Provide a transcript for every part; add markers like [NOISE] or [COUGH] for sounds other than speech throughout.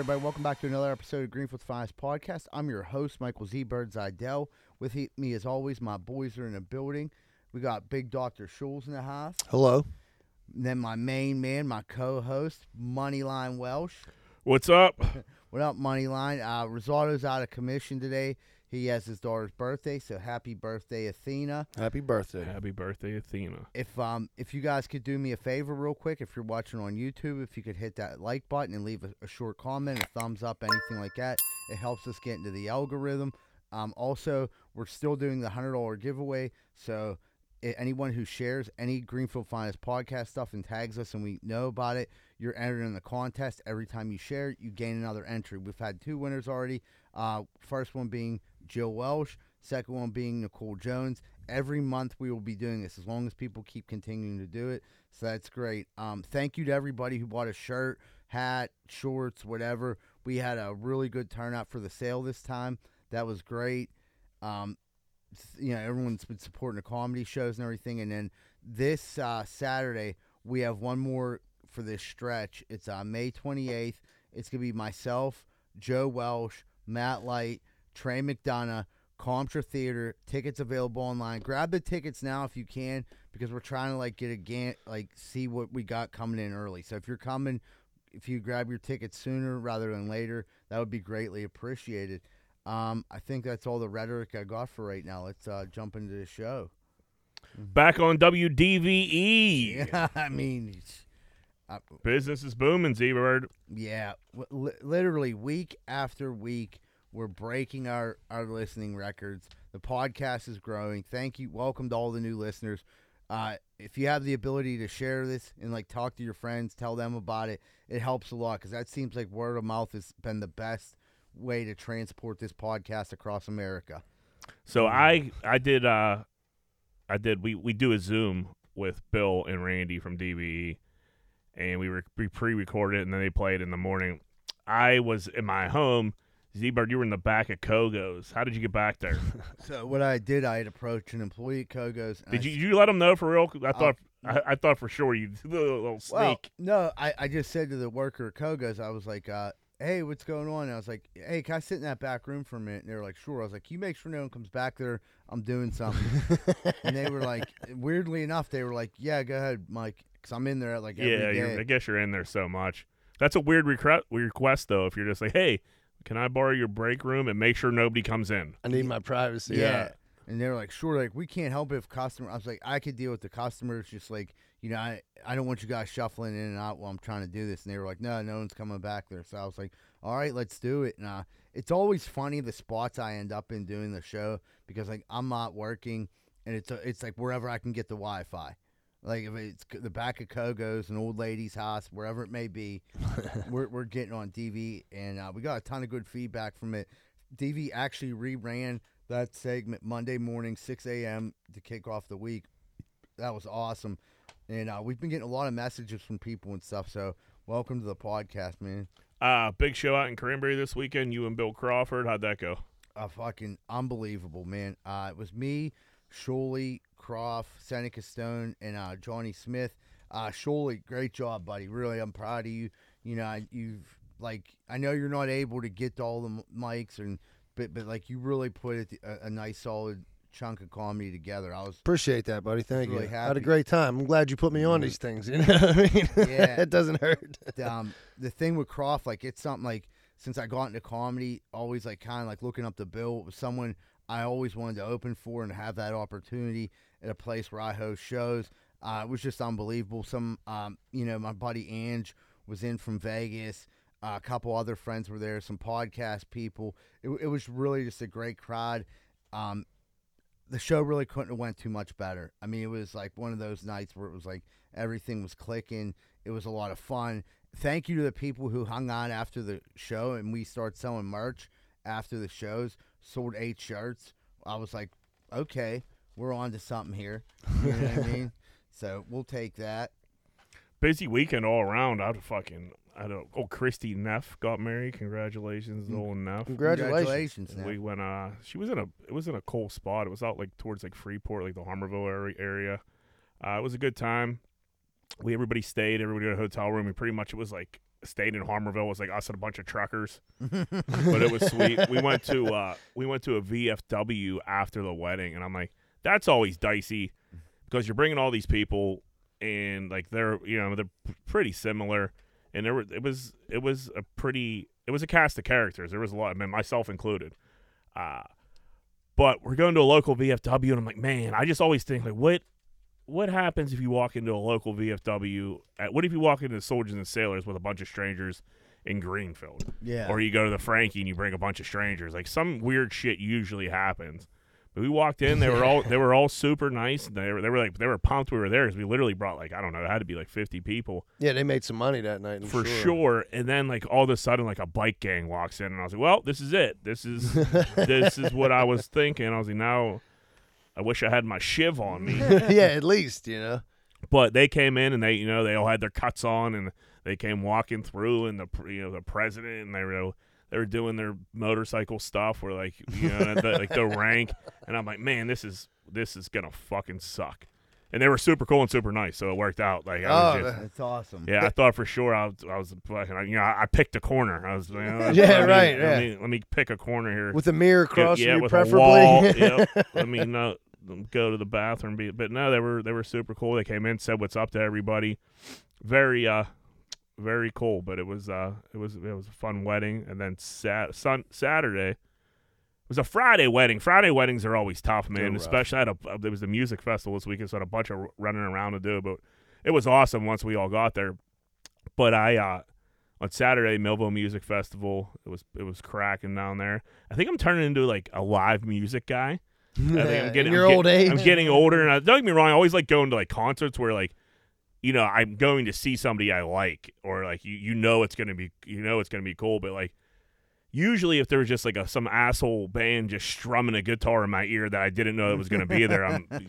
everybody? Welcome back to another episode of Greenfield's Finest Podcast. I'm your host, Michael Z. Birds Idell. With he- me, as always, my boys are in the building. We got Big Dr. Schulz in the house. Hello. And then my main man, my co-host, Moneyline Welsh. What's up? [LAUGHS] What up, Moneyline? Uh, Rosado's out of commission today. He has his daughter's birthday, so happy birthday, Athena. Happy birthday. Happy birthday, Athena. If um if you guys could do me a favor real quick, if you're watching on YouTube, if you could hit that like button and leave a, a short comment, a thumbs up, anything like that, it helps us get into the algorithm. Um, also, we're still doing the hundred dollar giveaway, so anyone who shares any Greenfield Finest podcast stuff and tags us and we know about it, you're entered in the contest. Every time you share, you gain another entry. We've had two winners already. Uh, first one being Jill Welsh, second one being Nicole Jones. Every month we will be doing this as long as people keep continuing to do it. So that's great. Um, thank you to everybody who bought a shirt, hat, shorts, whatever. We had a really good turnout for the sale this time. That was great. Um, you know, everyone's been supporting the comedy shows and everything. And then this uh, Saturday, we have one more for this stretch. It's uh, May 28th. It's going to be myself, Joe Welsh, Matt Light, Trey McDonough, Comtra Theater. Tickets available online. Grab the tickets now if you can because we're trying to like get a gan- like see what we got coming in early. So if you're coming, if you grab your tickets sooner rather than later, that would be greatly appreciated. Um, I think that's all the rhetoric I got for right now. Let's uh, jump into the show. Back on WDVE. [LAUGHS] Yeah, I mean, uh, Business is booming, Z-Bird. yeah, li- literally week after week, we're breaking our our listening records. The podcast is growing. Thank you. Welcome to all the new listeners. Uh, if you have the ability to share this and like talk to your friends, tell them about it, it helps a lot because that seems like word of mouth has been the best way to transport this podcast across America. So I I did uh I did we we do a Zoom with Bill and Randy from DVE and we, re- we pre-recorded it and then they played in the morning. I was in my home. Z-Bird, you were in the back of Cogo's. How did you get back there? [LAUGHS] So what I did, I had approached an employee at Cogo's. did I you you let them know for real? I thought I, I thought for sure you [LAUGHS] a little sneak. Well, no, I, I just said to the worker at Cogo's, I was like, uh, hey, what's going on? And I was like, hey, can I sit in that back room for a minute? And they were like, sure. I was like, you make sure no one comes back there. I'm doing something. and they were like, [LAUGHS] weirdly enough, they were like, yeah, go ahead, Mike, because I'm in there at like yeah. I guess you're in there so much. That's a weird recre- request though. If you're just like, hey, can I borrow your break room and make sure nobody comes in? I need my privacy. yeah. And they were like, sure, like we can't help it if customer. I was like, I could deal with the customers. Just like, you know, I I don't want you guys shuffling in and out while I'm trying to do this. And they were like, no, no one's coming back there. So I was like, all right, let's do it. And uh, it's always funny the spots I end up in doing the show because like I'm not working, and it's uh, it's like wherever I can get the Wi-Fi. Like if it's the back of Cogo's, an old lady's house, wherever it may be, [LAUGHS] we're we're getting on DV, and uh, we got a ton of good feedback from it. DV actually reran that segment Monday morning, 6 a.m. to kick off the week. That was awesome. And uh, we've been getting a lot of messages from people and stuff. So, welcome to the podcast, man. Uh, big show out in Cranberry this weekend. You and Bill Crawford. How'd that go? Uh, fucking unbelievable, man. Uh, it was me, Sholey, Croft, Seneca Stone, and uh, Johnny Smith. Uh, Sholey, great job, buddy. Really, I'm proud of you. You know, you've like I know you're not able to get to all the mics and but but like you really put it a, a nice solid chunk of comedy together. I was Appreciate that, buddy. Thank Really you. Had a great time. I'm glad you put me on these things. [LAUGHS] You know what I mean? Yeah. it doesn't hurt. um, the thing with Croft, like it's something like since I got into comedy, always like kind of like looking up the bill. It was someone I always wanted to open for and have that opportunity at a place where I host shows. Uh, it was just unbelievable. Some, um, you know, my buddy Ange was in from Vegas. Uh, a couple other friends were there. Some podcast people. It, it was really just a great crowd. Um, the show really couldn't have went too much better. I mean, it was like one of those nights where it was like everything was clicking. It was a lot of fun. Thank you to the people who hung on after the show and we start selling merch after the shows. Sold eight shirts. I was like, okay, we're on to something here. You know what I mean? [LAUGHS] So we'll take that. Busy weekend all around. I'd fucking. I don't. Oh, Christy Neff got married. Congratulations, Mm. old Neff. Congratulations. Now. We went. Uh, she was in a. It was in a cool spot. It was out like towards like Freeport, like the Harmarville area. area. Uh, it was a good time. We everybody stayed. Everybody got a hotel room. We pretty much it was like stayed in Harmarville. Was like us and a bunch of truckers, [LAUGHS] but it was sweet. We went to uh, we went to a VFW after the wedding, and I'm like, that's always dicey because you're bringing all these people, and like they're you know they're pretty similar, and there were it was it was a pretty it was a cast of characters. There was a lot, I mean, myself included. Uh, but we're going to a local VFW, and I'm like, man, I just always think like, what what happens if you walk into a local VFW? At, what if you walk into Soldiers and Sailors with a bunch of strangers in Greenfield? Yeah. Or you go to the Frankie and you bring a bunch of strangers. Like some weird shit usually happens. But we walked in, they were all they were all super nice. They were they were like they were pumped we were there because we literally brought like I don't know, it had to be like fifty people Yeah, they made some money that night. I'm for sure. sure. And then like all of a sudden like a bike gang walks in and I was like, Well, this is it. This is [LAUGHS] this is what I was thinking. I was like, now I wish I had my shiv on me. [LAUGHS] yeah, at least you know. but they came in and they you know they all had their cuts on and they came walking through and the you know the president and they were they were doing their motorcycle stuff where like you know the, like the [LAUGHS] rank and I'm like man this is this is gonna fucking suck and they were super cool and super nice so it worked out like I Oh, just, That's awesome. yeah I thought for sure I was I was fucking you know I, picked a corner I was you know, [LAUGHS] Yeah, let me- right, let yeah. me, let me pick a corner here With a mirror across yeah, you, preferably. a wall. yep. Let me know. Go to the bathroom. Be, but no, they were they were super cool. They came in, said what's up to everybody. Very uh, very cool. But it was uh, it was it was a fun wedding. And then sat sun Saturday. It was a Friday wedding. Friday weddings are always tough, man. Especially at a uh, there was a music festival this weekend, so I had a bunch of running around to do. But it was awesome once we all got there. But I uh, on Saturday, Millvale Music Festival. It was it was cracking down there. I think I'm turning into like a live music guy. I think I'm getting In your I'm get- old age. I'm getting older, and I, don't get me wrong. I always like going to like concerts where like, you know, I'm going to see somebody I like, or like you you know it's gonna be you know it's gonna be cool, but like. Usually, if there was just like a some asshole band just strumming a guitar in my ear that I didn't know it was going to be there, I'm. [LAUGHS] I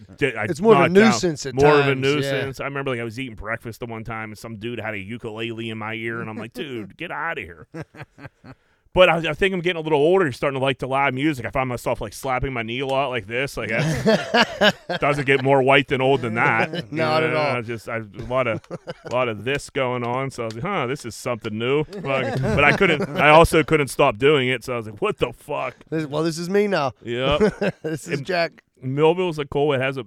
It's more of a down- nuisance at more of a times, yeah. nuisance. I remember like I was eating breakfast the one time and some dude had a ukulele in my ear and I'm like, dude, get out of here. [LAUGHS] But I, I think I'm getting a little older, starting to like the live music. I find myself like slapping my knee a lot, like this. Like [LAUGHS] doesn't get more white than old than that. Not at all. I just I, a lot of a lot of this going on. So I was like, huh, this is something new. Fuck. But I couldn't. [LAUGHS] I also couldn't stop doing it. So I was like, what the fuck? This- well, this is me now. Yeah. [LAUGHS] this is It- Jack. Millvale's a cool. It has a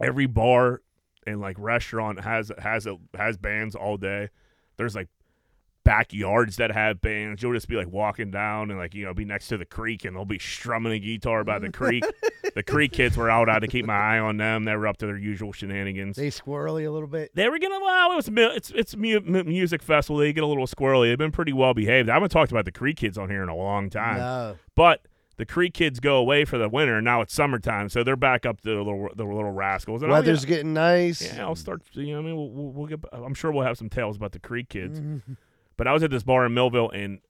every bar and like restaurant has has a has bands all day. There's like backyards that have bands. You'll just be like walking down and like you know be next to the creek and they'll be strumming a guitar by the creek. [LAUGHS] the creek kids were out. I had to keep my eye on them. They were up to their usual shenanigans. They squirrely a little bit. They were gonna allow it was it's it's mu- mu- music festival. They get a little squirrely. They've been pretty well behaved. I haven't talked about the Creek kids on here in a long time. No. But the Creek kids go away for the winter, and now it's summertime, so they're back up to the little the little rascals. And Weather's getting nice. yeah, I'll start. You know, I mean, we'll, we'll, we'll get. I'm sure we'll have some tales about the Creek kids. Mm-hmm. But I was at this bar in Millvale, and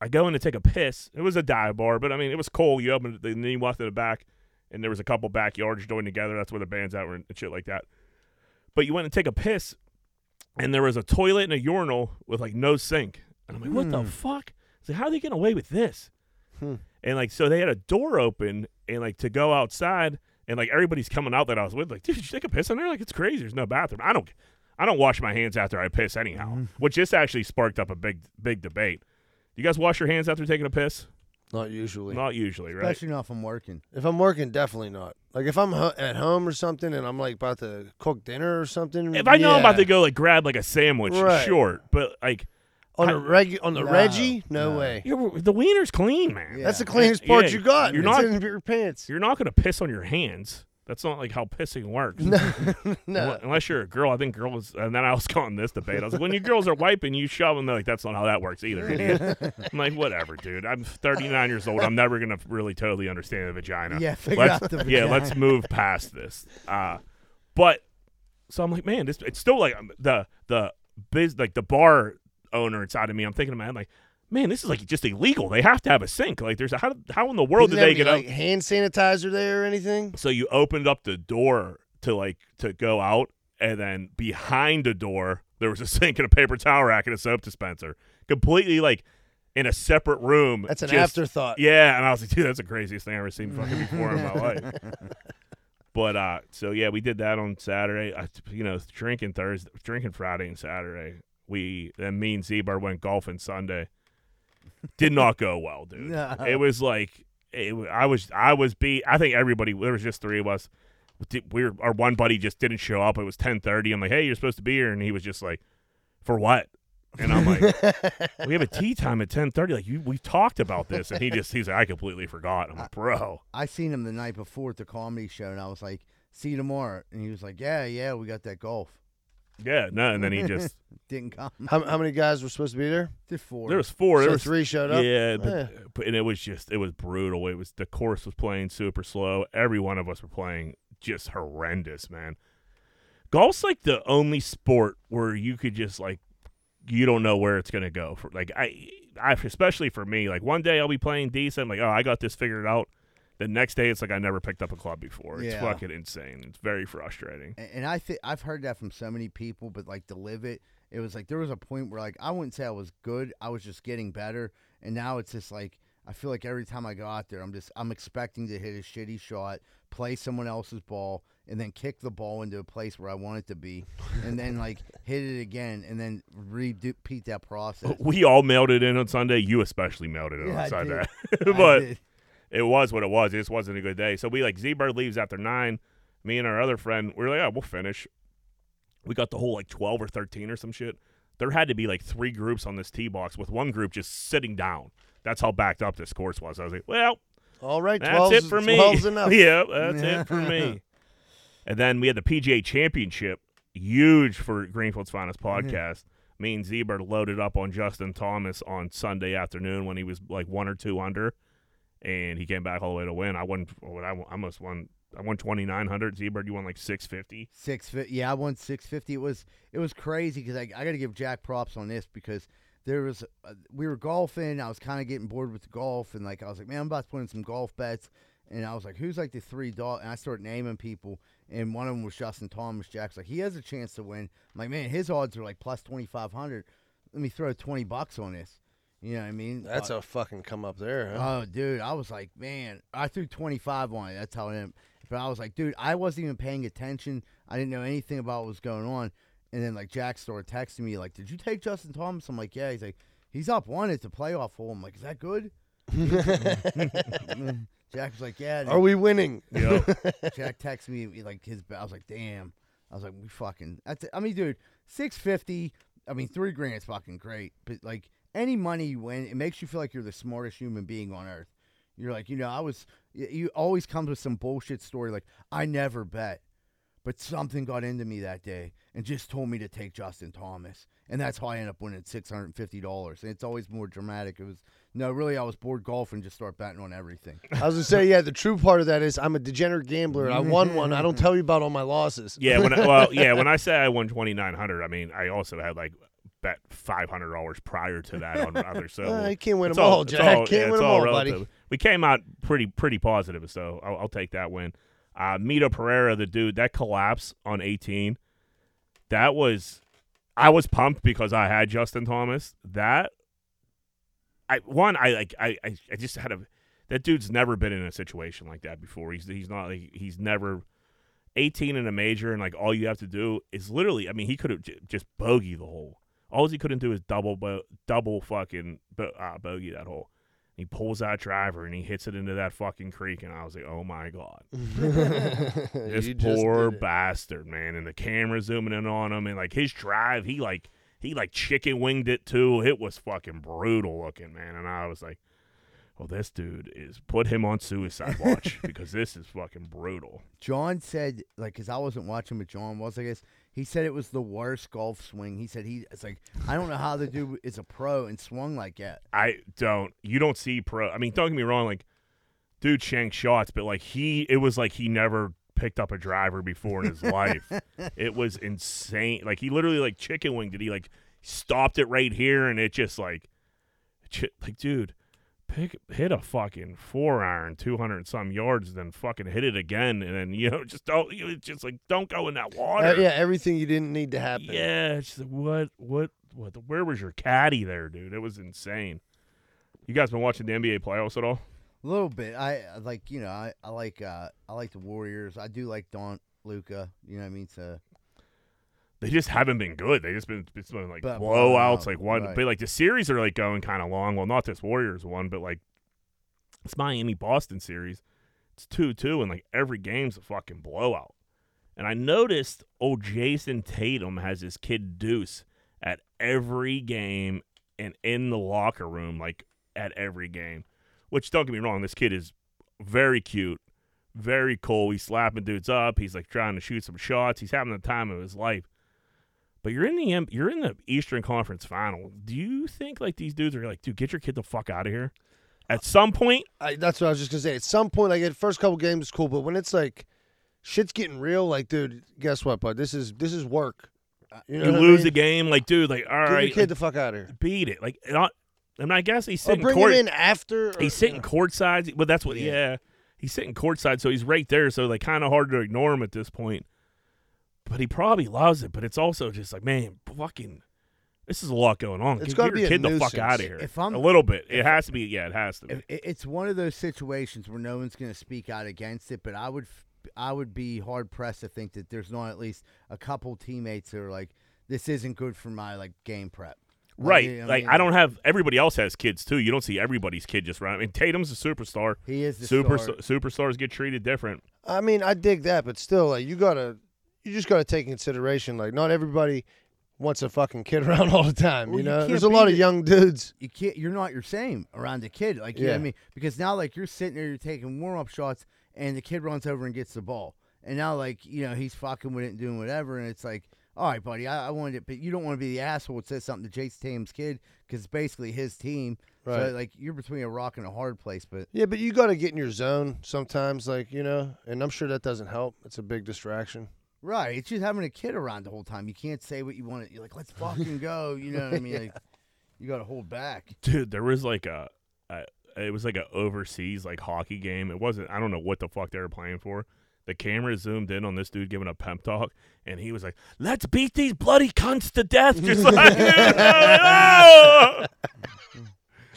I go in to take a piss. It was a dive bar, but I mean, it was cool. You opened it, and then you walked to the back, and there was a couple backyards joined together. That's where the bands out were and shit like that. But you went and take a piss, and there was a toilet and a urinal with like no sink. And I'm like, what the Hmm. fuck? So how are they getting away with this? Hmm. And like, so they had a door open, and like to go outside, and like everybody's coming out that I was with, like, dude, did you take a piss in there? Like, it's crazy. There's no bathroom. I don't, I don't wash my hands after I piss anyhow. Mm-hmm. Which this actually sparked up a big, big debate. You guys wash your hands after taking a piss? Not usually. Not usually, right? Especially not if I'm working. If I'm working, definitely not. Like if I'm ho- at home or something and I'm like about to cook dinner or something. If I know I'm about to go like grab like a sandwich, Right. sure. But like, on I- a reg on the No, Reggie, no, no. way. you're, the wiener's clean, man. Yeah. That's the cleanest part Yeah, you got. you're it's not- in your pants. You're not gonna piss on your hands. That's not like how pissing works. [LAUGHS] No, [LAUGHS] no. Unless you're a girl, I think girls. And then I was [LAUGHS] calling this debate. I was like, when you girls are wiping, you shove them. They're like, that's not how that works either. idiot." I'm like, whatever, dude. I'm 39 years old. I'm never gonna really totally understand the vagina. Yeah, figure let's, out the yeah, let's move past this. Uh, but so I'm like, man, this it's still like um, the the biz like the bar owner inside of me. I'm thinking, man, like, man, this is like just illegal. They have to have a sink. Like, there's a, how how in the world Didn't did they get out? hand sanitizer there or anything? So you opened up the door to like to go out, and then behind the door there was a [LAUGHS] sink and a paper towel rack and a soap dispenser, completely like in a separate room. That's an just- afterthought. Yeah, and I was like, dude, that's the craziest thing I've ever seen fucking before in my [LAUGHS] life. But uh, so yeah, we did that on Saturday. I, you know, drinking Thursday, drinking Friday and Saturday. we then me and Z-Bird went golfing Sunday. Did not go well, dude. [LAUGHS] No. It was like it, I was I was beat. I think everybody there was just three of us. We were, our one buddy just didn't show up. It was ten thirty. I'm like, hey, you're supposed to be here, and he was just like, for what? And I'm like, [LAUGHS] we have a tea time at ten thirty. Like you, we talked about this, and he just he's like, I completely forgot. I'm like, bro. I seen him the night before at the comedy show, and I was like, "See you tomorrow." And he was like, "Yeah, yeah, we got that golf." Yeah, no, and then he just [LAUGHS] Didn't come. how, how many guys were supposed to be there? Just four. there was four. There so was three showed up. Yeah, but, Yeah. and it was just it was brutal. It was the course was playing super slow. Every one of us were playing just horrendous, man. Golf's like the only sport where you could just like you don't know where it's gonna go. For like I, I especially for me, like one day I'll be playing decent, like oh I got this figured out. The next day it's like I never picked up a club before. It's Yeah. fucking insane. It's very frustrating. And, and I think I've heard that from so many people, but like to live it, it was like there was a point where like I wouldn't say I was good. I was just getting better, and now it's just like I feel like every time I go out there, I'm just I'm expecting to hit a shitty shot, play someone else's ball, and then kick the ball into a place where I want it to be, and then like [LAUGHS] hit it again, and then repeat that process. We all mailed it in on Sunday. You especially mailed it in Yeah, I on Sunday, did. [LAUGHS] I but. did. It was what it was. It just wasn't a good day. So we like Z Bird leaves after nine. Me and our other friend, we are like, oh, we'll finish. We got the whole like twelve or thirteen or some shit. There had to be like three groups on this tee box with one group just sitting down. That's how backed up this course was. I was like, well, All right, that's 12's, it for me. 12's enough. [LAUGHS] yeah, that's it [LAUGHS] for me. And then we had the PGA Championship, huge for Greenfield's Finest podcast. Me and Z Bird loaded up on Justin Thomas on Sunday afternoon when he was like one or two under, and he came back all the way to win. I won. I, almost won. I won twenty nine hundred. Z Bird, you won like six fifty. Six fifty. Yeah, I won six fifty. It was it was crazy because I, I got to give Jack props on this because there was uh, we were golfing. I was kind of getting bored with golf and like I was like, man, I'm about to put in some golf bets. And I was like, who's like the three dog? And I started naming people, and one of them was Justin Thomas. Jack's like, he has a chance to win. I'm like, man, his odds are like plus twenty five hundred. Let me throw twenty bucks on this. You know what I mean? That's Uh, a fucking come up there. Huh? Oh, dude, I was like, man, I threw 25 on it. That's how I am. But I was like, dude, I wasn't even paying attention. I didn't know anything about what was going on. And then, like, Jack started texting me, like, did you take Justin Thomas? I'm like, yeah. He's like, he's up one. It's a playoff hole. I'm like, is that good? [LAUGHS] [LAUGHS] Jack was like, yeah. Are we winning? Yeah, [LAUGHS] Jack texted me like his. I was like, damn. I was like, we fucking. That's. It. I mean, dude, six fifty. I mean, three grand is fucking great. But like any money you win, it makes you feel like you're the smartest human being on earth. You're like, you know, I was. You always comes with some bullshit story like I never bet, but something got into me that day and just told me to take Justin Thomas, and that's how I end up winning six hundred and fifty dollars. And it's always more dramatic. It was no, really, I was bored golfing, just start betting on everything. I was gonna say, yeah. The true part of that is I'm a degenerate gambler. I won one. I don't [LAUGHS] tell you about all my losses. yeah. When I, well, yeah. When I [LAUGHS] say I won twenty nine hundred, I mean I also had like bet five hundred dollars prior to that on [LAUGHS] other. So Uh, you can't win them all, it's Jack. all- can't yeah, win them all all, relative. buddy. We came out pretty pretty positive, so I'll, I'll take that win. Uh, Mito Pereira, the dude that collapse on 18, that was I was pumped because I had Justin Thomas. That I one I like I I, I just had a that dude's never been in a situation like that before. He's he's not like, he's never 18 in a major and like all you have to do is literally I mean he could have j- just bogey the hole. All he couldn't do is double bo- double fucking bo- uh, bogey that hole. He pulls that driver and he hits it into that fucking creek, and I was like, "Oh my god, [LAUGHS] [LAUGHS] this You just poor did it. bastard, man!" And the camera zooming in on him, and like his drive, he like he like chicken winged it too. It was fucking brutal looking, man. And I was like, "Well, this dude is put him on suicide watch [LAUGHS] because this is fucking brutal." John said, like, because I wasn't watching, but John was, I guess. He said it was the worst golf swing. He said he, it's like, I don't know how the dude is a pro and swung like that. I don't. You don't see pro. I mean, don't get me wrong. Like, dude shanked shots, but like he, it was like he never picked up a driver before in his [LAUGHS] life. It was insane. Like he literally like chicken winged it. He like stopped it right here, and it just like, like dude, pick hit a fucking four iron, two hundred and some yards, then fucking hit it again, and then [LAUGHS] you know just don't. You it's just like don't go in that water. Uh, yeah, everything you didn't need to happen. Yeah, it's just like, what, what, what? Where was your caddy there, dude? It was insane. You guys been watching the NBA playoffs at all? A little bit. I I like, you know, I, I like, uh, I like the Warriors. I do like Don Luka. You know what I mean? So they just haven't been good. They just been it's been like But blowouts, blowout, like one. right. But like the series are like going kind of long. Well, not this Warriors one, but like it's Miami Boston series. It's two two, and like every game's a fucking blowout. And I noticed old Jayson Tatum has his kid Deuce at every game and in the locker room, like at every game. Which don't get me wrong, this kid is very cute, very cool. He's slapping dudes up. He's like trying to shoot some shots. He's having the time of his life. But you're in the M- you're in the Eastern Conference Final. Do you think like these dudes are like, dude, get your kid the fuck out of here? At uh, some point, I, that's what I was just gonna say. At some point, like the first couple games is cool, but when it's like shit's getting real, like dude, guess what, bud? This is this is work. Uh, you, know you what I lose mean? a game, like dude, like all Get right, your kid the fuck out of here. beat it. Like, not, and I guess he's Or sitting bring court. him in after. Or, he's sitting you know. courtside. But that's what, Yeah. yeah. He's sitting courtside, so he's right there. So like, kind of hard to ignore him at this point. But he probably loves it. But it's also just like, man, fucking, this is a lot going on. It's Get, gotta be your a kid the fuck out of here. If I'm- a little bit, it has to be. Yeah, it has to be. If, it's one of those situations where no one's going to speak out against it, but I would, f- I would be hard pressed to think that there's not at least a couple teammates that are like, this isn't good for my like game prep. right. you know what like mean? I don't have. Everybody else has kids too. You don't see everybody's kid just run. I mean, Tatum's a superstar. He is the Super star. superstars get treated different. I mean, I dig that, but still, like you gotta, you just gotta take in consideration, like not everybody wants a fucking kid [LAUGHS] around all the time. Well, you you know, can't there's a lot beat of young dudes. you can't you're not your same around a kid like you know what Yeah. I mean because now like you're sitting there you're taking warm up shots and the kid runs over and gets the ball and now like you know he's fucking with it and doing whatever and it's like all right buddy I, I wanted it but you don't want to be the asshole that says something to Jace Tatum's kid because it's basically his team Right. so like you're between a rock and a hard place but Yeah, but you gotta get in your zone sometimes, like you know, and I'm sure that doesn't help. It's a big distraction. Right it's just having a kid around the whole time. You can't say what you want to you're like let's fucking go you know what I [LAUGHS] mean? Like you got to hold back. Dude there was like a, a it was like a overseas like hockey game. It wasn't i don't know what the fuck they were playing for. The camera zoomed in on this dude giving a pep talk and he was like let's beat these bloody cunts to death just [LAUGHS] like [LAUGHS] "Oh!"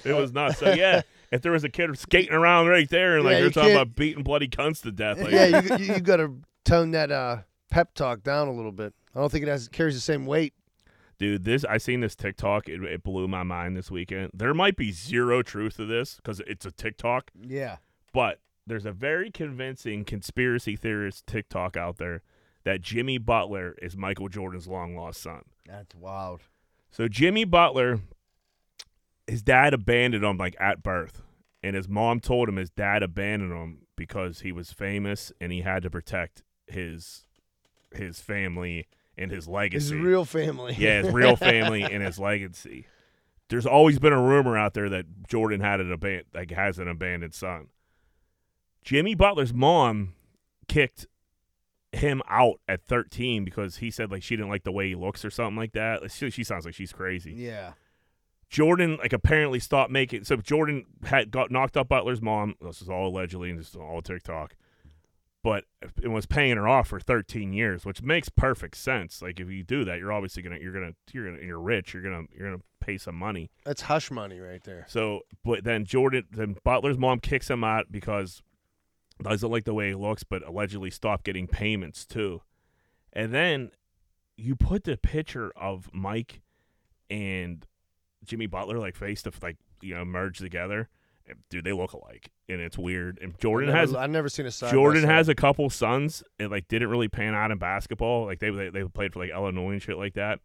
it was nuts. So yeah if there was a kid skating around right there and like Yeah, you're you talking about beating bloody cunts to death like yeah, you, you, you gotta tone that uh, pep talk down a little bit. I don't think it has carries the same weight. Dude, this I seen this TikTok. It, it blew my mind this weekend. There might be zero truth to this because it's a TikTok, yeah but there's a very convincing conspiracy theorist TikTok out there that Jimmy Butler is Michael Jordan's long lost son. that's wild So Jimmy Butler, his dad abandoned him like at birth, and his mom told him his dad abandoned him because he was famous and he had to protect his his family and his legacy. His real family. Yeah, his real [LAUGHS] family and his legacy. There's always been a rumor out there that Jordan had an aban- like has an abandoned son. Jimmy Butler's mom kicked him out at 13 because he said like she didn't like the way he looks or something like that. Like, She, she sounds like she's crazy. yeah Jordan like apparently stopped making. So Jordan had got knocked up Butler's mom. This is all allegedly and this is all TikTok. But it was paying her off for 13 years, which makes perfect sense. Like if you do that, you're obviously gonna you're gonna you're gonna you're rich. You're gonna you're gonna pay some money. That's hush money right there. So, but then Jordan, then Butler's mom kicks him out because doesn't like the way he looks, but allegedly stopped getting payments too. And then you put the picture of Mike and Jimmy Butler like face to like you know merge together. And, Dude, they look alike, and it's weird. And Jordan I've never, has I've never seen a side. Jordan side. has a couple sons. It like didn't really pan out in basketball. Like they they, they played for like Illinois and shit like that.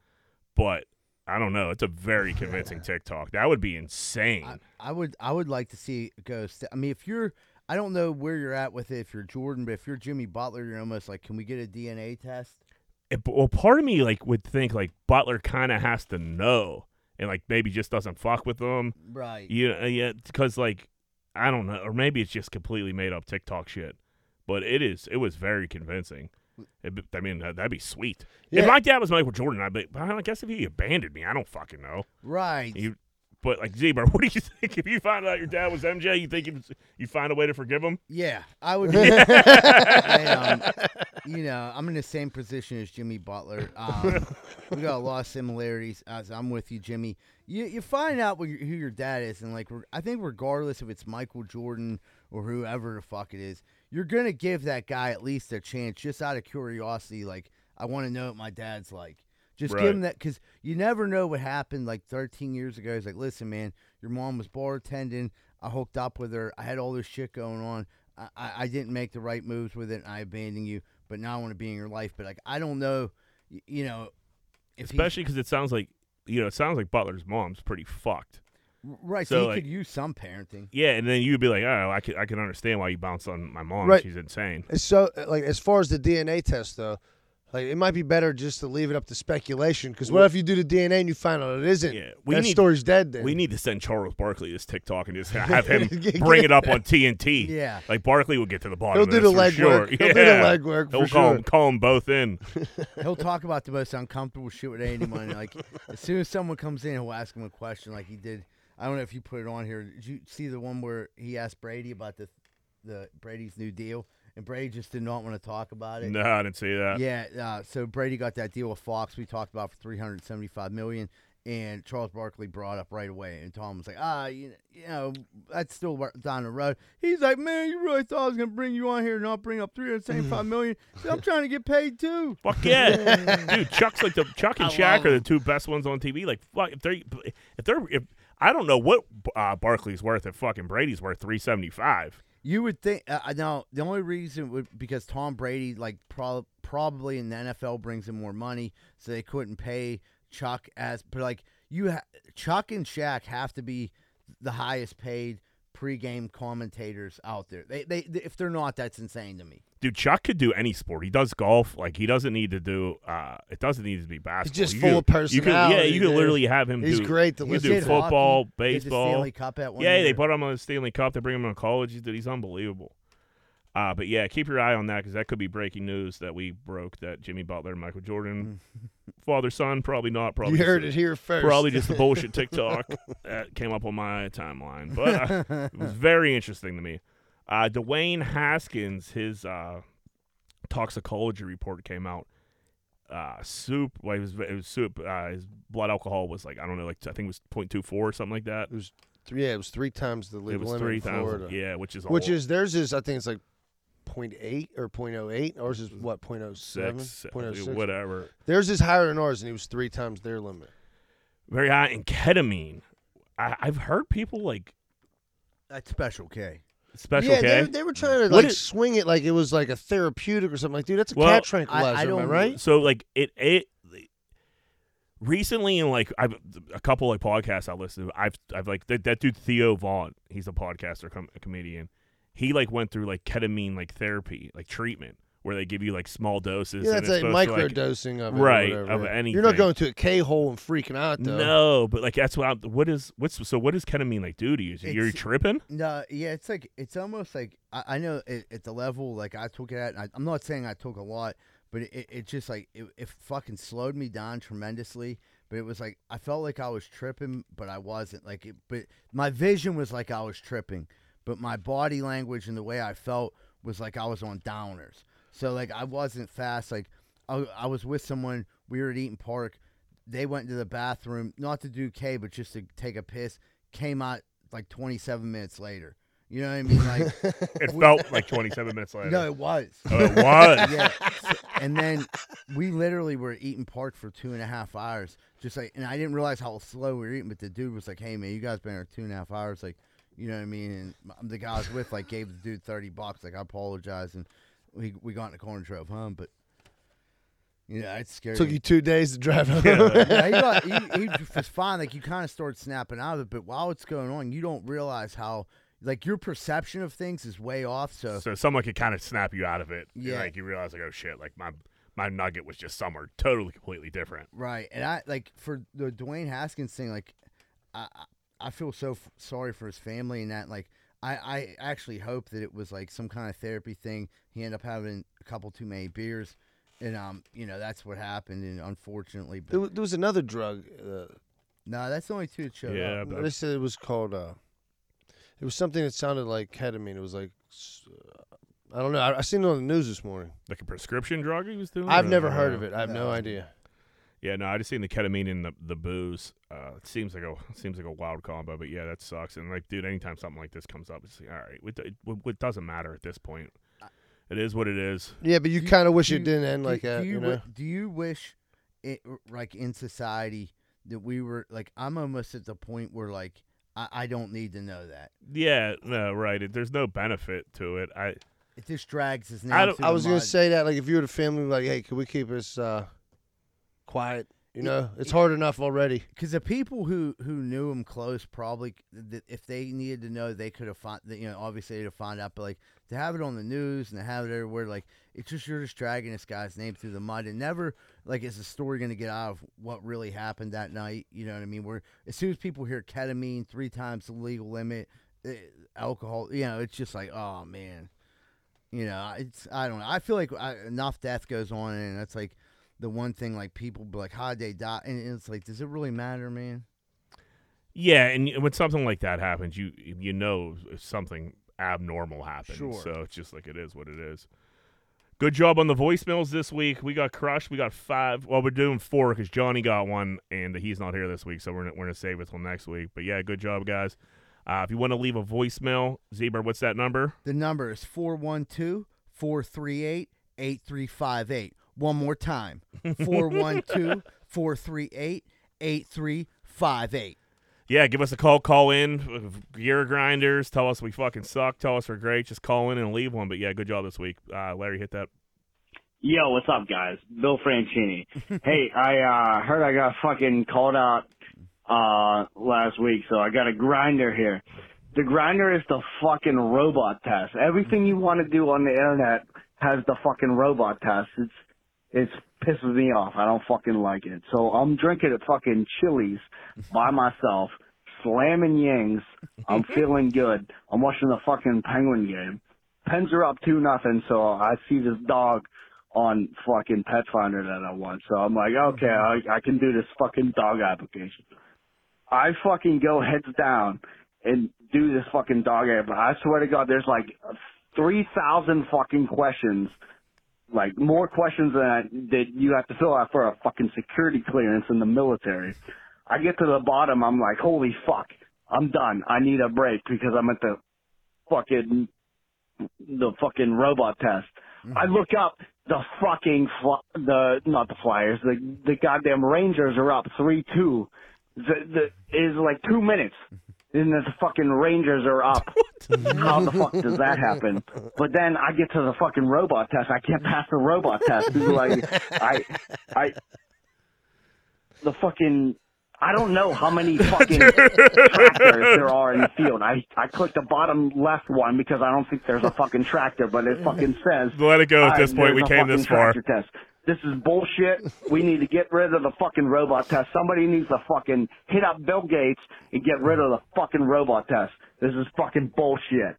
But I don't know. It's a very convincing [LAUGHS] TikTok. That would be insane. I, I would I would like to see go. I mean, if you're, I don't know where you're at with it. If you're Jordan, but if you're Jimmy Butler, you're almost like, can we get a DNA test? It- well, part of me like would think like Butler kind of has to know, and like maybe just doesn't fuck with them. Right. You know, yeah, because like I don't know, or maybe it's just completely made up TikTok shit. But it is. It was very convincing. It, I mean, that- that'd be sweet. Yeah. If my dad was Michael Jordan, I'd be. I guess if he abandoned me, I don't fucking know. Right. You, but like Z-Bird, [LAUGHS] what do you think? If you find out your dad was MJ, you think you find a way to forgive him? yeah, I would. [LAUGHS] [LAUGHS] Um, you know, I'm in the same position as Jimmy Butler. [LAUGHS] Um, we got a lot of similarities. As I'm with you, Jimmy. You you find out your, who your dad is, and like I think regardless if it's Michael Jordan or whoever the fuck it is, you're gonna give that guy at least a chance, just out of curiosity. Like I want to know what my dad's like. Just Right. give him that because you never know what happened like 13 years ago. He's like, listen, man, your mom was bartending. I hooked up with her. I had all this shit going on. I, I, I didn't make the right moves with it. And I abandoned you, but now I want to be in your life. But like, I don't know, you know, if Especially because it sounds like you know, it sounds like Butler's mom's pretty fucked. right, so, so, he like- could use some parenting. Yeah, and then you'd be like, oh, I can I can understand why you bounced on my mom. Right. She's insane. It's so uh, like as far as the DNA test though, like it might be better just to leave it up to speculation. Because what if you do the DNA and you find out it isn't? Yeah, we that need- story's dead. Then We need to send Charles Barkley this TikTok and just have him [LAUGHS] bring it up on TNT. Yeah. Like Barkley will get to the bottom. He'll of do this the for legwork. sure. He'll yeah. do the legwork He'll for call sure. him, call them both in. [LAUGHS] He'll talk about the most uncomfortable shit with anyone. Like [LAUGHS] as soon as someone comes in, he'll ask him a question like he did. I don't know if you put it on here. Did you see the one where he asked Brady about the the Brady's new deal, and Brady just did not want to talk about it. No, I didn't see that. Yeah, uh, so Brady got that deal with Fox we talked about for three hundred seventy five million, and Charles Barkley brought up right away, and Tom was like, ah, you, you know, that's still wa- down the road. He's like, man, you really thought I was gonna bring you on here and not bring up three hundred seventy five [SIGHS] million? So I'm trying to get paid too. Fuck yeah, [LAUGHS] dude! Chuck's like the Chuck and I Shaq are the two best ones on TV. Like, fuck, if they're if they're if I don't know what uh, Barkley's worth if fucking Brady's worth three seventy five. You would think uh, now the only reason would because Tom Brady like prob probably in the NFL brings in more money, so they couldn't pay Chuck as but like you ha- Chuck and Shaq have to be the highest paid pregame commentators out there. They, they if they're not, that's insane to me. Dude, Chuck could do any sport. He does golf. Like he doesn't need to do. uh It doesn't need to be basketball. He's just You full could- of You could, yeah, personality, you could literally have him. He's do, great to You listen do did football, hockey, did the baseball. Stanley Cup at one Yeah, they put him on the Stanley Cup. They bring him on college. He's, he's unbelievable. Uh, but yeah, keep your eye on that because that could be breaking news that we broke that Jimmy Butler and Michael Jordan, [LAUGHS] father son, probably not. Probably you heard just- it here first. Probably just a [LAUGHS] bullshit TikTok that came up on my timeline, but uh, it was [LAUGHS] very interesting to me. Uh, Dwayne Haskins, his uh, toxicology report came out. Uh, soup, well, it was it was soup. Uh, his blood alcohol was like I don't know, like I think it was 0.24 or something like that. It was three, yeah, it was three times the legal limit three in times, Florida. yeah, which is Which whole- is theirs is I think it's like 0.8 or 0.08. Ours is what 0.07, six, uh, 0.06. whatever. Theirs is higher than ours, and he was three times their limit. Very high in ketamine. I, I've heard people like That's Special K. special yeah, K. they, they were trying to What like is- swing it like it was like a therapeutic or something. Like, dude, that's a Well, cat tranquilizer, I am I don't- right? So like it it recently in like I've a couple like podcasts I listen to. I've I've like that, that dude Theo Von. He's a podcaster, com- a comedian. He like went through like ketamine like therapy, like treatment, where they give you like small doses. Yeah, and that's it's like supposed to, like, microdosing of it, or right, whatever, of yeah. You're not going to a K hole and freaking out though. No, but like that's what I'm. What is what's so? What does ketamine like do to you? You're It's- tripping. No, yeah, it's like it's almost like I, I know it, at the level like I took it at. And I, I'm not saying I took a lot, but it, it just like it, it fucking slowed me down tremendously. But it was like I felt like I was tripping, but I wasn't. Like, it, but my vision was like I was tripping, but my body language and the way I felt was like I was on downers. So like I wasn't fast. Like I, I was with someone. We were at Eat'n Park. They went into the bathroom, not to do K, but just to take a piss. Came out like 27 minutes later. You know what I mean? Like, [LAUGHS] It felt like 27 minutes later. no, it was. Oh, it was. [LAUGHS] yeah. So- and then we literally were at Eat'n Park for two and a half hours. Just like, and I didn't realize how slow we were eating, but the dude was like, hey, man, you guys been here two and a half hours. Like, you know what I mean? And the guy I was with, like, gave the dude 30 bucks. Like, I apologize. And we, we got in the car and drove home. But, you know, it's scary. Took you two days to drive home. yeah, [LAUGHS] he, got, he, [LAUGHS] he was fine. Like you kind of start snapping out of it, but while it's going on, you don't realize how like your perception of things is way off. So So someone could kind of snap you out of it. Yeah. Like you realize, like, oh shit, like my my nugget was just somewhere totally completely different. right, and I like for the Dwayne Haskins thing, like I I- I feel so f- sorry for his family and that like. I, I actually hope that it was like some kind of therapy thing. He ended up having a couple too many beers, and um, you know that's what happened. And unfortunately, There, but wa- there was another drug. Uh, no, that's the only two that showed Yeah, up. but- they said it was called. Uh, it was something that sounded like ketamine. It was like. Uh, I don't know. I, I seen it on the news this morning. Like a prescription drug he was doing. I've never heard of it. I have no No. idea. Yeah, no, I just seen the ketamine and the the booze. Uh, it seems like a seems like a wild combo, but yeah, that sucks. And like, dude, anytime something like this comes up, it's like, all right, it, it, it doesn't matter at this point. It is what it is. Yeah, but you kind of wish do it didn't end do- like do that. you You know. do you wish it, like in society that we were like I'm almost at the point where like I, I don't need to know that. Yeah, no, right. It, there's no benefit to it. I It just drags his name. I I the was gonna say that, like, if you were the family, like, hey, can we keep this uh, quiet? You know, it's hard enough already. because the people who who knew him close probably th- if they needed to know they could have found you know obviously they'd have found out but like to have it on the news and to have it everywhere like it's just you're just dragging this guy's name through the mud and never like is the story going to get out of what really happened that night you know what i mean where as soon as people hear ketamine three times the legal limit eh, alcohol you know it's just like oh man you know it's i don't know i feel like I, enough death goes on and it's like the one thing like people be like how'd they die and it's like does it really matter man yeah, and when something like that happens, you you know something abnormal happened. Sure. So it's just like it is what it is. Good job on the voicemails this week. We got crushed. We got five. Well, we're doing four because Johnny got one, and he's not here this week, so we're gonna, we're gonna save it till next week. But yeah, good job, guys. Uh, if you want to leave a voicemail, Z-Bird, what's that number? the number is 412-438-8358 one more time 412-438-8358 [LAUGHS] Yeah, give us a call. Call in. Gear grinders. Tell us we fucking suck. Tell us we're great. Just call in and leave one. But yeah, good job this week. Uh, Larry, hit that. Yo, what's up, guys? Bill Franchini. [LAUGHS] hey, I uh heard I got fucking called out uh last week, so I got a grinder here. The grinder is the fucking robot test. Everything you want to do on the internet has the fucking robot test. It's it's pisses me off. I don't fucking like it. So I'm drinking at fucking Chili's by [LAUGHS] myself, slamming yings. I'm [LAUGHS] feeling good. I'm watching the fucking Penguin game. Pens are up two nothing, so I see this dog on fucking Petfinder that I want. So I'm like, okay, I, I can do this fucking dog application. I fucking go heads down and do this fucking dog app. I swear to God, there's like 3,000 fucking questions. Like more questions than I, that you have to fill out for a fucking security clearance in the military. I get to the bottom, I'm like, holy fuck, I'm done. I need a break because I'm at the fucking the fucking robot test. Mm-hmm. I look up the fucking fl- the not the Flyers, the the goddamn Rangers are up three two. The the is like two minutes, mm-hmm. And the fucking Rangers are up. [LAUGHS] How the fuck does that happen? But then I get to the fucking robot test. I can't pass the robot test. Like I I the fucking I don't know how many fucking tractors there are in the field. I I clicked the bottom left one because I don't think there's a fucking tractor, but it fucking says. Let it go at this point. We came this far. Test. This is bullshit. We need to get rid of the fucking robot test. Somebody needs to fucking hit up Bill Gates and get rid of the fucking robot test. This is fucking bullshit.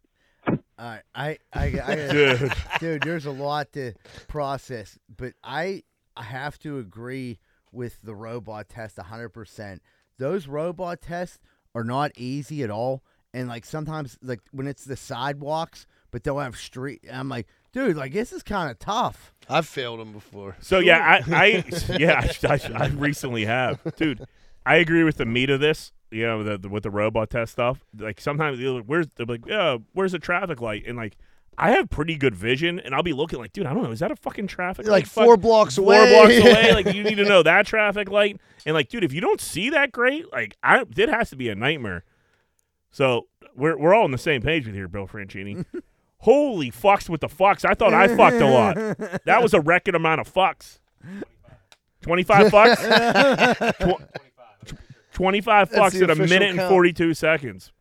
all right i i, I [LAUGHS] gotta- Dude. dude there's a lot to process but i i have to agree with the robot test 100% those robot tests are not easy at all and like sometimes like when it's the sidewalks but they'll have street i'm like dude like this is kind of tough I've failed them before. So yeah, I, [LAUGHS] I yeah, I, I, I recently have, dude. I agree with the meat of this. You know, the, the with the robot test stuff. Like sometimes they're like, where's they're like, yeah, where's the traffic light? And like, I have pretty good vision, and I'll be looking like, dude, I don't know, is that a fucking traffic Like light? Fuck- four blocks four away. blocks away. [LAUGHS] Like you need to know that traffic light. And like, dude, if you don't see that great, like, I it has to be a nightmare. So we're we're all on the same page with here, Bill Franchini. [LAUGHS] Holy fucks with the fucks. I thought I fucked a lot. [LAUGHS] That was a record amount of fucks. 25 fucks? [LAUGHS] Tw- 25 That's fucks the in a official minute and count. 42 seconds.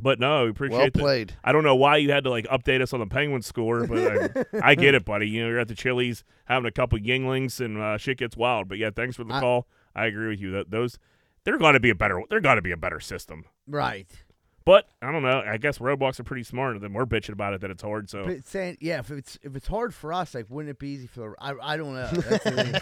But no, we appreciate Well that. played. I don't know why you had to like update us on the Penguin score, but I, I get it, buddy. You know, you're at the Chili's having a couple Yuenglings and uh, shit gets wild. But yeah, thanks for the I- call. I agree with you. That those there got to be a better there got to be a better system. right But I don't know. I guess roadblocks are pretty smart. Then we're bitching about it that it's hard. So But saying, yeah, if it's if it's hard for us, like, wouldn't it be easy for the? I, I don't know. That's the thing.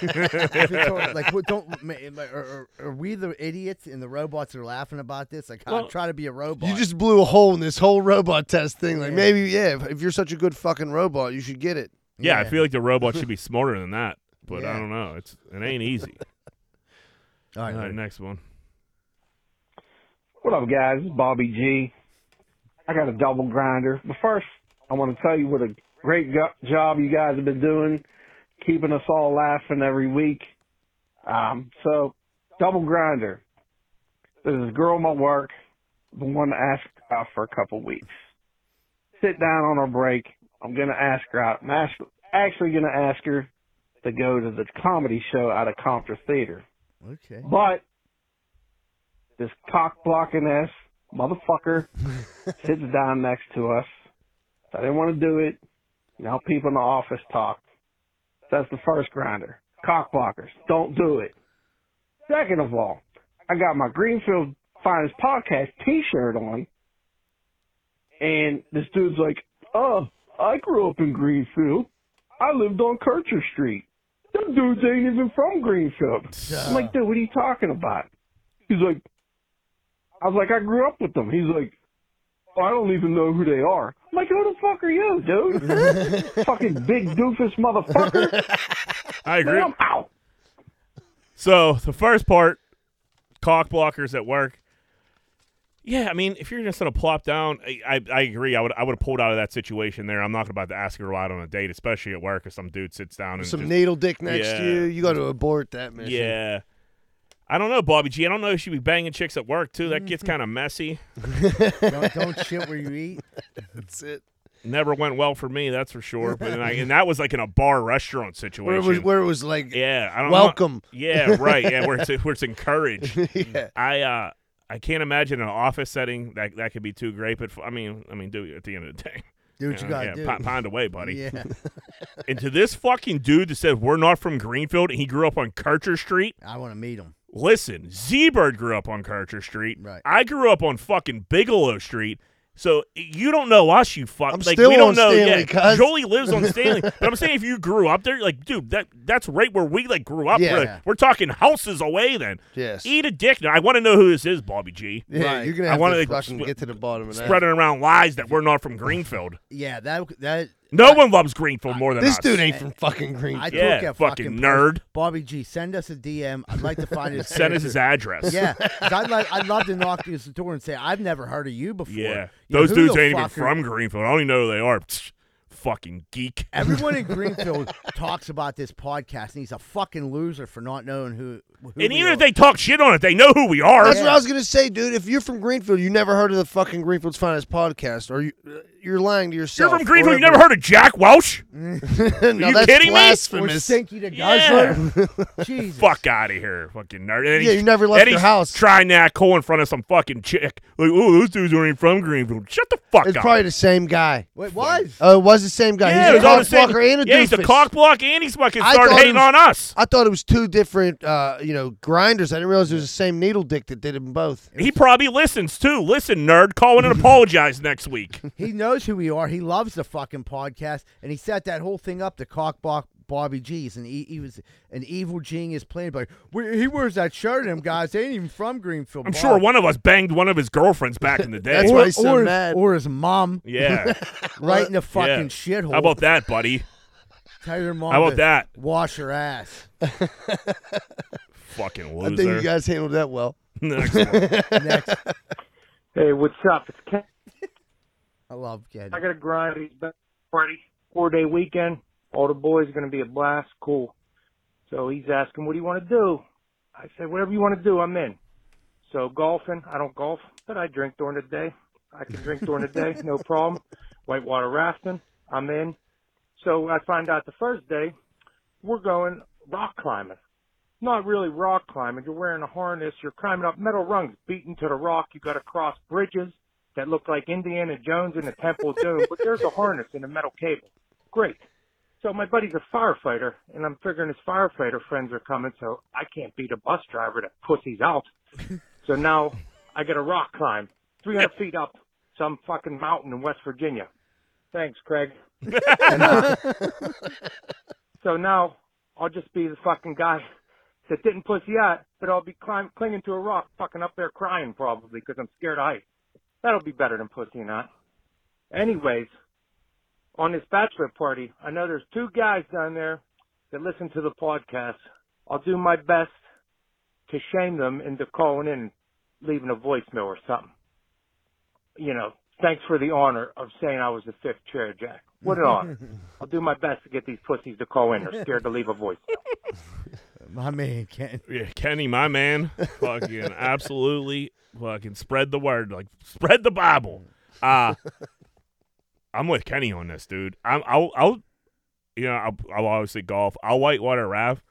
If it's hard, like, what, don't ma- am I- are, are, are we the idiots and the robots are laughing about this? Like, Well, I'm trying to be a robot. You just blew a hole in this whole robot test thing. Like Yeah. maybe, yeah, if, if you're such a good fucking robot, you should get it. yeah, I feel like the robot should be [LAUGHS] smarter than that. But I don't know. It's it ain't easy. All right, All right, next one. What up, guys? It's Bobby G. I got a double grinder. But first, I want to tell you what a great go- job you guys have been doing, keeping us all laughing every week. Um, so double grinder. There's this girl at my work, the one that asked out for a couple weeks. Sit down on our break. I'm gonna ask her out. I'm ask, actually gonna ask her to go to the comedy show out of Comtra Theater. Okay. But this cock blocking ass motherfucker [LAUGHS] sits down next to us. I didn't want to do it. Now people in the office talk. That's the first grinder. Cock blockers. Don't do it. Second of all, I got my Greenfield Finest Podcast t-shirt on. And this dude's like, oh, I grew up in Greenfield. I lived on Kircher Street. Them dudes ain't even from Greenfield. I'm like, dude, what are you talking about? He's like, I was like, I grew up with them. He's like, oh, I don't even know who they are. I'm like, who the fuck are you, dude? [LAUGHS] Fucking big doofus motherfucker. I agree. Man, I'm out. So the first part, cock blockers at work. Yeah, I mean, if you're just gonna plop down, I, I, I agree. I would I would have pulled out of that situation there. I'm not about to ask her out on a date, especially at work, if some dude sits down and Some just, needle dick next Yeah. to you. You got to abort that mission. yeah. I don't know, Bobby G. I don't know if she'd be banging chicks at work too. That gets kind of messy. don't, don't shit where you eat. [LAUGHS] that's it. Never went well for me, that's for sure. But then I, and [LAUGHS] that was like in a bar restaurant situation. Where it was, where it was like, yeah, I don't welcome. Know. Yeah, right. Yeah, where it's [LAUGHS] where it's encouraged. yeah. I uh I can't imagine an office setting that that could be too great. But I mean, I mean, do at the end of the day. Do what you know, gotta yeah, do. po- pound away, buddy. Yeah, And to this fucking dude that said we're not from Greenfield and he grew up on Kircher Street. I want to meet him. Listen, Z-Bird grew up on Carter Street. Right. I grew up on fucking Bigelow Street. So you don't know us, you fuck. I'm like still we don't on know. Stanley, yeah, cuz. Jolie lives on Stanley, [LAUGHS] but I'm saying if you grew up there, like, dude, that that's right where we like grew up. Yeah. We're, we're talking houses away. Then Yes. eat a dick. Now I want to know who this is, Bobby G. Yeah, Right. you're gonna I have wanna, to like, fucking sp- get to the bottom of that. Spreading around lies that we're not from Greenfield. Yeah, that that No one loves Greenfield more than This us. dude ain't from fucking Greenfield. I took Yeah, a fucking fucking nerd. Bobby G, send us a DM. I'd like to find his [LAUGHS] Send us his address. Yeah, I'd like I'd love to knock [LAUGHS] his door and say I've never heard of you before. Yeah. You Those who dudes ain't even fuck are- from Greenfield. I don't even know who they are. Psh, fucking geek. [LAUGHS] Everyone in Greenfield talks about this podcast, and he's a fucking loser for not knowing who. who And we even are. if they talk shit on it, they know who we are. That's what I was gonna say, dude. If you're from Greenfield, you never heard of the fucking Greenfield's Finest podcast, or you, you're lying to yourself. You're from Greenfield. or You never heard of Jack Welch? [LAUGHS] no, you that's kidding me? or blasphemous. Stinky the Yeah. Guzzler. Jesus. Fuck out of here, fucking nerd. And Yeah, he's- you never left then your he's house. Trying that cool in front of some fucking chick. Like, oh, those dudes aren't even from Greenfield. Shut the fuck up. It's up. probably the same guy. Wait, was? Oh, it was the same guy. yeah, he's it a was all the cock same- blocker and a yeah, he's a doofus. cock block and he's fucking I started thought it hating was- on us. I thought it was two different, uh, you know, grinders. I didn't realize it was the same needle dick that did them both. He probably listens too. Listen, nerd, call in and [LAUGHS] apologize next week. He knows who we are. He loves the fucking podcast, and he set that whole thing up to cockblock Bobby G's, and he, he was an evil genius playing. But he wears that shirt, and them guys they ain't even from Greenfield. I'm Bob." sure one of us banged one of his girlfriends back in the [LAUGHS] day. That's or, why he's so or his, mad. or his mom yeah. [LAUGHS] right in the Yeah. fucking shithole. How about that, buddy? Tell your mom How about to that? Wash your ass. Fucking loser. I think you guys handled that well. [LAUGHS] Next one. Next, Hey, what's up? It's Ken. I love Kenny. I got a grind. He's back. Four day weekend. All the boys are going to be a blast. Cool. So he's asking, what do you want to do? I said, whatever you want to do, I'm in. So golfing. I don't golf, but I drink during the day. I can drink during the day, [LAUGHS] no problem. Whitewater rafting. I'm in. So I find out the first day we're going rock climbing. Not really rock climbing. You're wearing a harness. You're climbing up metal rungs, beaten to the rock. You got to cross bridges that look like Indiana Jones in the Temple of Doom, but there's a harness and a metal cable. Great. So my buddy's a firefighter, and I'm figuring his firefighter friends are coming, so I can't beat a bus driver that pussy's out. [LAUGHS] so now I got a rock climb, 300 feet up some fucking mountain in West Virginia. Thanks, Craig. [LAUGHS] And, uh, so now I'll just be the fucking guy that didn't pussy out, but I'll be climb, clinging to a rock, fucking up there crying probably because I'm scared of heights. That'll be better than pussy not. Anyways, on this bachelor party, I know there's two guys down there that listen to the podcast. I'll do my best to shame them into calling in leaving a voicemail or something. You know, thanks for the honor of saying I was the fifth chair, Jack. What an honor. [LAUGHS] I'll do my best to get these pussies to call in. They're scared to leave a voicemail. [LAUGHS] My man, Ken. Yeah, Kenny, my man, fucking absolutely fucking spread the word, like spread the Bible. Uh I'm with Kenny on this, dude. I'm I'll I'll you know, I'll, I'll obviously golf. I'll whitewater raft.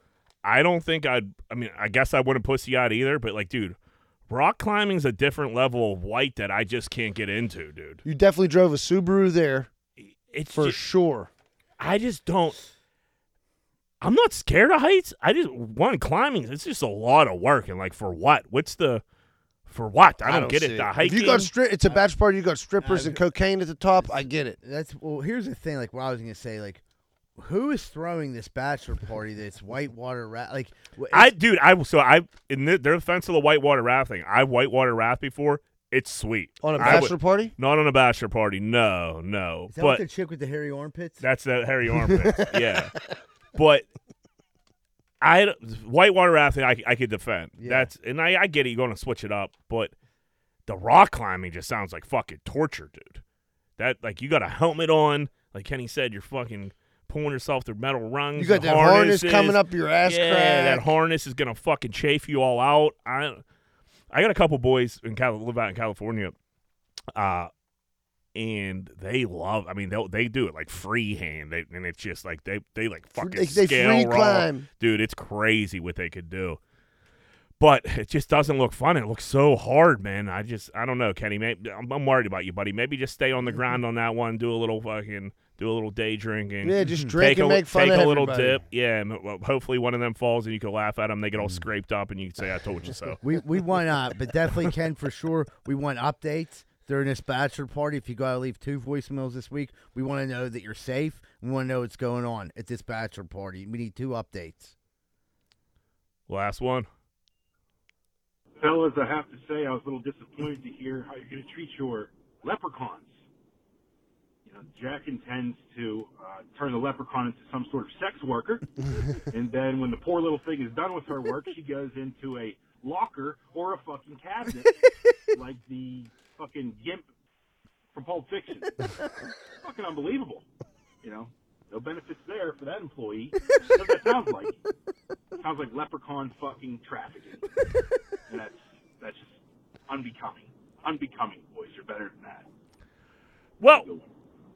I don't think I'd I mean, I guess I wouldn't pussy out either, but like, dude, rock climbing's a different level of white that I just can't get into, dude. You definitely drove a Subaru there It's for just, sure. I just don't. I'm not scared of heights. I just one climbing. It's just a lot of work, and like for what? What's the for what? I don't, get see it. The If hiking. you got stri- it's a bachelor party. You got strippers and cocaine at the top. I get it. That's well. Here's the thing. Like what I was gonna say. Like, who is throwing this bachelor party? That's whitewater ra Like, I dude. I so I in the, their defense of the whitewater rafting. I've whitewater raft before. It's sweet On a I would- bachelor party? not on a bachelor party. No, no. is that what But the chick with the hairy armpits? That's the hairy armpits. [LAUGHS] yeah, but I whitewater rafting I, I could defend. Yeah. That's and I, I get it. You're going to switch it up, but the rock climbing just sounds like fucking torture, dude. That like you got a helmet on, like Kenny said, you're fucking pulling yourself through metal rungs. You got that harness coming up your ass Yeah, crack. that harness is gonna fucking chafe you all out. I I got a couple boys in Cal- live out in California, uh, and they love. I mean, they they do it like freehand, they, and it's just like they they like fucking they, they scale free raw. climb. dude. It's crazy what they could do. But it just doesn't look fun. It looks so hard, man. I just, I don't know, Kenny. Maybe, I'm, I'm worried about you, buddy. Maybe just stay on the [LAUGHS] ground on that one. Do a little fucking, do a little day drinking. Yeah, just drink take and a, make fun take of a little everybody. dip. Yeah, and, well, hopefully one of them falls and you can laugh at them. They get all scraped up and you can say, "I told you so." [LAUGHS] we we want uh, but definitely Ken for sure. We want updates during this bachelor party. If you gotta leave two voicemails this week, we want to know that you're safe. We want to know what's going on at this bachelor party. We need two updates. Last one. Fellas, I have to say I was a little disappointed to hear how you're going to treat your leprechauns. You know, Jack intends to uh, turn the leprechaun into some sort of sex worker, [LAUGHS] and then when the poor little thing is done with her work, she goes into a locker or a fucking cabinet, [LAUGHS] like the fucking gimp from Pulp Fiction. [LAUGHS] fucking unbelievable. You know, no benefits there for that employee. [LAUGHS] That's what that sounds like. Sounds like leprechaun fucking trafficking and that's that's just unbecoming. Unbecoming, boys. You're better than that. Well,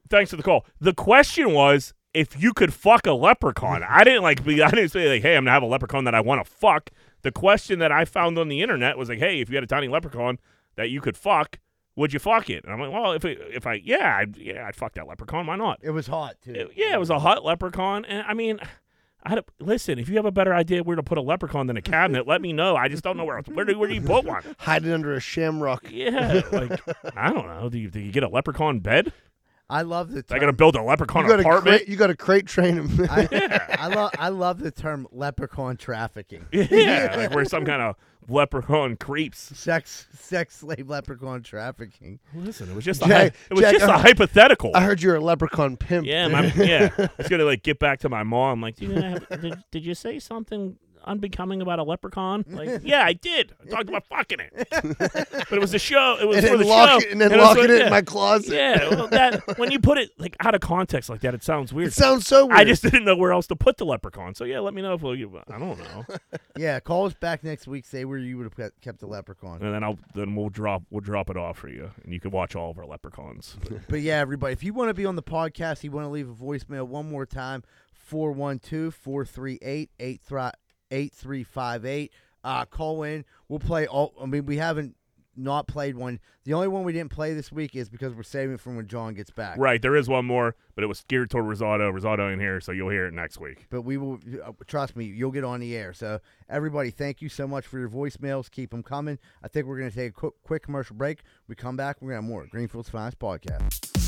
thanks for the call. The question was if you could fuck a leprechaun. I didn't like be I didn't say like, hey, I'm gonna have a leprechaun that I want to fuck. The question that I found on the internet was like, hey, if you had a tiny leprechaun that you could fuck, would you fuck it? And I'm like, well, if it, if I yeah, I'd, yeah, I'd fuck that leprechaun. Why not? It was hot too. It- yeah, it was a hot leprechaun, and I mean. I had a, listen, if you have a better idea where to put a leprechaun than a cabinet, let me know. I just don't know where where do, where do you put one? Hide it under a shamrock. Yeah, like [LAUGHS] I don't know. Do you, do you get a leprechaun bed? I love the. Term. I got to build a leprechaun You got, a apartment. crate, you got a crate train him. I, [LAUGHS] I love. I love the term leprechaun trafficking. [LAUGHS] Yeah, like we're some kind of leprechaun creeps. Sex, sex slave leprechaun trafficking. Listen, it was just a Jack- hy- it was Jack, just a hypothetical. I heard you're a leprechaun pimp. yeah, my, yeah. [LAUGHS] I was gonna like get back to my mom. Like, "Do you have, did, did you say something unbecoming about a leprechaun? [LAUGHS] Like, yeah, I did. I talked about fucking it, [LAUGHS] but it was a show. It was and for the lock show, it, and then it was locking for- it yeah. in my closet. Yeah, well, that [LAUGHS] when you put it like out of context like that, it sounds weird. It sounds so weird. I just didn't know where else to put the leprechaun. So yeah, let me know if you. I don't know, Yeah, call us back next week. Say where you would have kept- kept the leprechaun. and then I'll then we'll drop we'll drop it off for you, and you can watch all of our leprechauns. But yeah, everybody, if you want to be on the podcast, you want to leave a voicemail one more time 412 438 8358. Uh, call in. We'll play all. I mean, we haven't not played one. The only one we didn't play this week is because we're saving it from when John gets back. Right, there is one more, but it was geared toward Rosado. Rosado in here, so you'll hear it next week. But we will, uh, trust me, you'll get on the air. So, everybody, thank you so much for your voicemails. Keep them coming. I think we're going to take a quick, quick commercial break. We come back, we're going to have more Greenfield's Finest Podcast.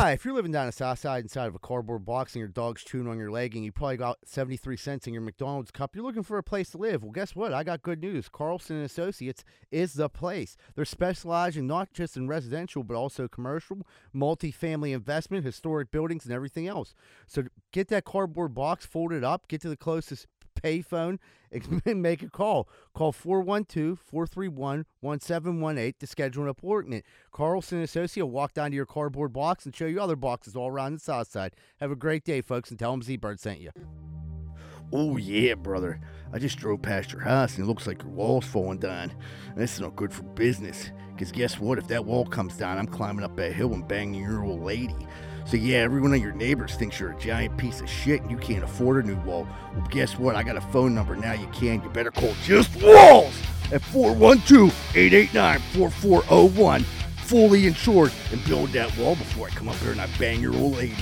Hi, if you're living down the south side inside of a cardboard box and your dog's chewing on your leg and you probably got 73 cents in your McDonald's cup, you're looking for a place to live. Well, guess what? I got good news. Carlson and Associates is the place. They're specializing not just in residential, but also commercial, multifamily investment, historic buildings, and everything else. So get that cardboard box, fold it up, get to the closest payphone [LAUGHS] and make a call. Call 412-431-1718 to schedule an appointment. Carlson Associate will walk down to your cardboard box and show you other boxes all around the south side. Have a great day, folks, and tell them Z-Bird sent you. Oh, yeah, brother. I just drove past your house and it looks like your wall's falling down. This is not good for business. Because guess what? If that wall comes down, I'm climbing up that hill and banging your old lady. So, yeah, every one of your neighbors thinks you're a giant piece of shit and you can't afford a new wall. Well, guess what? I got a phone number now you can. You better call Just Walls at 412 889 4401. Fully insured and build that wall before I come up here and I bang your old lady.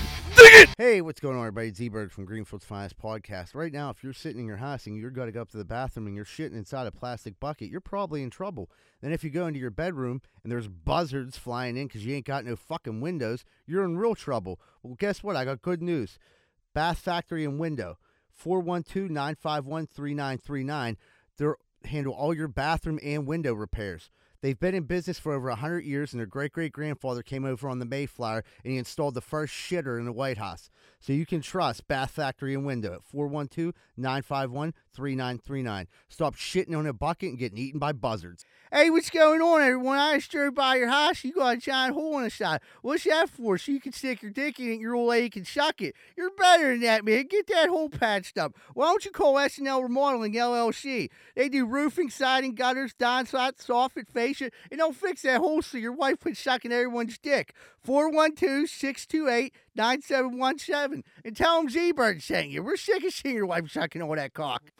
Hey, what's going on, everybody? Bird from Greenfield's Finest Podcast. Right now, if you're sitting in your house and you're going to go up to the bathroom and you're shitting inside a plastic bucket, you're probably in trouble. Then, if you go into your bedroom and there's buzzards flying in because you ain't got no fucking windows, you're in real trouble. Well, guess what? I got good news. Bath Factory and Window, 412 951 3939. They handle all your bathroom and window repairs. They've been in business for over 100 years, and their great great grandfather came over on the Mayflower and he installed the first shitter in the White House. So you can trust Bath Factory and Window at 412 951 3939. Stop shitting on a bucket and getting eaten by buzzards. Hey, what's going on, everyone? I just drove by your house. You got a giant hole in the side. What's that for? So you can stick your dick in it, your old lady can suck it. You're better than that, man. Get that hole patched up. Why don't you call SNL Remodeling LLC? They do roofing, siding, gutters, downsides, soffit, fascia, and they'll fix that hole so your wife quit sucking everyone's dick. 412 628 9717 and tell them Z-Bird sent you. We're sick of seeing your wife sucking all that cock.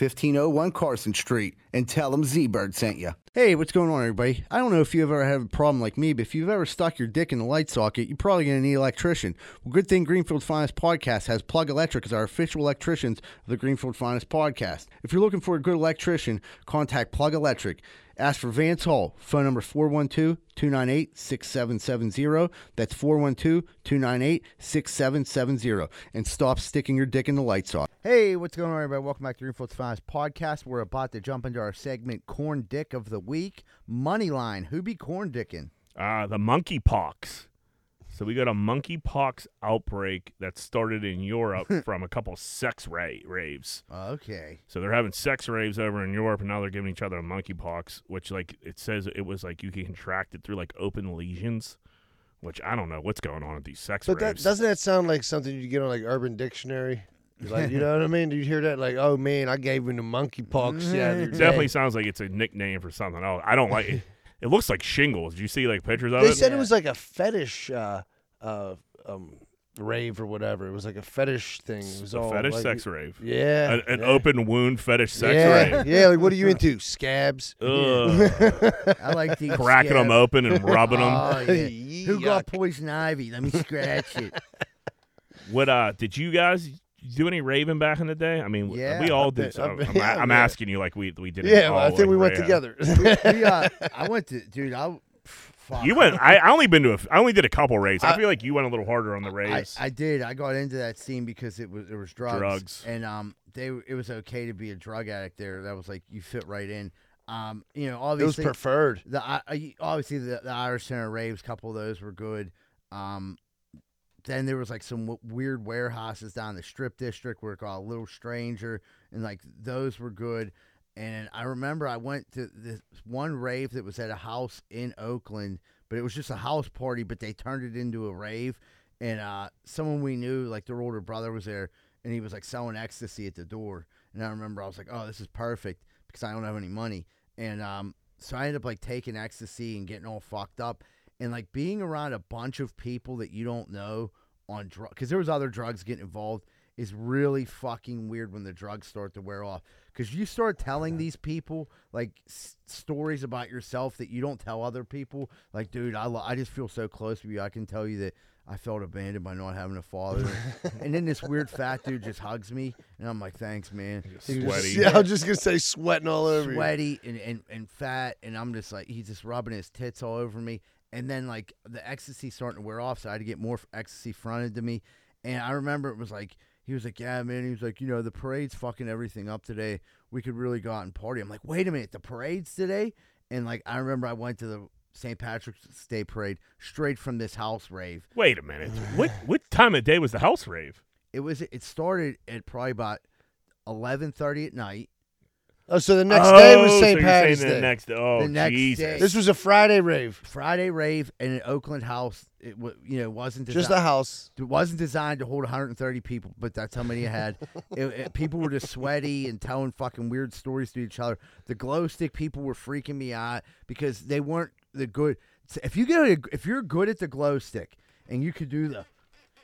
1501 Carson Street, and tell them Z-Bird sent you. Hey, what's going on, everybody? I don't know if you've ever had a problem like me, but if you've ever stuck your dick in a light socket, you're probably going to need an electrician. Well, good thing Greenfield's Finest Podcast has Plug Electric as our official electricians of the Greenfield Finest Podcast. If you're looking for a good electrician, contact Plug Electric. Ask for Vance Hall. Phone number 412 298 6770. That's 412 298 6770. And stop sticking your dick in the light socket. Hey, what's going on, everybody? Welcome back to Greenfield's Finest Podcast. We're about to jump into our segment Corn Dick of the Week. Moneyline. Who be corn dicking? Uh, the monkeypox. So we got a monkeypox outbreak that started in Europe [LAUGHS] from a couple sex ra- raves. Okay. So they're having sex raves over in Europe, and now they're giving each other monkeypox, which like it says it was like you can contract it through like open lesions, which I don't know what's going on with these sex But that raves. doesn't that sound like something you get on like Urban Dictionary? Like you know what I mean? Do you hear that? Like, oh man, I gave him the monkeypox. Yeah, the other [LAUGHS] day. Definitely sounds like it's a nickname for something else. I don't like it. [LAUGHS] It looks like shingles. Did you see like pictures of They it? They said it was like a fetish uh, uh, um, rave or whatever. It was like a fetish thing. It was a all fetish like- sex rave. Yeah, An, an yeah. open wound fetish sex yeah, rave. [LAUGHS] yeah. Like, what are you into? Scabs. [LAUGHS] Ugh. [LAUGHS] I like the Cracking them open and rubbing them. Oh, yeah. Who got poison ivy? Let me scratch it. What uh did you guys do any raving back in the day? I mean, Yeah, we all I've did. so I've been- I'm, yeah, I'm yeah. asking you like we we did. Yeah, well, I think we went together. [LAUGHS] together. we, uh, I went to, dude. I, fuck. You went. I, I only been to. A, I only did a couple raves. I, I- feel like you went a little harder on the raves. I did. I got into that scene because it was there was drugs, Drugs. and um, they it was okay to be a drug addict there. That was like you fit right in. Um, you know, it was obviously preferred. the I- I- obviously the, the Irish Center raves, couple of those were good. Um, then there was like some w- weird warehouses down the Strip District where it a little stranger, and like those were good. And I remember I went to this one rave that was at a house in Oakland, but it was just a house party, but they turned it into a rave. And uh, someone we knew, like their older brother, was there, and he was like selling ecstasy at the door. And I remember I was like, "Oh, this is perfect," because I don't have any money. And um, so I ended up like taking ecstasy and getting all fucked up, and like being around a bunch of people that you don't know on drugs, because there was other drugs getting involved, is really fucking weird when the drugs start to wear off. Because you start telling these people like s- stories about yourself that you don't tell other people. Like, dude, I lo- I just feel so close to you. I can tell you that. I felt abandoned by not having a father, [LAUGHS] and then this weird fat dude just hugs me, and I'm like, "Thanks, man." Sweaty. [LAUGHS] Yeah, I was just gonna say sweating all over you. sweaty and, and, and fat, and I'm just like he's just rubbing his tits all over me. And then like the ecstasy starting to wear off, so I had to get more ecstasy fronted to me. And I remember it was like he was like, yeah, man. He was like, you know, the parade's fucking everything up today. We could really go out and party. I'm like, wait a minute, the parade's today? And like, I remember I went to the St. Patrick's Day parade straight from this house rave. Wait a minute. what what time of day was the house rave? It was. It started at probably about eleven thirty at night. Oh, so the next day was Oh, so St. you're saying Patty's the Day. Next, oh, The next Jesus. day. This was a Friday rave. Friday rave in an Oakland house. It wa- you know wasn't Just desi- a house. It wasn't designed to hold 130 people, but that's how many it had. [LAUGHS] it, it- people were just sweaty and telling fucking weird stories to each other. The glow stick people were freaking me out because they weren't the good. If you get a, if you're good at the glow stick and you could do the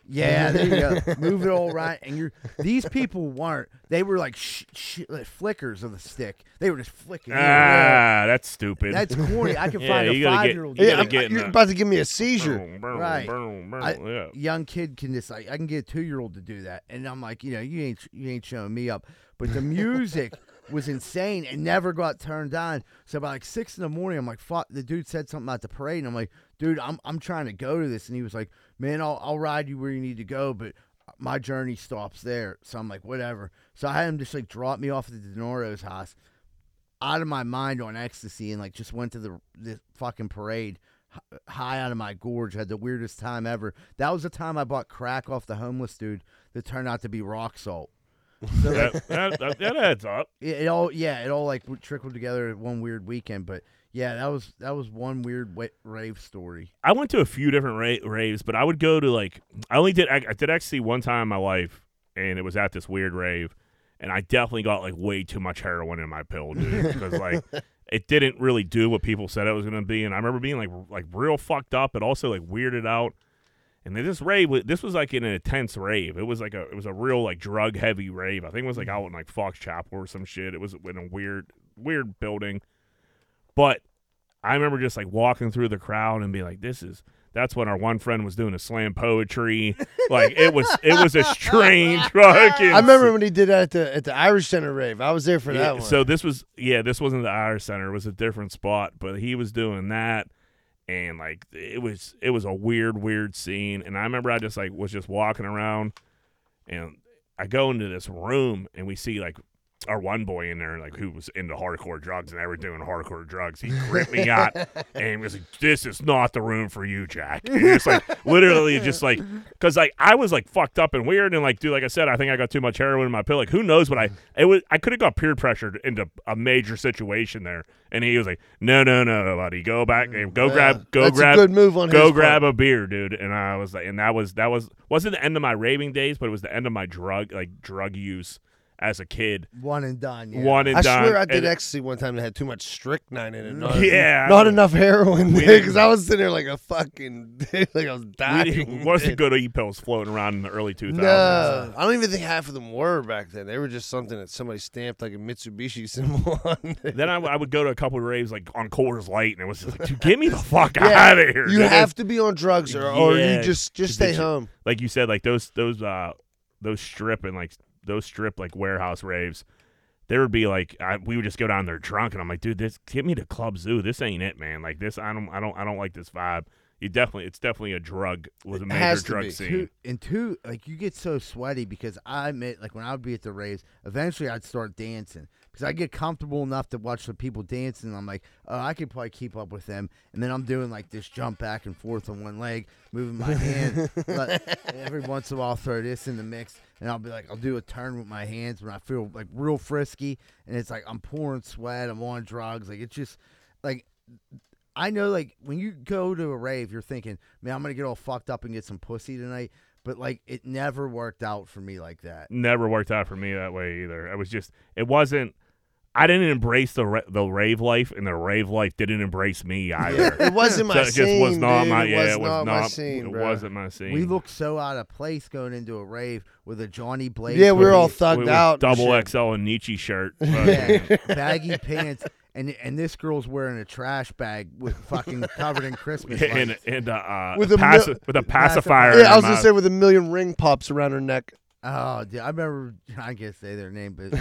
yeah, there you go. [LAUGHS] Move it all right, and you're. These people weren't. They were like sh- sh- like flickers of the stick. They were just flicking. here there. Ah, that's stupid. That's corny. I can [LAUGHS] Yeah, find a you gotta get- five year old. you Yeah, gotta I'm- get in you're the- about to give me a seizure. Boom, boom, Right. boom, boom, I- yeah. young kid can just like I can get a two year old to do that, and I'm like, you know, you ain't you ain't showing me up. But the music [LAUGHS] was insane and never got turned on. So by like six in the morning, I'm like, fuck. The dude said something about the parade, and I'm like, dude, I'm I'm trying to go to this, and he was like, man, I'll I'll ride you where you need to go, but my journey stops there. So I'm like, whatever. So I had him just like drop me off at the Denoro's house, out of my mind on ecstasy, and like just went to the the fucking parade high out of my gorge. Had the weirdest time ever. That was the time I bought crack off the homeless dude that turned out to be rock salt. So that, that, that, that adds up. it, [LAUGHS] it all yeah, it all like trickled together at one weird weekend. But yeah, that was that was one weird wa- rave story. I went to a few different ra- raves, but I would go to like I only did I, I did actually one time in my life, and it was at this weird rave, and I definitely got like way too much heroin in my pill, dude, because like [LAUGHS] it didn't really do what people said it was gonna be, and I remember being like like real fucked up, but also like weirded out. And then this rave, this was like in an intense rave. It was like a, it was a real like drug heavy rave. I think it was like mm-hmm. out in like Fox Chapel or some shit. It was in a weird, weird building. But I remember just like walking through the crowd and being like, "This is." That's when our one friend was doing a slam poetry. Like it was, it was a strange [LAUGHS] fucking. I remember when he did that at the at the Irish Center rave. I was there for Yeah, that one. So this was, yeah, this wasn't the Irish Center. It was a different spot, but he was doing that, and like it was, it was a weird, weird scene. And I remember I just like was just walking around, and I go into this room, and we see like our one boy in there, like who was into hardcore drugs, and they were doing hardcore drugs. He gripped me out, [LAUGHS] and he was like, "This is not the room for you, Jack." And it's like literally just like, because like I was like fucked up and weird, and like, dude, like I said, I think I got too much heroin in my pill. Like, who knows what I? Mm-hmm. It was I could have got peer pressured into a major situation there, and he was like, "No, no, no, buddy, go back, and go mm, Yeah, grab, go that's grab, a good move on go grab part. a beer, dude." And I was like, and that was that was wasn't the end of my raving days, but it was the end of my drug like drug use as a kid. One and done. Yeah. One and I done. swear I did and- ecstasy one time that had too much strychnine in it. Not, Yeah. [LAUGHS] not enough heroin because I was sitting there like a fucking [LAUGHS] like I was dying. didn't- wasn't good e pills floating around in the early 2000s. No, I don't even think half of them were back then. They were just something that somebody stamped like a Mitsubishi [LAUGHS] symbol on. it. Then I, w- I would go to a couple of raves like on Coors Light, and it was just like, dude, get me the fuck Yeah, out of here. You dude. have to be on drugs, or, or you just just stay get you- home. like you said, like those those uh those strip and like those strip like warehouse raves. There would be like I, we would just go down there drunk, and I'm like, dude, this get me to Club Zoo. This ain't it, man. Like this, I don't, I don't, I don't like this vibe. You definitely, it's definitely a drug. Was a major drug be. scene. Two, and two, like you get so sweaty because I admit, like when I would be at the raves, eventually I'd start dancing because I get comfortable enough to watch the people dancing. And I'm like, oh, I could probably keep up with them. And then I'm doing like this jump back and forth on one leg, moving my hand. [LAUGHS] but every once in a while, I'll throw this in the mix, and I'll be like, I'll do a turn with my hands when I feel like real frisky, and it's like I'm pouring sweat, I'm on drugs, like it's just like I know, like when you go to a rave, you're thinking, "Man, I'm gonna get all fucked up and get some pussy tonight." But like, it never worked out for me like that. Never worked out for me that way either. It was just, it wasn't. I didn't embrace the ra- the rave life, and the rave life didn't embrace me either. It wasn't my [LAUGHS] So it just was scene, not dude. my It yeah. was it was not not my scene, It bro. wasn't my scene. We looked so out of place going into a rave with a Johnny Blaze. Yeah, we were hoodie, all thugged with, out. and double shit. XL and Nietzsche shirt. [LAUGHS] yeah, baggy pants, and and this girl's wearing a trash bag with fucking covered in Christmas and lights. and uh, uh, With a paci- mil- with a pacifier. in Yeah, I was gonna mouth. say with a million ring pops around her neck. Oh, dude, I remember. [LAUGHS] I can't say their name, but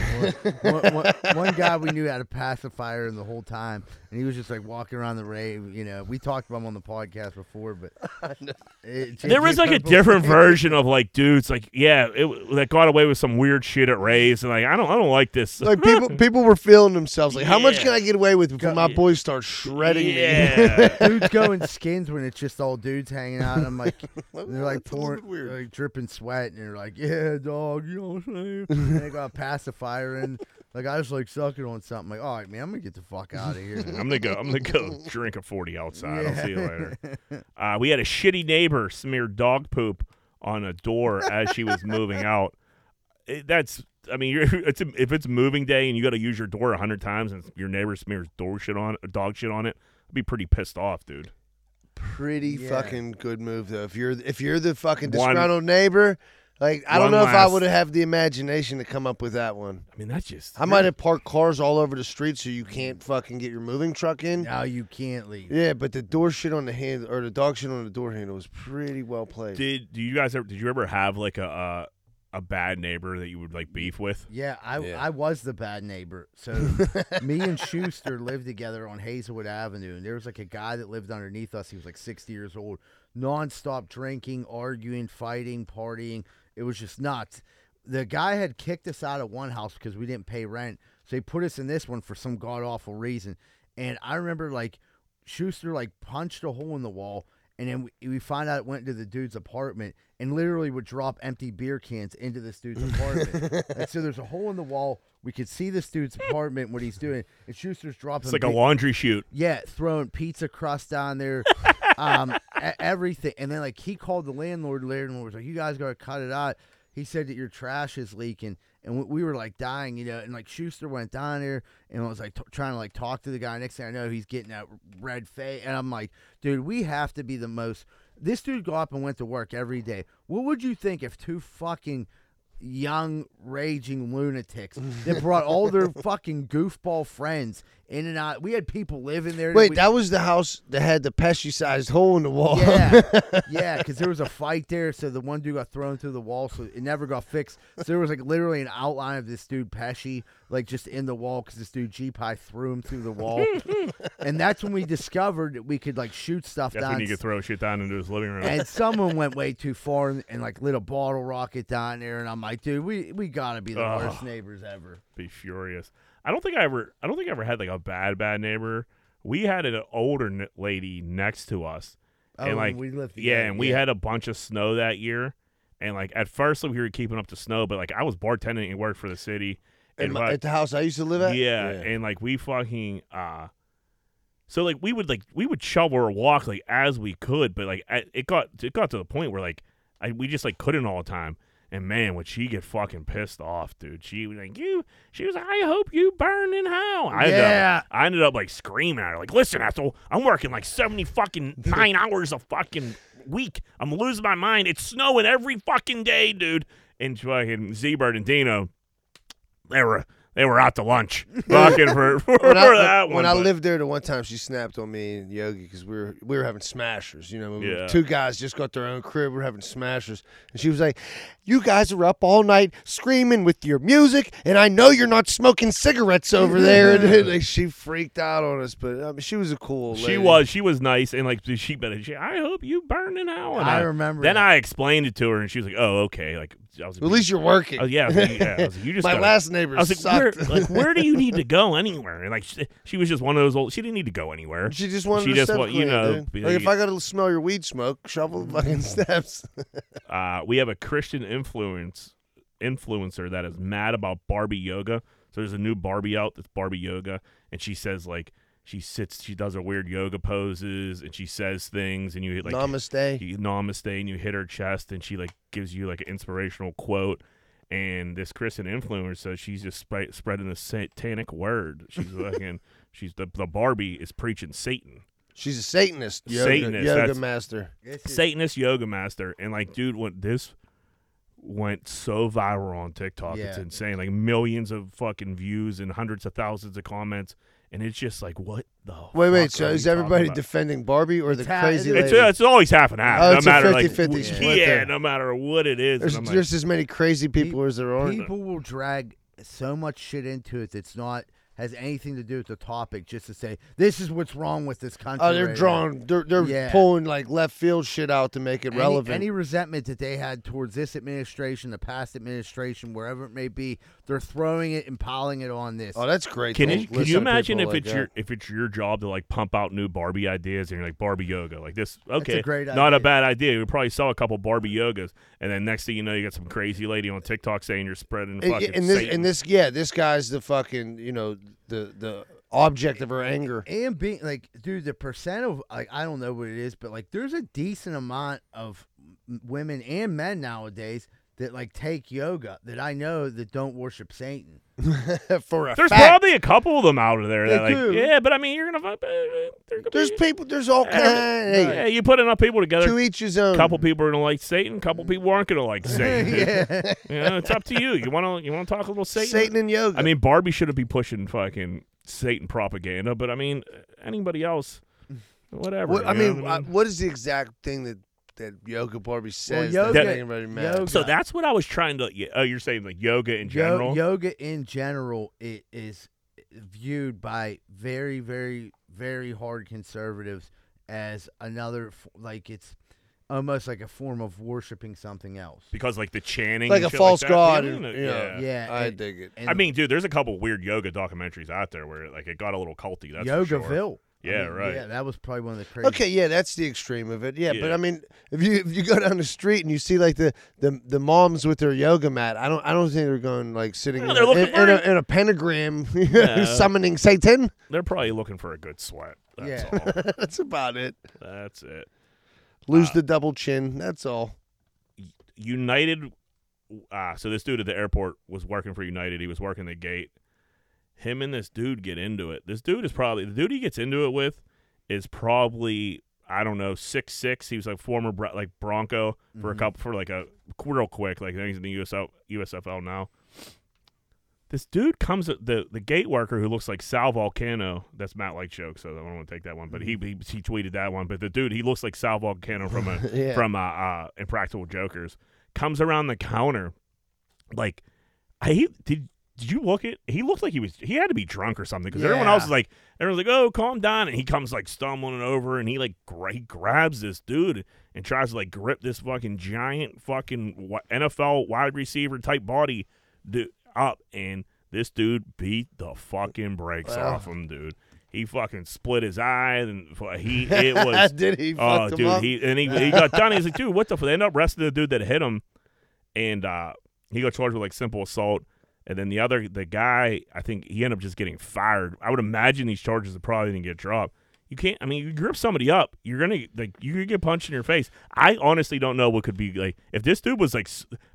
one, one, [LAUGHS] one, one guy we knew had a pacifier in the whole time, and he was just like walking around the rave. You know, we talked about him on the podcast before, but [LAUGHS] it, There was like a Purple- different [LAUGHS] version of like dudes, like yeah, it, that got away with some weird shit at raves, and like I don't, I don't like this. Like people, [LAUGHS] people were feeling themselves. Like, how much can I get away with before my boys start shredding me? yeah, dudes going skins when it's just all dudes hanging out. And I'm like, they're like That's a little pouring, weird. like dripping sweat, and they're like, yeah, dog, you know what I'm saying? and they got a pacifier, and like I just like sucking on something. Like, all right, man, I'm gonna get the fuck [LAUGHS] out of here. I'm gonna go. I'm gonna go [LAUGHS] drink a forty outside. I'll see you later. [LAUGHS] Uh, we had a shitty neighbor smear dog poop on a door as she was moving out. It- that's. I mean, you're, it's a, if it's moving day and you got to use your door a hundred times and your neighbor smears door shit on dog shit on it, I'd be pretty pissed off, dude. Pretty Yeah. fucking good move though. If you're if you're the fucking One- disgruntled neighbor, like I don't one know if I last- would have the imagination to come up with that one. I mean, that's just. I might have parked cars all over the street so you can't fucking get your moving truck in. now you can't leave. Yeah, but the door shit on the hand or the dog shit on the door handle was pretty well played. Did do you guys ever? Did you ever have like a uh, a bad neighbor that you would like beef with? Yeah, I Yeah. I was the bad neighbor. So [LAUGHS] me and Schuster lived together on Hazelwood Avenue, and there was like a guy that lived underneath us. He was like sixty years old, nonstop drinking, arguing, fighting, partying. It was just nuts. The guy had kicked us out of one house because we didn't pay rent, so he put us in this one for some god awful reason. And I remember like Schuster like punched a hole in the wall. And then we, we find out it went into the dude's apartment and literally would drop empty beer cans into this dude's [LAUGHS] apartment. and so there's a hole in the wall. We could see this dude's apartment, what he's doing. And Schuster's dropping It's like a laundry chute. yeah, throwing pizza crust down there, [LAUGHS] um, everything. And then like he called the landlord. Landlord was like, "You guys got to cut it out." He said that your trash is leaking, and we- we were like dying, you know. And like Schuster went down there and was like t- trying to like talk to the guy. Next thing I know, he's getting that red face, and I'm like, "Dude, we have to be the most." This dude got up and went to work every day. What would you think if two fucking young raging lunatics [LAUGHS] that brought all their fucking goofball friends in and out. We had people living there. Wait, we- that was the house that had the Pesci-sized hole in the wall. yeah, [LAUGHS] yeah, because there was a fight there, so the one dude got thrown through the wall, so it never got fixed. So there was like literally an outline of this dude Pesci, like just in the wall, because this dude G Pie threw him through the wall, [LAUGHS] and that's when we discovered that we could like shoot stuff That's down. when you could throw shit down into his living room. and [LAUGHS] someone went way too far and, and like lit a bottle rocket down there, and I'm like, dude, we we gotta be the Ugh. worst neighbors ever. be furious. I don't think I ever. I don't think I ever had like a bad bad neighbor. We had an older n- lady next to us, Oh, and like we lived yeah, together, and we yeah. had a bunch of snow that year. And like at first, like, we were keeping up the snow, but like I was bartending and worked for the city. At, And my- like- at the house I used to live at. yeah, and like we fucking uh so like we would like we would shovel or walk like as we could, but like I, it got it got to the point where like I we just like couldn't all the time. And man, would she get fucking pissed off, dude? She was like, "You," she was like, "I hope you burn in hell." I ended Yeah. up, I ended up like screaming at her, like, "Listen, asshole, I'm working like seventy fucking [LAUGHS] nine hours a fucking week. I'm losing my mind. It's snowing every fucking day, dude." And fucking Z-Bird and Dino, they were they were out to lunch [LAUGHS] fucking for, for when I, that when one. I but- lived there the one time, she snapped on me and Yogi because we were we were having smashers. You know, Yeah. two guys just got their own crib. We are having smashers, and she was like, "You guys are up all night screaming with your music, and I know you're not smoking cigarettes over there." [LAUGHS] and then, like, she freaked out on us, but I mean, she was a cool. Old She was. She was nice, and like she, but she, I hope you burn an hour. And I remember Then that. I explained it to her, and she was like, "Oh, okay." Like I was. At least you're working. Oh yeah, like, yeah. I was like, you [LAUGHS] just My gotta- last neighbor I was like, where, like, where do you need to [LAUGHS] go anywhere? And like, she, she was just one of those old. She didn't need to go anywhere. She just wanted She to just step wa- you know, be- Like if I got to smell your weed smoke, shovel the fucking [LAUGHS] steps. uh, we have a Christian influence influencer that is mad about Barbie yoga. So there's a new Barbie out that's Barbie yoga, and she says like she sits, she does her weird yoga poses, and she says things, and you like Namaste. you namaste, and you hit her chest, and she like gives you like an inspirational quote. And this Christian influencer says she's just sp- spreading the satanic word. She's [LAUGHS] fucking, she's the the Barbie is preaching Satan. She's a Satanist. Yoga, Satanist, yoga master. Satanist yoga master, and like, dude, what this went so viral on TikTok. It's Yeah. insane. Like millions of fucking views and hundreds of thousands of comments, and it's just like, what the Wait, wait. So is everybody defending Barbie or the ha- crazy it's- lady? It's, it's always half and half. Oh, no it's a matter like 50-50 yeah, split there. no matter what it is. There's and like, just as many crazy people as there are. People will drag so much shit into it that's not has anything to do with the topic just to say this is what's wrong with this country. Oh, they're right now." drawing. They're they're Yeah. pulling like left field shit out to make it any, relevant. Any resentment that they had towards this administration, the past administration, wherever it may be, they're throwing it and piling it on this. oh, that's great. Can to you can you imagine if like it's that. your uh, if it's your job to like pump out new Barbie ideas and you're like Barbie yoga like this okay a great not a bad idea you probably sell a couple Barbie yogas and then next thing you know you got some crazy lady on TikTok saying you're spreading And- fucking and this Satan. and this yeah, this guy's the fucking you know the the object of her anger. and being like, dude, the percent of like I don't know what it is, but like there's a decent amount of women and men nowadays that like take yoga that I know that don't worship Satan. [LAUGHS] For a There's fact. probably a couple of them out of there They that like do. yeah but I mean you're gonna uh, there could There's be, people. There's all kind. yeah, Hey, you put enough people together to each his own. a couple people are gonna like Satan a couple people aren't gonna like [LAUGHS] Satan yeah. you know, it's up to you you want to you want to talk a little Satan Satan and yoga. I mean, Barbie shouldn't be pushing fucking Satan propaganda, but I mean, anybody else, whatever. what, I mean, what I uh, what is the exact thing that that yoga Barbie says yoga- that anybody mad? yoga- so that's what I was trying to. Oh, you're saying like yoga in Yo- general? yoga in general it is viewed by very, very, very hard conservatives as another like it's almost like a form of worshiping something else. because like the chanting, like and a shit false like god. you and- know, yeah, Yeah, I and- dig it. And I mean, dude, there's a couple weird yoga documentaries out there where like it got a little culty. That's for sure. Yogaville. I Yeah, mean, right. Yeah, that was probably one of the crazy. Okay, yeah, that's the extreme of it. Yeah, but I mean, if you if you go down the street and you see like the the, the moms with their yoga mat, I don't I don't think they're going like sitting No, in, a, in, in a, in a pentagram [LAUGHS] Yeah. summoning Satan. They're probably looking for a good sweat. That's Yeah. all. [LAUGHS] that's about it. That's it. Lose Uh, the double chin. That's all. United. Uh, so this dude at the airport was working for United. He was working the gate. Him and this dude get into it. This dude is probably the dude he gets into it with is probably I don't know six six. He was like former like Bronco for a Mhm. couple for like a real quick. Like he's in the USL, USFL now. This dude comes at the the gate worker who looks like Sal Vulcano. That's Matt Light joke, so I don't want to take that one. But he, he he tweeted that one. But the dude he looks like Sal Vulcano from a [LAUGHS] Yeah. from uh, uh Impractical Jokers comes around the counter like I did did you look at he looked like he was he had to be drunk or something because everyone else Yeah. is like everyone's like oh calm down and he comes like stumbling over and he like gra- he grabs this dude and tries to like grip this fucking giant fucking NFL wide receiver type body dude up and this dude beat the fucking brakes Wow. off him dude he fucking split his eye and he [LAUGHS] it was Did he? Oh, dude, he and he, he got done. He's like, dude, what the? F-? They ended up arresting the dude that hit him, and uh, he got charged with like simple assault. And then the other, the guy, I think he ended up just getting fired. I would imagine these charges probably didn't get dropped. You can't. I mean, you grip somebody up, you're gonna like you could get punched in your face. I honestly don't know what could be like if this dude was like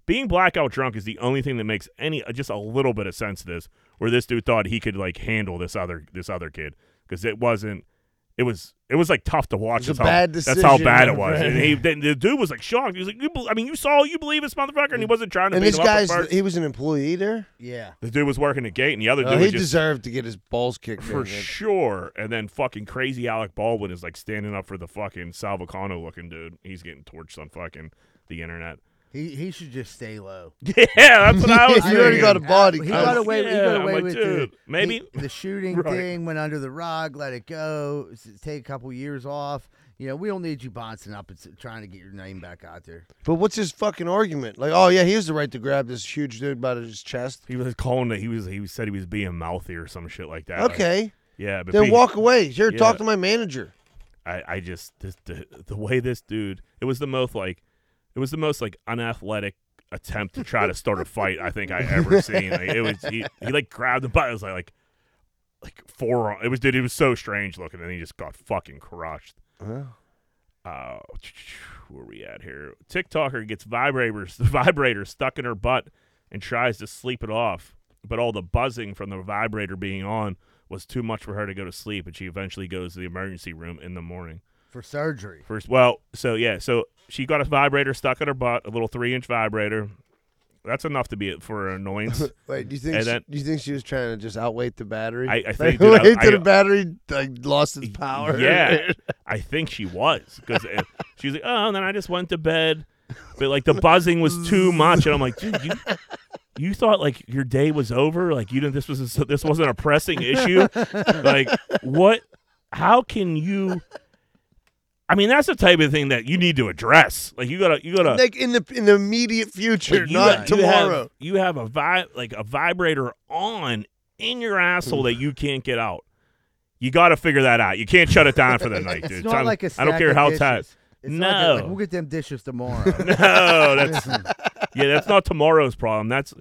being blackout drunk is the only thing that makes any uh, just a little bit of sense to this. Where this dude thought he could like handle this other this other kid because it wasn't. It was it was like tough to watch. It was That's a how, bad That's how bad it was. friend. And he, then the dude was like shocked. He was like, you bel- I mean, you saw, you believe this motherfucker, and he wasn't trying to. and beat this him up at guy's first. he was an employee there. Yeah. the dude was working the gate, and the other oh, dude Oh, was he just deserved to get his balls kicked for in. sure. And then fucking crazy Alec Baldwin is like standing up for the fucking Sal Vulcano looking dude. He's getting torched on fucking the internet. He he should just stay low. [LAUGHS] Yeah, that's what I was. [LAUGHS] You already got a body He count. got away. he got away like, with dude, the, maybe- the, the shooting [LAUGHS] Right. thing. Went under the rug. Let it go. Take a couple years off. You know, we don't need you bouncing up and trying to get your name back out there. But what's his fucking argument? Like, oh yeah, he has the right to grab this huge dude by his chest. He was calling it. He was. He said he was being mouthy or some shit like that. Like, Okay, yeah, but then be- walk away. Here, Yeah. talk to my manager. I, I just this, the the way this dude it was the most like it was the most like unathletic attempt to try to start a fight I think I ever seen. Like it was he, he like grabbed him by it was like like like forearm. It was dude. It was so strange looking, and he just got fucking crushed. Uh, where are we at here? TikToker gets vibrators [LAUGHS] the vibrator stuck in her butt and tries to sleep it off, but all the buzzing from the vibrator being on was too much for her to go to sleep, and she eventually goes to the emergency room in the morning. For surgery. First, well, so yeah, so she got a vibrator stuck in her butt, a little three inch vibrator. That's enough to be it for an annoyance. [LAUGHS] Wait, do you think? And She, then- do you think she was trying to just outweight the battery? I- I Like, [LAUGHS] think, dude, I- wait till I- the battery like lost its power. Yeah, [LAUGHS] I think she was because eh, she's like, oh, and then I just went to bed, but like the buzzing was too much, and I'm like, dude, you. You thought like your day was over, like you didn't. This was a, this wasn't a pressing issue. like what? How can you? I mean, that's the type of thing that you need to address. Like you gotta, you gotta. like in the in the immediate future, like, not have- you have- tomorrow. You have, a vi- like a vibrator on in your asshole that you can't get out. You got to figure that out. You can't shut it down for the [LAUGHS] night, dude. It's not I'm- like a I don't care how tight. It's not like, like, No. we'll get them dishes tomorrow. [LAUGHS] No, that's [LAUGHS] yeah, that's not tomorrow's problem. That's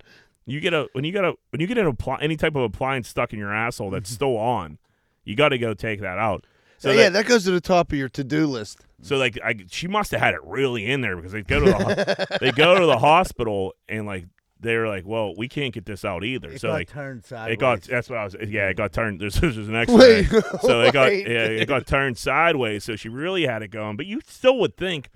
you get a when you get a when you get an appli- any type of appliance stuck in your asshole that's still on, you got to go take that out. So oh, So that- yeah, that goes to the top of your to do list. so like I, she must have had it really in there because they go to the [LAUGHS] they go to the hospital and like they were like, well, we can't get this out either. It so got like turned sideways. it got that's what I was yeah it got turned. There's, there's an X-ray. Wait, so it got [LAUGHS] yeah it got turned sideways. So she really had it going. But you still would think.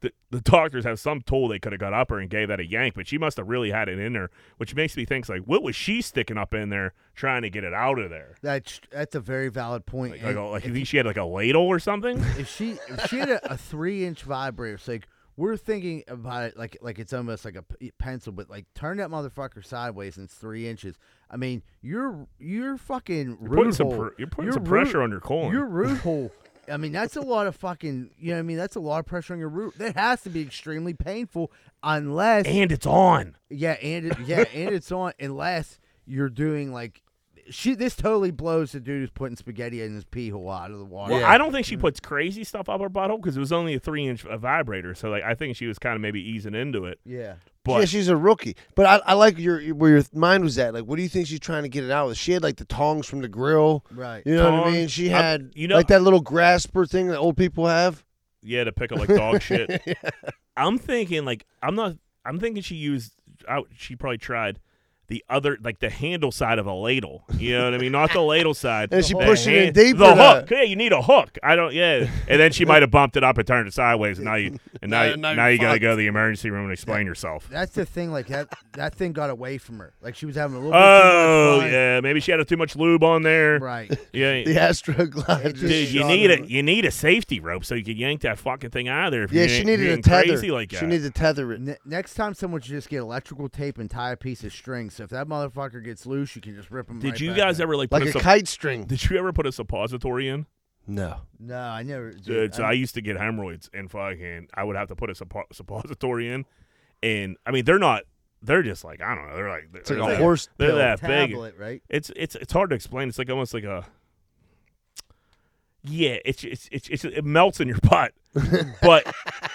That The doctors have some tool they could have got up her and gave that a yank, but she must have really had it in there, which makes me think like, what was she sticking up in there trying to get it out of there? That's that's a very valid point. Like, like, like you think she had like a ladle or something? [LAUGHS] if she if she had a, a three inch vibrator, it's like we're thinking about it like like it's almost like a p- pencil, but like turn that motherfucker sideways and it's three inches. I mean, you're fucking You're root putting some pr- you're putting some root- pressure on your colon. Your root hole. [LAUGHS] I mean, that's a lot of fucking. You know, what I mean, that's a lot of pressure on your root. That has to be extremely painful, unless and it's on. yeah, and it, yeah, and it's on unless you're doing like. She, this totally blows the dude who's putting spaghetti in his pee hole out of the water. Well, I don't think she mm-hmm. puts crazy stuff up her butthole because it was only a three inch vibrator. So like, I think she was kind of maybe easing into it. Yeah. But yeah, she's a rookie. But I, I like your where your mind was at. Like, what do you think she's trying to get it out with? She had like the tongs from the grill. Right. You know what I Tongs. mean? She I'm- had you know- like that little grasper thing that old people have. yeah, to pick up like dog shit. [LAUGHS] I'm thinking like I'm not. I'm thinking she used. Out. She probably tried the other like the handle side of a ladle. You know what I mean? Not the ladle side. [LAUGHS] And she The pushed it in hand- deeper The to- hook. Yeah, you need a hook. I don't. Yeah. And then she might have bumped it up and turned it sideways, and now you [LAUGHS] and now Now- you- now now, you're got to go to the emergency room and explain yourself. That's the thing. Like that, that thing got away from her. Like she was having a little. bit too Oh much yeah, maybe she had too much lube on there. Right. Yeah. [LAUGHS] The Astroglide. Dude, you need her. a you need a safety rope so you can yank that fucking thing out of there. If Yeah, you're she getting- needed a tether. Crazy like she that. needed to tether it. Ne- next time, someone should just get electrical tape and tie a piece of string. So if that motherfucker gets loose, you can just rip him. Did right you back guys out. ever like put Like a, a kite string. Did you ever put a suppository in? No. No, I never. Dude, so I- I used to get hemorrhoids and fucking I would have to put a suppo- suppository in, and I mean they're not. They're just like I don't know. They're like It's like they're a that- horse They're pill. that big. right? It's it's it's hard to explain. It's like almost like a. Yeah, it's it's it's, it's it melts in your butt, but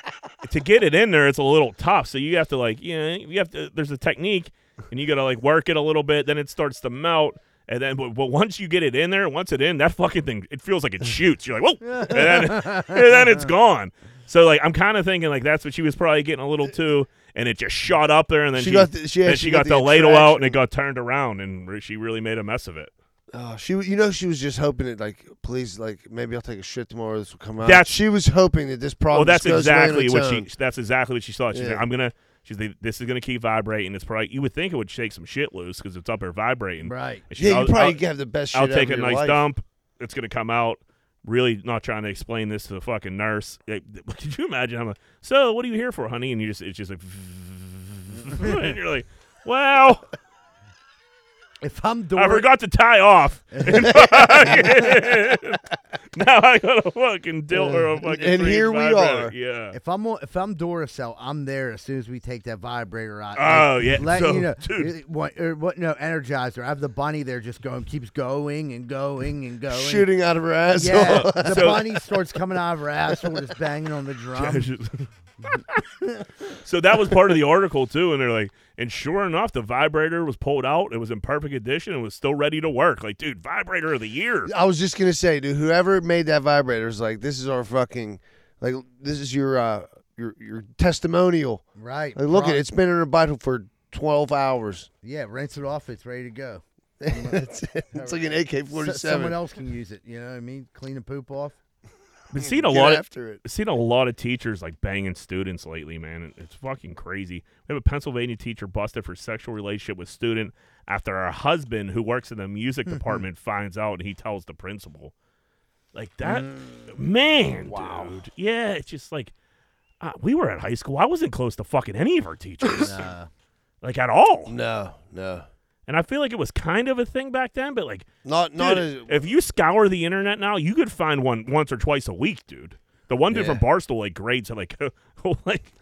[LAUGHS] to get it in there, it's a little tough. So you have to like you know you have to. There's a technique, and you got to like work it a little bit. Then it starts to melt, and then but, but once you get it in there, once it in, that fucking thing, it feels like it shoots. You're like whoa, and then [LAUGHS] and then it's gone. So like I'm kind of thinking like that's what she was probably getting a little uh, too, and it just shot up there, and then She she, got the- she- yeah, she she got got, the the ladle out, and it got turned around, and re- she really made a mess of it. Oh, she, you know, she was just hoping that, like, please, like, maybe I'll take a shit tomorrow. This will come out. That's- she was hoping that this problem. Well, that's exactly what she. That's exactly what she thought. She's Yeah. like, I'm gonna. She's like, this is gonna keep vibrating. It's probably you would think it would shake some shit loose because it's up there vibrating. Right. And she's, Yeah, you I'll- probably I'll- have the best shit I'll take a nice life. dump. It's gonna come out. Really not trying to explain this to the fucking nurse. Like, [LAUGHS] Could you imagine? I'm like, so what are you here for, honey? And you just it's just like, [LAUGHS] and you're like, well, If I'm I forgot to tie off. [LAUGHS] [LAUGHS] now I got a fucking dilt or a fucking. And three-inch here we vibrator. are. Yeah. if I'm on- if I'm Duracell, I'm there as soon as we take that vibrator out. Oh, Like, yeah. letting So, you know, dude. uh, what, or what? No, Energizer. I have the bunny there, just going, keeps going and going and going. Shooting out of her asshole. Yeah, the So- bunny starts coming out of her asshole, just banging on the [LAUGHS] drum. So that was part of the article too, and they're like, and sure enough, the vibrator was pulled out. It was in perfect condition and was still ready to work. Like, dude, vibrator of the year. I was just gonna say, dude, whoever made that vibrator is like, this is our fucking, like, this is your, uh, your, your testimonial. Right. Like, look at it, it's been in her bottle for twelve hours. Yeah, rinse it off. It's ready to go. [LAUGHS] it's, it's like an AK forty seven. So- someone else can use it. You know what I mean? Clean the poop off. Been seeing a lot of it. seen a lot of teachers like banging students lately, man. It's fucking crazy. We have a Pennsylvania teacher busted for sexual relationship with student after her husband, who works in the music department, finds out and he tells the principal. Like that, man, Wow. dude. Yeah, it's just like uh, we were at high school. I wasn't close to fucking any of our teachers, [LAUGHS] Nah. like at all. No, no, And I feel like it was kind of a thing back then, but like not not Dude, as. if you scour the internet now, you could find one once or twice a week, dude. The one dude Yeah. from Barstool like grades like [LAUGHS] he'll like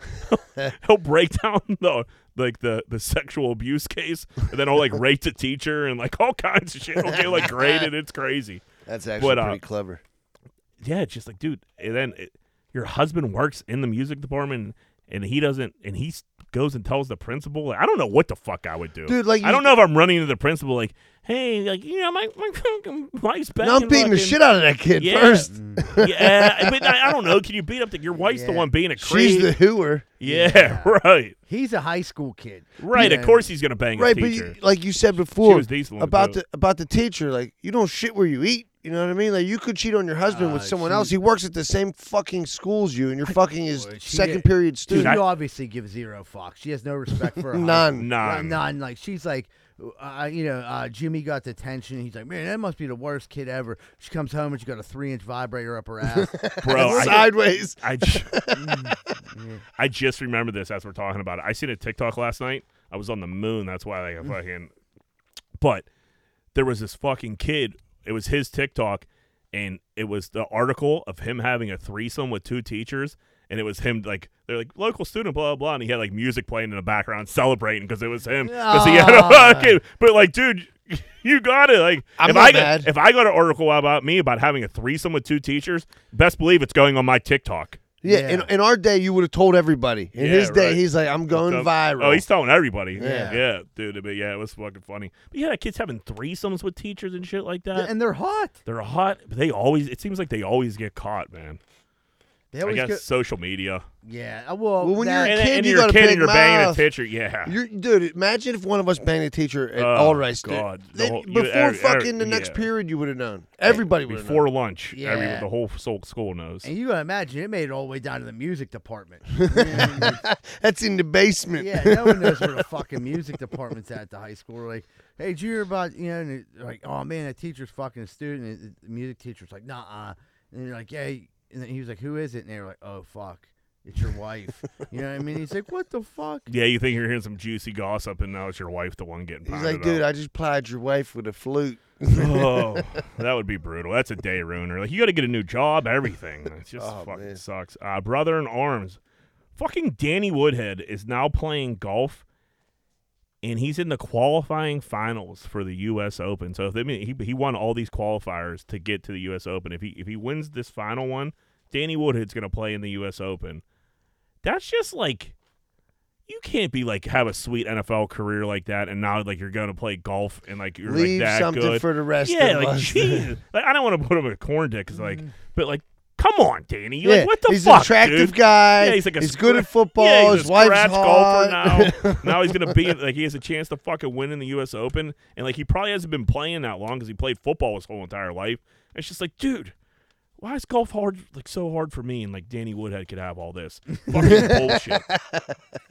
[LAUGHS] he'll break down the like the the sexual abuse case and then he'll like [LAUGHS] rate the teacher and like all kinds of shit. He'll get like graded. It's crazy. That's actually But, uh, pretty clever. Yeah, it's just like dude. And then it, your husband works in the music department and he doesn't and he s- goes and tells the principal. Like, I don't know what the fuck I would do. Dude, like, I don't know if I'm running to the principal like, hey, like you know my my fucking wife's No, I'm banging beating the shit out of that kid Yeah. first. Mm. [LAUGHS] yeah, but I, I don't know. Can you beat up the, your wife's the one being a creep? She's the hooer. yeah, [LAUGHS] right, He's a high school kid. right. Yeah. Of course, he's gonna bang Right, a but you, like you said before was about it. the about the teacher, like you don't shit where you eat. You know what I mean? Like you could cheat on your husband with Uh, someone she- else. He works at the same fucking school as you, and you're fucking his Boy, she second period She student. I- [LAUGHS] obviously gives zero fucks. She has no respect for [LAUGHS] her husband. None. None. None. Like she's like, uh, you know, uh, Jimmy got detention. attention. He's like, man, that must be the worst kid ever. She comes home and she got a three inch vibrator up her ass. [LAUGHS] Bro, I, Sideways. I, ju- I just remember this as we're talking about it. I seen a TikTok last night. I was on the moon. That's why like I fucking. But there was this fucking kid. It was his TikTok, and it was the article of him having a threesome with two teachers. And it was him like they're like local student blah blah blah, and he had like music playing in the background celebrating because it was him because he had a fucking. But like, dude, [LAUGHS] you got it. Like, I'm if not I mad. if I got an article about me about having a threesome with two teachers, best believe it's going on my TikTok. Yeah, Yeah. In, in our day, you would have told everybody. In Yeah, his day, right. he's like, I'm going viral. Oh, he's telling everybody. Yeah. yeah, dude. But yeah, it was fucking funny. But yeah, kids having threesomes with teachers and shit like that. and they're hot. They're hot. But they always. It seems like they always get caught, man. They I guess go, social media. yeah. uh, Well, Well, when that- you're a kid, and you you're got a a kid big and you're banging a mouth. teacher. Yeah. You're, dude, imagine if one of us banged a teacher at Oh, all right. God. The Then whole- you- before every- fucking every- the next yeah. period, you would have known. Everybody would have known. before lunch. Every Yeah. the whole soul school knows. and you gotta imagine it made it all the way down to the music department. [LAUGHS] That's in the basement. yeah, no one knows where the fucking music department's at the high school. We're like, hey, did you hear about you know? And they're like, oh man, that teacher's fucking a student. And the music teacher's like, nah. uh And you're like, yeah. And then he was like, who is it? And they were like, oh fuck, it's your wife. you know what I mean? He's like, what the fuck? [LAUGHS] Yeah, you think you're hearing some juicy gossip, and now it's your wife the one getting. He's like, dude, out. I just plied your wife with a flute. oh, [LAUGHS] that would be brutal. That's a day ruiner. Like you got to get a new job, everything. It just Oh, fucking man. sucks. Uh, brother in arms, fucking Danny Woodhead is now playing golf, and he's in the qualifying finals for the U.S. Open. So if they, he he won all these qualifiers to get to the U.S. Open. If he if he wins this final one, Danny Woodhead's gonna play in the U.S. Open. That's just like. You can't be like have a sweet NFL career like that, and now like you're gonna play golf and like you're Leave like that something good for the rest yeah, of like us. Jesus. like I don't want to put him in a corn dick, cause like, mm. but like, come on, Danny, you yeah, like what the he's fuck, an attractive dude? guy. Yeah, he's like a he's good at football. [LAUGHS] Yeah, he's His a wife's scratch hot. golfer now. [LAUGHS] now he's gonna be like he has a chance to fucking win in the U.S. Open, and like he probably hasn't been playing that long because he played football his whole entire life. It's just like, dude. Why is golf hard like so hard for me and like Danny Woodhead could have all this fucking [LAUGHS] bullshit?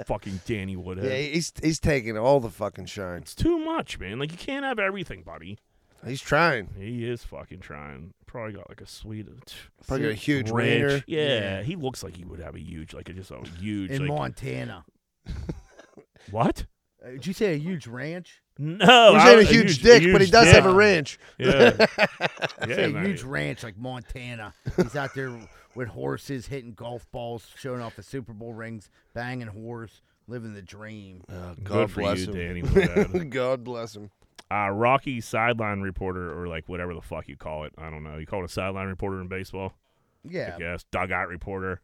fucking Danny Woodhead. yeah, he's he's taking all the fucking shine. It's too much, man. Like you can't have everything, buddy. He's trying. He is fucking trying. Probably got like a sweet, Probably got a huge ranch. Yeah, Yeah. he looks like he would have a huge, like a, just a huge. In like, Montana. [LAUGHS] what? Uh, did you say a huge ranch? No, He's I- had a huge dick, but he does dick. have a ranch. Yeah, [LAUGHS] yeah, say a man. huge ranch like Montana. He's out there with horses, hitting golf balls, showing off the Super Bowl rings, banging whores, living the dream. Oh, Good God for bless you, him. Danny [LAUGHS] God bless him. Uh, Rocky sideline reporter, or like whatever the fuck you call it. I don't know. You call it a sideline reporter in baseball? Yeah. I guess. Dugout reporter.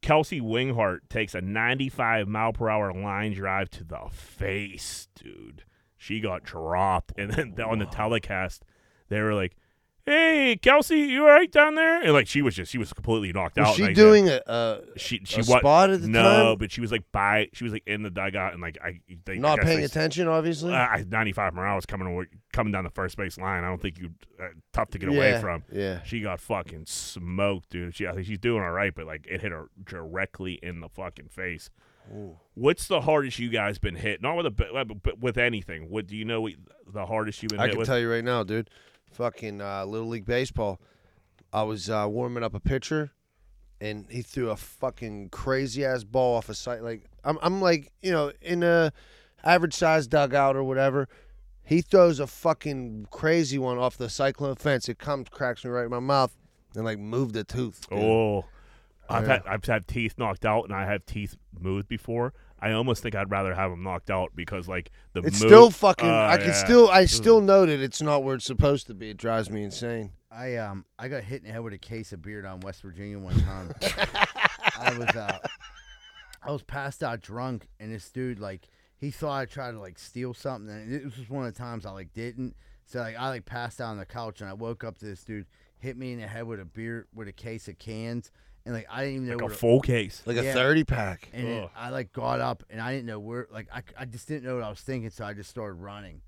Kelsey Wingert takes a 95 mile per hour line drive to the face, dude. She got dropped. And then on the telecast, they were like, "Hey, Kelsey, you all right down there?" And like she was just she was completely knocked Was out. she and I said- doing a, she she a wa- spot at the no, time? but she was like by she was like in the dugout and like I they, not guess paying they- attention? Obviously. Uh, 95 Morales coming away, coming down the first base line. I don't think you uh, tough to get away from. yeah. She got fucking smoked, dude. She I think she's doing all right, but like it hit her directly in the fucking face. What's the hardest you guys been hit? Not with a but- with anything. What do you know? What, the hardest you've been I hit can with? tell you right now, dude. Fucking uh, little league baseball. I was uh, warming up a pitcher, and he threw a fucking crazy ass ball off a site. Like I'm, I'm like you know in a average size dugout or whatever. He throws a fucking crazy one off the cyclone fence. It comes, cracks me right in my mouth, and like moved the tooth. dude. Oh, I've Yeah. had I've had teeth knocked out, and I have teeth moved before. I almost think I'd rather have them knocked out because like the It's move- still fucking. uh, I can yeah. still. I still know that it's not where it's supposed to be. It drives me insane. I um I got hit in the head with a case of beer on West Virginia one time. [LAUGHS] I was uh I was passed out drunk and this dude like he thought I tried to like steal something and it was just one of the times I like didn't. So like I like passed out on the couch and I woke up to this dude hit me in the head with a beer with a case of cans and like I didn't even know like a to- full case. Like a thirty pack. and then Ugh. I like got up and I didn't know where like I, I just didn't know what I was thinking so I just started running.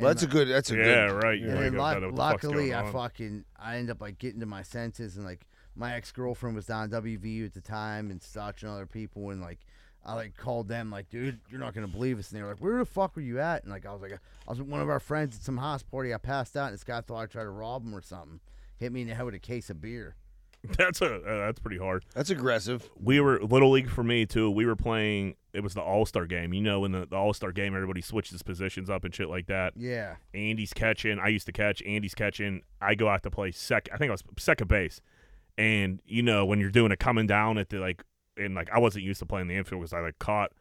Well, And, that's a good. That's a good yeah, good. right. You and wake then up, luck- gotta know what the fuck's luckily, going I on. fucking I end up like getting to my senses, and like my ex girlfriend was down at WVU at the time and such and other people, and like I like called them like, dude, you're not gonna believe us, and they were like, where the fuck were you at? And like I was like, I was with one of our friends at some house party. I passed out, and this guy thought I tried to rob him or something. Hit me in the head with a case of beer. [LAUGHS] That's a uh, that's pretty hard. That's aggressive. We were little league for me too. We were playing. It was the All Star game. You know, in the, the All Star game, everybody switches positions up and shit like that. Yeah, Andy's catching. I used to catch. Andy's catching. I go out to play second. I think I was second base. And you know when you're doing it coming down at the like, and like I wasn't used to playing the infield because I like caught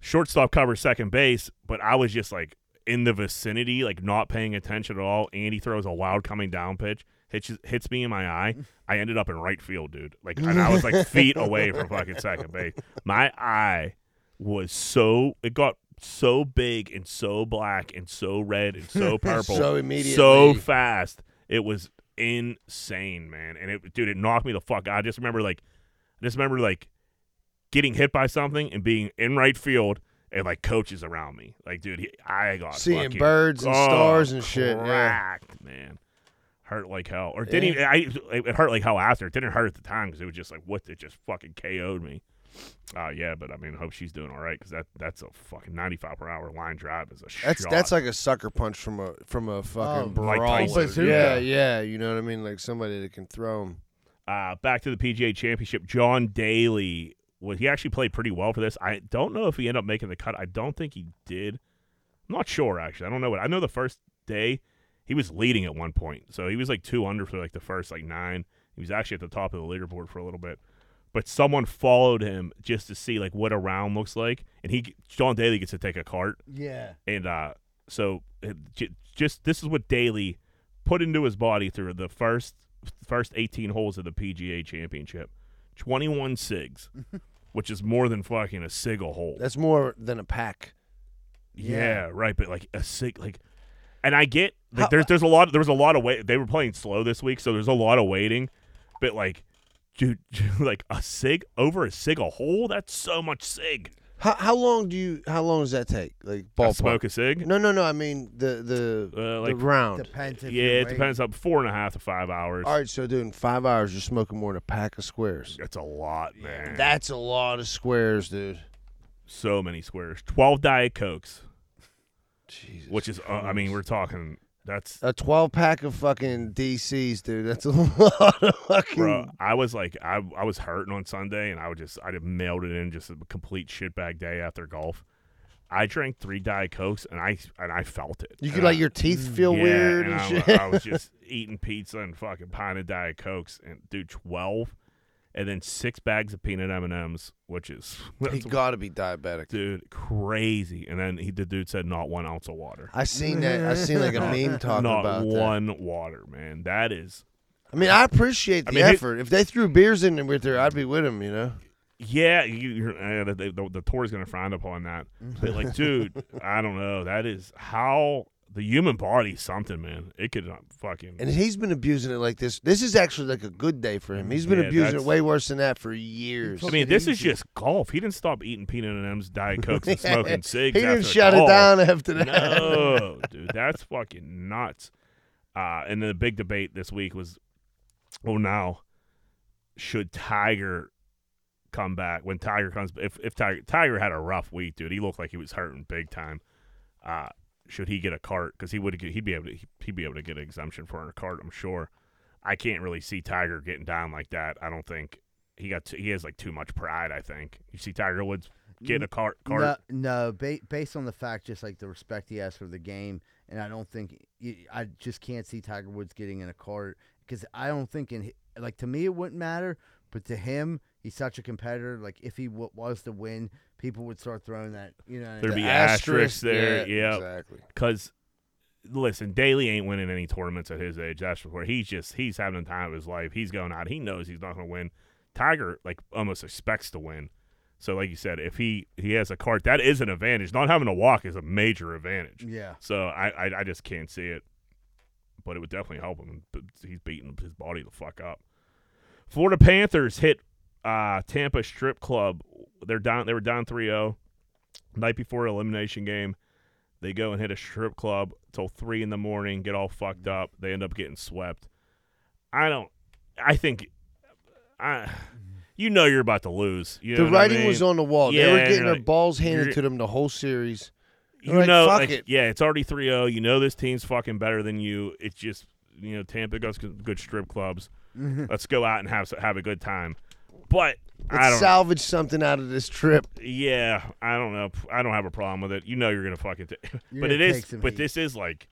shortstop cover second base, but I was just like in the vicinity, like not paying attention at all. Andy throws a wild coming down pitch, hits hits me in my eye. Mm. I ended up in right field, dude. Like, and I was like [LAUGHS] feet away from fucking second base. My eye was so it got so big and so black and so red and so [LAUGHS] purple So immediately. so fast. It was insane, man. And it, dude, it knocked me the fuck out. I just remember like, I just remember like getting hit by something and being in right field and like coaches around me. Like, dude, he, I got Seeing fucking- birds and oh, stars and shit, yeah. Man. Hurt like hell, or didn't even, I? It hurt like hell after. It didn't hurt at the time because it was just like what? It just fucking KO'd me. Uh, yeah, but I mean, hope she's doing all right because that that's a fucking ninety five per hour line drive is a That's shot. that's like a sucker punch from a from a fucking Oh, Mike brawl. Yeah, yeah. You know what I mean? Like somebody that can throw him. Uh, back to the PGA Championship. John Daly was he actually played pretty well for this. I don't know if he ended up making the cut. I don't think he did. I'm not sure actually. I don't know what. I know the first day he was leading at one point, so he was like two under for like the first like nine. He was actually at the top of the leaderboard for a little bit, but someone followed him just to see like what a round looks like, and he John Daly gets to take a cart, yeah. and uh, so just this is what Daly put into his body through the first first 18 holes of the PGA Championship. 21 cigs, [LAUGHS] which is more than fucking a cig a hole. That's more than a pack. yeah. right, but like a cig like and I get like How- there's there's a lot there was a lot of wait they were playing slow this week, so there's a lot of waiting. But like dude, [LAUGHS] like a cig over a cig a hole, that's so much cig. How how long do you? How long does that take? Like ball ballpark? smoke a cig? No, no, no. I mean the the Uh, like the round. Depends. If yeah, it waiting. depends on four and a half to five hours. All right, so dude, in five hours you're smoking more than a pack of squares. That's a lot, man. That's a lot of squares, dude. so many squares. Twelve diet cokes, Jesus. which is uh, I mean we're talking that's a twelve pack of fucking DCs, dude. That's a [LAUGHS] lot of fucking. bro. I was like I I was hurting on Sunday and I would just I just mailed it in just a complete shitbag day after golf. I drank three diet cokes and I and I felt it. You And could like your teeth mm. feel yeah, weird and and, I, shit. I was [LAUGHS] just eating pizza and fucking pint of diet cokes and dude twelve, and then six bags of peanut M and M's, which is [LAUGHS] he that's- got to be diabetic. dude crazy. And then he the dude said not one ounce of water. I seen that. I seen like a [LAUGHS] meme talking not about that. one water, man. That is I mean, I appreciate the I mean, hey- effort. if they threw beers in with there, I'd be with them. You know. Yeah, you, you're, uh, the, the, the tour is going to frown upon that. But like, [LAUGHS] dude, I don't know. That is how the human body something, man. It could uh, fucking. And he's been abusing it like this. This is actually like a good day for him. He's been Yeah, abusing it that's- way worse than that for years. I mean, this is just golf. He didn't stop eating peanut and M's, diet [LAUGHS] cokes, and smoking cigs. he didn't after shut it golf. down after that. No, [LAUGHS] dude, that's fucking nuts. Uh, and then the big debate this week was, oh, now should Tiger come back when Tiger comes? If if Tiger Tiger had a rough week, dude, he looked like he was hurting big time. Uh, should he get a cart? Because he would he'd be able to he'd be able to get an exemption for a cart. I'm sure. I can't really see Tiger getting down like that. I don't think he got t- he has like too much pride. I think you see Tiger Woods getting a cart cart. No, no ba- based on the fact, just like the respect he has for the game, and I don't think I just can't see Tiger Woods getting in a cart because I don't think in like to me it wouldn't matter, but to him he's such a competitor. Like if he w- was to win, people would start throwing that. You know, There'd The be asterisks there. yeah, Yeah, exactly. Because listen, Daly ain't winning any tournaments at his age. That's for sure. He's just he's having the time of his life. He's going out. He knows he's not going to win. Tiger like almost expects to win. So like you said, if he he has a cart, that is an advantage. Not having to walk is a major advantage. yeah. So I I, I just can't see it. But it would definitely help him. But He's beating his body the fuck up. Florida Panthers hit uh, Tampa Strip Club. They're down. They were down 3-0 night before elimination game. They go and hit a strip club till three in the morning. Get all fucked up. They end up getting swept. I don't. I think. I. You know you're about to lose. You know The what I writing was on the wall. Yeah, they were getting their like- balls handed to them the whole series. you like, know, fuck like, it. yeah, it's already 3-0. You know this team's fucking better than you. It's just you know Tampa goes good strip clubs. Let's go out and have have a good time. But Let's don't. salvage something out of this trip. yeah, I don't know. I don't have a problem with it. You know you're gonna fucking. T- [LAUGHS] but it is. But heat. this is like.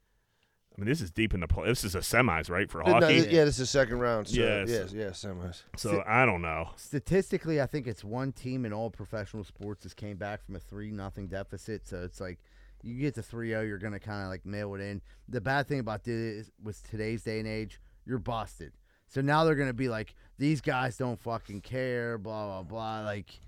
I mean, this is deep in the play. This is a semis, right, for No, hockey. yeah, this is the second round. So, Yes. yes, yes, semis. So I don't know. Statistically, I think it's one team in all professional sports has came back from a three nothing deficit. So it's like you get to 3-0, you're gonna kind of like mail it in. The bad thing about this was today's day and age, you're busted. So now they're gonna be like, these guys don't fucking care, blah blah blah. Like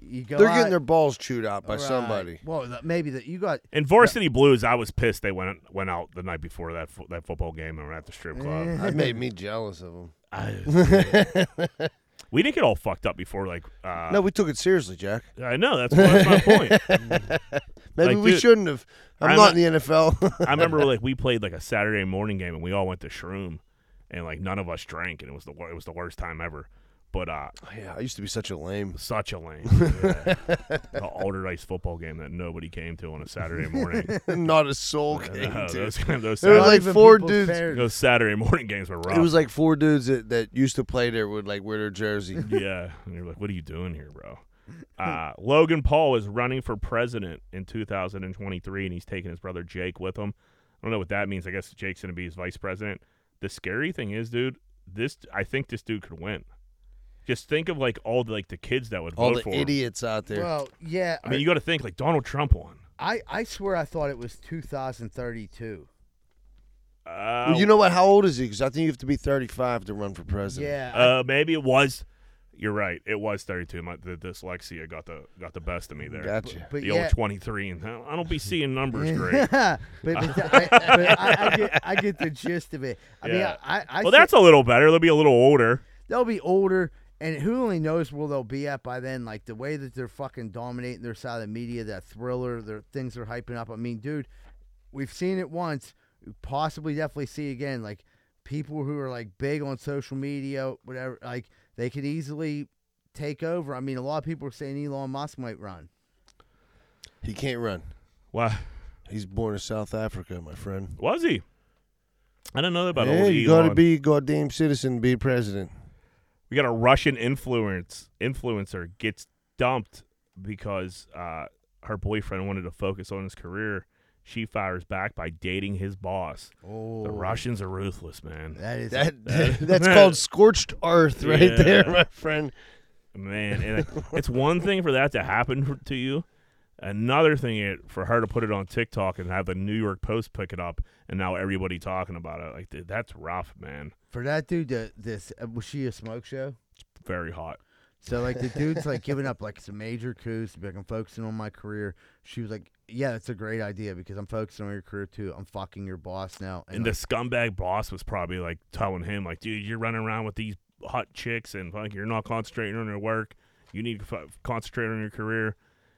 you go, They're out- getting their balls chewed out by Right. somebody. Well, th- maybe that you got. In Varsity Blues, I was pissed they went went out the night before that fo- that football game and were at the strip club. That made me jealous of them. I- [LAUGHS] we didn't get all fucked up before, like. Uh, no, we took it seriously, Jack. I know that's, that's my point. [LAUGHS] Maybe Like, we dude, shouldn't have. I'm, I'm not not- in the NFL. I remember [LAUGHS] like we played like a Saturday morning game and we all went to Shroom, and like none of us drank and it was the it was the worst time ever. But uh, yeah, I used to be such a lame. such a lame [LAUGHS] yeah. the Allderdice football game that nobody came to on a Saturday morning. [LAUGHS] not a soul came Uh, to. those [LAUGHS] those There were Saturday, like four dudes. fair- those Saturday morning games were rough. It was like four dudes that, that used to play there would like wear their jersey. yeah, and you're like, what are you doing here, bro? Uh, Logan Paul is running for president in 2023, and he's taking his brother Jake with him. I don't know what that means. I guess Jake's going to be his vice president. The scary thing is, dude, this I think this dude could win. Just think of like all the like the kids that would All vote the for him. idiots out there. Well, yeah. I mean, you got to think like Donald Trump won. I I swear I thought it was 2032. Uh, Well, you know what? How old is he? Because I think you have to be 35 to run for president. Yeah. I- uh, maybe it was. You're right. It was 32. My the dyslexia got the got the best of me there. Gotcha. but the yeah. old 23, and I don't be seeing numbers great. [LAUGHS] but, but, I, but I, I get I get the gist of it. I mean, Yeah. I, I, I well, that's a little better. They'll be a little older. they'll be older, and who only knows where they'll be at by then? Like the way that they're fucking dominating their side of the media, that thriller, their things they're hyping up. I mean, dude, we've seen it once, possibly definitely see again. Like people who are like big on social media, whatever, like they could easily take over. I mean, a lot of people are saying Elon Musk might run. He can't run. Why He's born in South Africa, my friend. was he? I don't know about yeah, old you got to be a goddamn citizen to be president. We got a Russian influence influencer gets dumped because uh, her boyfriend wanted to focus on his career. She fires back by dating his boss. Oh, The Russians are ruthless, man. That is That, [LAUGHS] that- [LAUGHS] that's called scorched earth right Yeah. there, my friend. Man, and it- it's one thing for that to happen to you. Another thing it, for her to put it on TikTok and have the New York Post pick it up, and now everybody talking about it. Like dude, that's rough, man. for that dude. To, this uh, was she a smoke show? Very hot. So like the dude's like giving up like some major coups. to Like I'm focusing on my career. She was like, "Yeah, that's a great idea because I'm focusing on your career too. I'm fucking your boss now." And the like, scumbag boss was probably like telling him, like, dude, you're running around with these hot chicks and like you're not concentrating on your work. You need to f- concentrate on your career.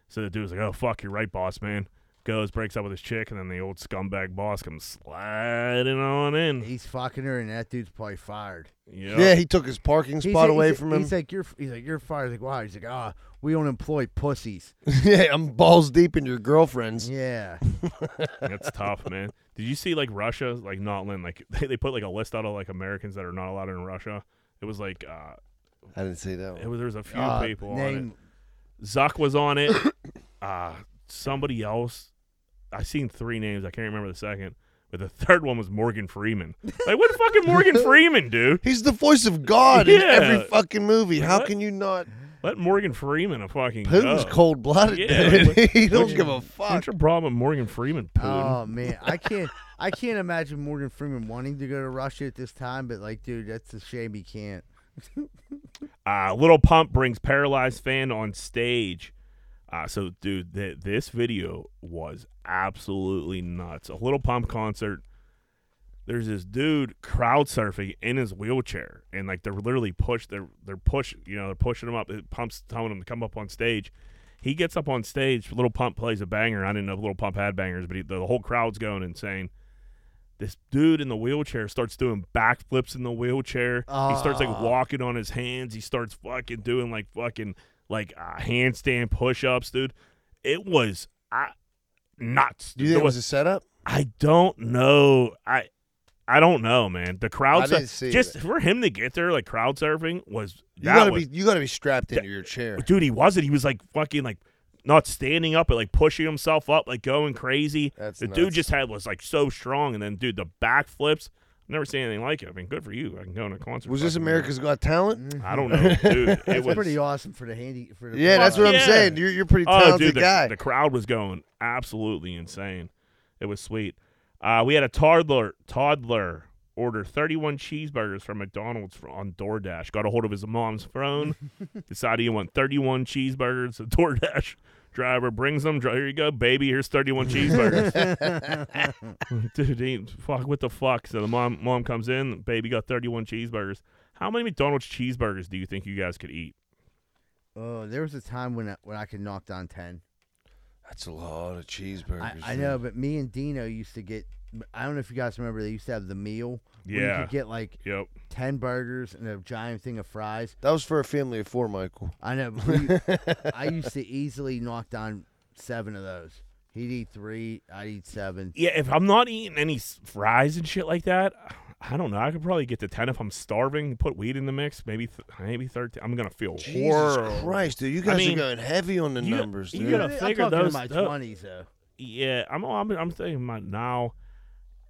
So the dude's like, oh fuck, you're right, boss man. Goes, breaks up with his chick, and then the old scumbag boss comes sliding on in. he's fucking her, and that dude's probably fired. Yep. Yeah, he took his parking He's spot like- away he's from him. He's like, "You're," he's like, "You're fired." He's like, wow. He's like, "Ah, we don't employ pussies." [LAUGHS] yeah, I'm balls deep in your girlfriends. Yeah. [LAUGHS] That's tough, man. Did you see like Russia, like not letting like they, [LAUGHS] they put like a list out of like Americans that are not allowed in Russia? It was like uh I didn't see that. it One. was there was a few Uh, people on it. Zuck was on it. [COUGHS] uh somebody else. I seen three names. I can't remember the second. But the [LAUGHS] third one was Morgan Freeman. Like what fucking Morgan [LAUGHS] Freeman, dude? He's the voice of God in Yeah. every fucking movie. How What? can you not? Let Morgan Freeman a fucking Putin's go. cold blooded. Yeah, dude. like, [LAUGHS] he don't what's- give a fuck. What's your problem with Morgan Freeman, Putin? Oh man, I can't. I can't imagine Morgan Freeman wanting to go to Russia at this time, but like, dude, that's a shame he can't. Uh, Lil Pump brings paralyzed fan on stage. Uh, so, dude, th- this video was absolutely nuts. A Lil Pump concert. There's this dude crowd surfing in his wheelchair, and like they're literally pushed. They're they're push. You know, they're pushing him up. It Pump's telling him to come up on stage. He gets up on stage. Lil Pump plays a banger. I didn't know Lil Pump had bangers, but he, the whole crowd's going insane. This dude in the wheelchair starts doing backflips in the wheelchair. he starts like Ah. walking on his hands. He starts fucking doing like fucking like uh, handstand push-ups, dude. It was uh, nuts. Do you think it was a setup? I don't know. I I don't know, man. The crowd I sur- didn't see just for him to get there, like crowd surfing was You that gotta was, be. You gotta be strapped into your chair. dude. He wasn't. He was like fucking like not standing up, but like pushing himself up, like going crazy. That's the dude just had was like so strong, and then dude, the backflips. I've never seen anything like it. I mean, good for you. I can go to a concert. Was this fucking- America's Got Talent? I don't know, dude. It That's was pretty awesome for the handy. For the Yeah, that's what I'm yeah. saying. You're you're a pretty Oh, talented dude, the, guy. the crowd was going absolutely insane. It was sweet. Uh, we had a toddler toddler order 31 cheeseburgers from McDonald's for- on DoorDash. Got a hold of his mom's phone. [LAUGHS] decided he want 31 cheeseburgers. The [LAUGHS] DoorDash driver brings them. Dri- Here you go, baby. Here's 31 cheeseburgers. [LAUGHS] [LAUGHS] Dude, he, fuck, what the fuck? So the mom mom comes in. Baby got 31 cheeseburgers. How many McDonald's cheeseburgers do you think you guys could eat? Oh, there was a time when I, when I could knock down ten. That's a lot of cheeseburgers. I, I know, but me and Dino used to get. I don't know if you guys remember. They used to have the meal. where you could get like Yep. ten burgers and a giant thing of fries. That was for a family of four, Michael. I know. But we, [LAUGHS] I used to easily knock down seven of those. He'd eat three. I'd eat seven. Yeah, if I'm not eating any s- fries and shit like that, I don't know. I could probably get to ten if I'm starving. Put weed in the mix, maybe th- maybe thirteen. I'm gonna feel Jesus horrible. Christ, dude! You I guys mean, are going heavy on the you- numbers, you dude. gotta I'm figure talking those- in my tho- twenties though. Yeah, I'm. I'm. I'm thinking about now.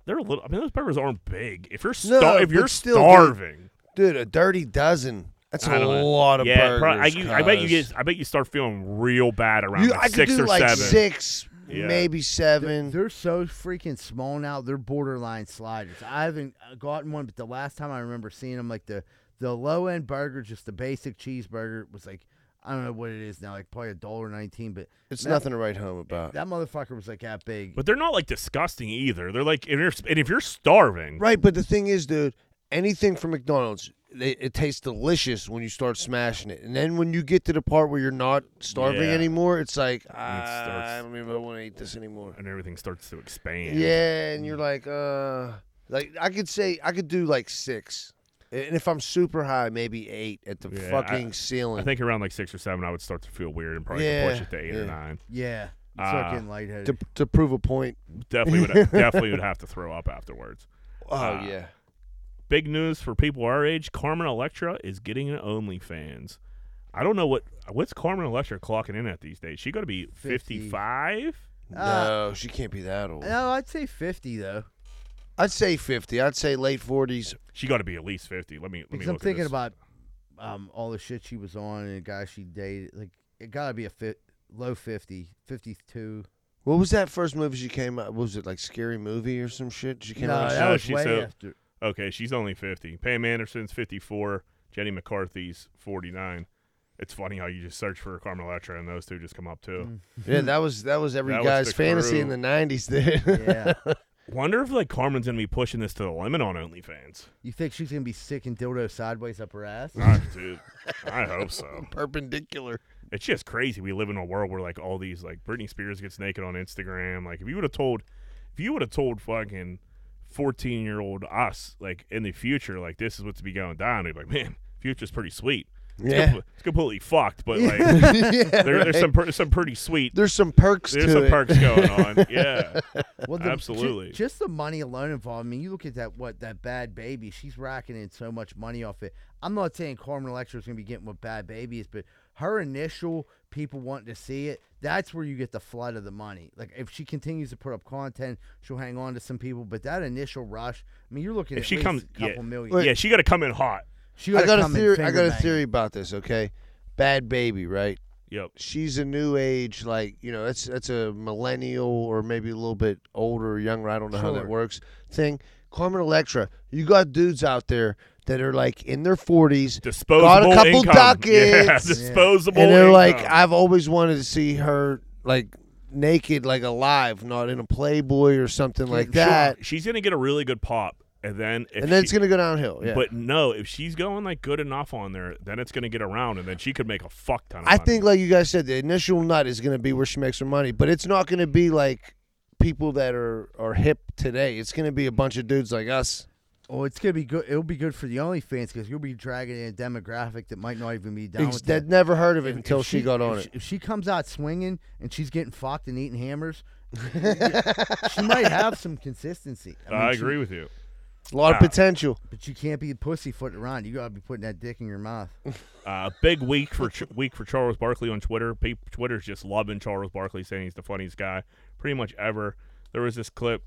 They're a little. I mean, those burgers aren't big. If you're No, if you're still, dude, starving, Dude, a dirty dozen. That's I a don't know. lot of yeah, burgers. pro- I, you- I bet you cuz. get. I bet you start feeling real bad around You, like I could six do or like seven. six, Yeah. maybe They're, seven. they're so freaking small now. They're borderline sliders. I haven't uh, gotten one, but the last time I remember seeing them, like the the low end burger, just the basic cheeseburger, was like I don't know what it is now, like probably a dollar nineteen. But it's that- nothing to write home about. that motherfucker was like that big. But they're not like disgusting either. They're like if you're and if you're starving, Right, but the thing is, dude, anything from McDonald's, it, it tastes delicious when you start smashing it, and then when you get to the part where you're not starving Yeah. anymore, it's like starts- I don't even want to eat this anymore. and everything starts to expand. Yeah, and you're like, uh, like I could say I could do like six, and if I'm super high, maybe eight at the Yeah, I- fucking ceiling. I think around like six or seven, I would start to feel weird and probably Yeah, push it to eight or nine. yeah, you start Uh, getting lightheaded. to to prove a point. Definitely would [LAUGHS] definitely would have to throw up afterwards. Oh Uh, yeah. Big news for people our age: Carmen Electra is getting an OnlyFans. I don't know what what's Carmen Electra clocking in at these days. She got to be 50. fifty-five. Uh, no, she can't be that old. no, I'd say fifty though, I'd say fifty. I'd say late forties. She got to be at least fifty. Let me let me because I'm look at thinking this. about um all the shit she was on and the guy she dated. Like it gotta be a fit low 50, 52. What was that first movie she came out? Was it like Scary Movie or some shit? She came No, out. that No, was she's way so- after. Okay, she's only fifty. Pam Anderson's fifty-four. Jenny McCarthy's forty-nine. It's funny how you just search for Carmen Electra and those two just come up too. Yeah, that was that was every That was guy's the fantasy in the '90s. Dude. Yeah. [LAUGHS] Wonder if like Carmen's gonna be pushing this to the limit on OnlyFans. you think she's gonna be sticking dildo sideways up her ass? Ah, dude, I [LAUGHS] hope so. Perpendicular. It's just crazy. We live in a world where like all these like Britney Spears gets naked on Instagram. Like if you would have told, if you would have told fucking fourteen year old us like in the future like this is what's to be going down, they'd be like, man, future's pretty sweet. It's, Yeah. compl- it's completely fucked, but like [LAUGHS] yeah, there, there's some per- some pretty sweet. There's some perks There's to some it. perks going on. [LAUGHS] Yeah, Well, the, ju- Absolutely. just the money alone involved. I mean, you look at that what that Bhad Bhabie. She's racking in so much money off it. I'm not saying Carmen Electra is gonna be getting what Bhad Bhabie is, but her initial people wanting to see it. That's where you get the flood of the money. Like if she continues to put up content, she'll hang on to some people. But that initial rush, I mean, you're looking if at she least comes, a couple yeah, million. yeah, she got to come in hot. She I gotta a theory. I finger got a theory about this. Okay, Bhad Bhabie, right? Yep. She's a new age, like you know, that's that's a millennial or maybe a little bit older or younger. I don't know how that Sure. works. Thing, Carmen Electra. You got dudes out there that are like in their forties, Disposable got a couple income. ducats. [LAUGHS] Yeah, Yeah. [LAUGHS] disposable. and they're like, income. I've always wanted to see her like naked, like alive, not in a Playboy or something like Sure, that. she's gonna get a really good pop, and then if And then she- it's gonna go downhill. Yeah. But no, if she's going like good enough on there, then it's gonna get around, and then she could make a fuck ton. Of money. I money. think, like you guys said, the initial nut is going to be where she makes her money, but it's not going to be like people that are are hip today. It's going to be a bunch of dudes like us. Oh, it's gonna be good. It'll be good for the OnlyFans because you'll be dragging in a demographic that might not even be down Ex- with that that. never heard of it If- until if she, got on if it. She, if she comes out swinging and she's getting fucked and eating hammers, [LAUGHS] she might have some consistency. I, mean, she- agree with you. A lot of Ah. potential. but you can't be pussyfooting around. You gotta be putting that dick in your mouth. [LAUGHS] Uh, big week for Ch- week for Charles Barkley on Twitter. Pe- Twitter's just loving Charles Barkley, saying he's the funniest guy pretty much ever. There was this clip,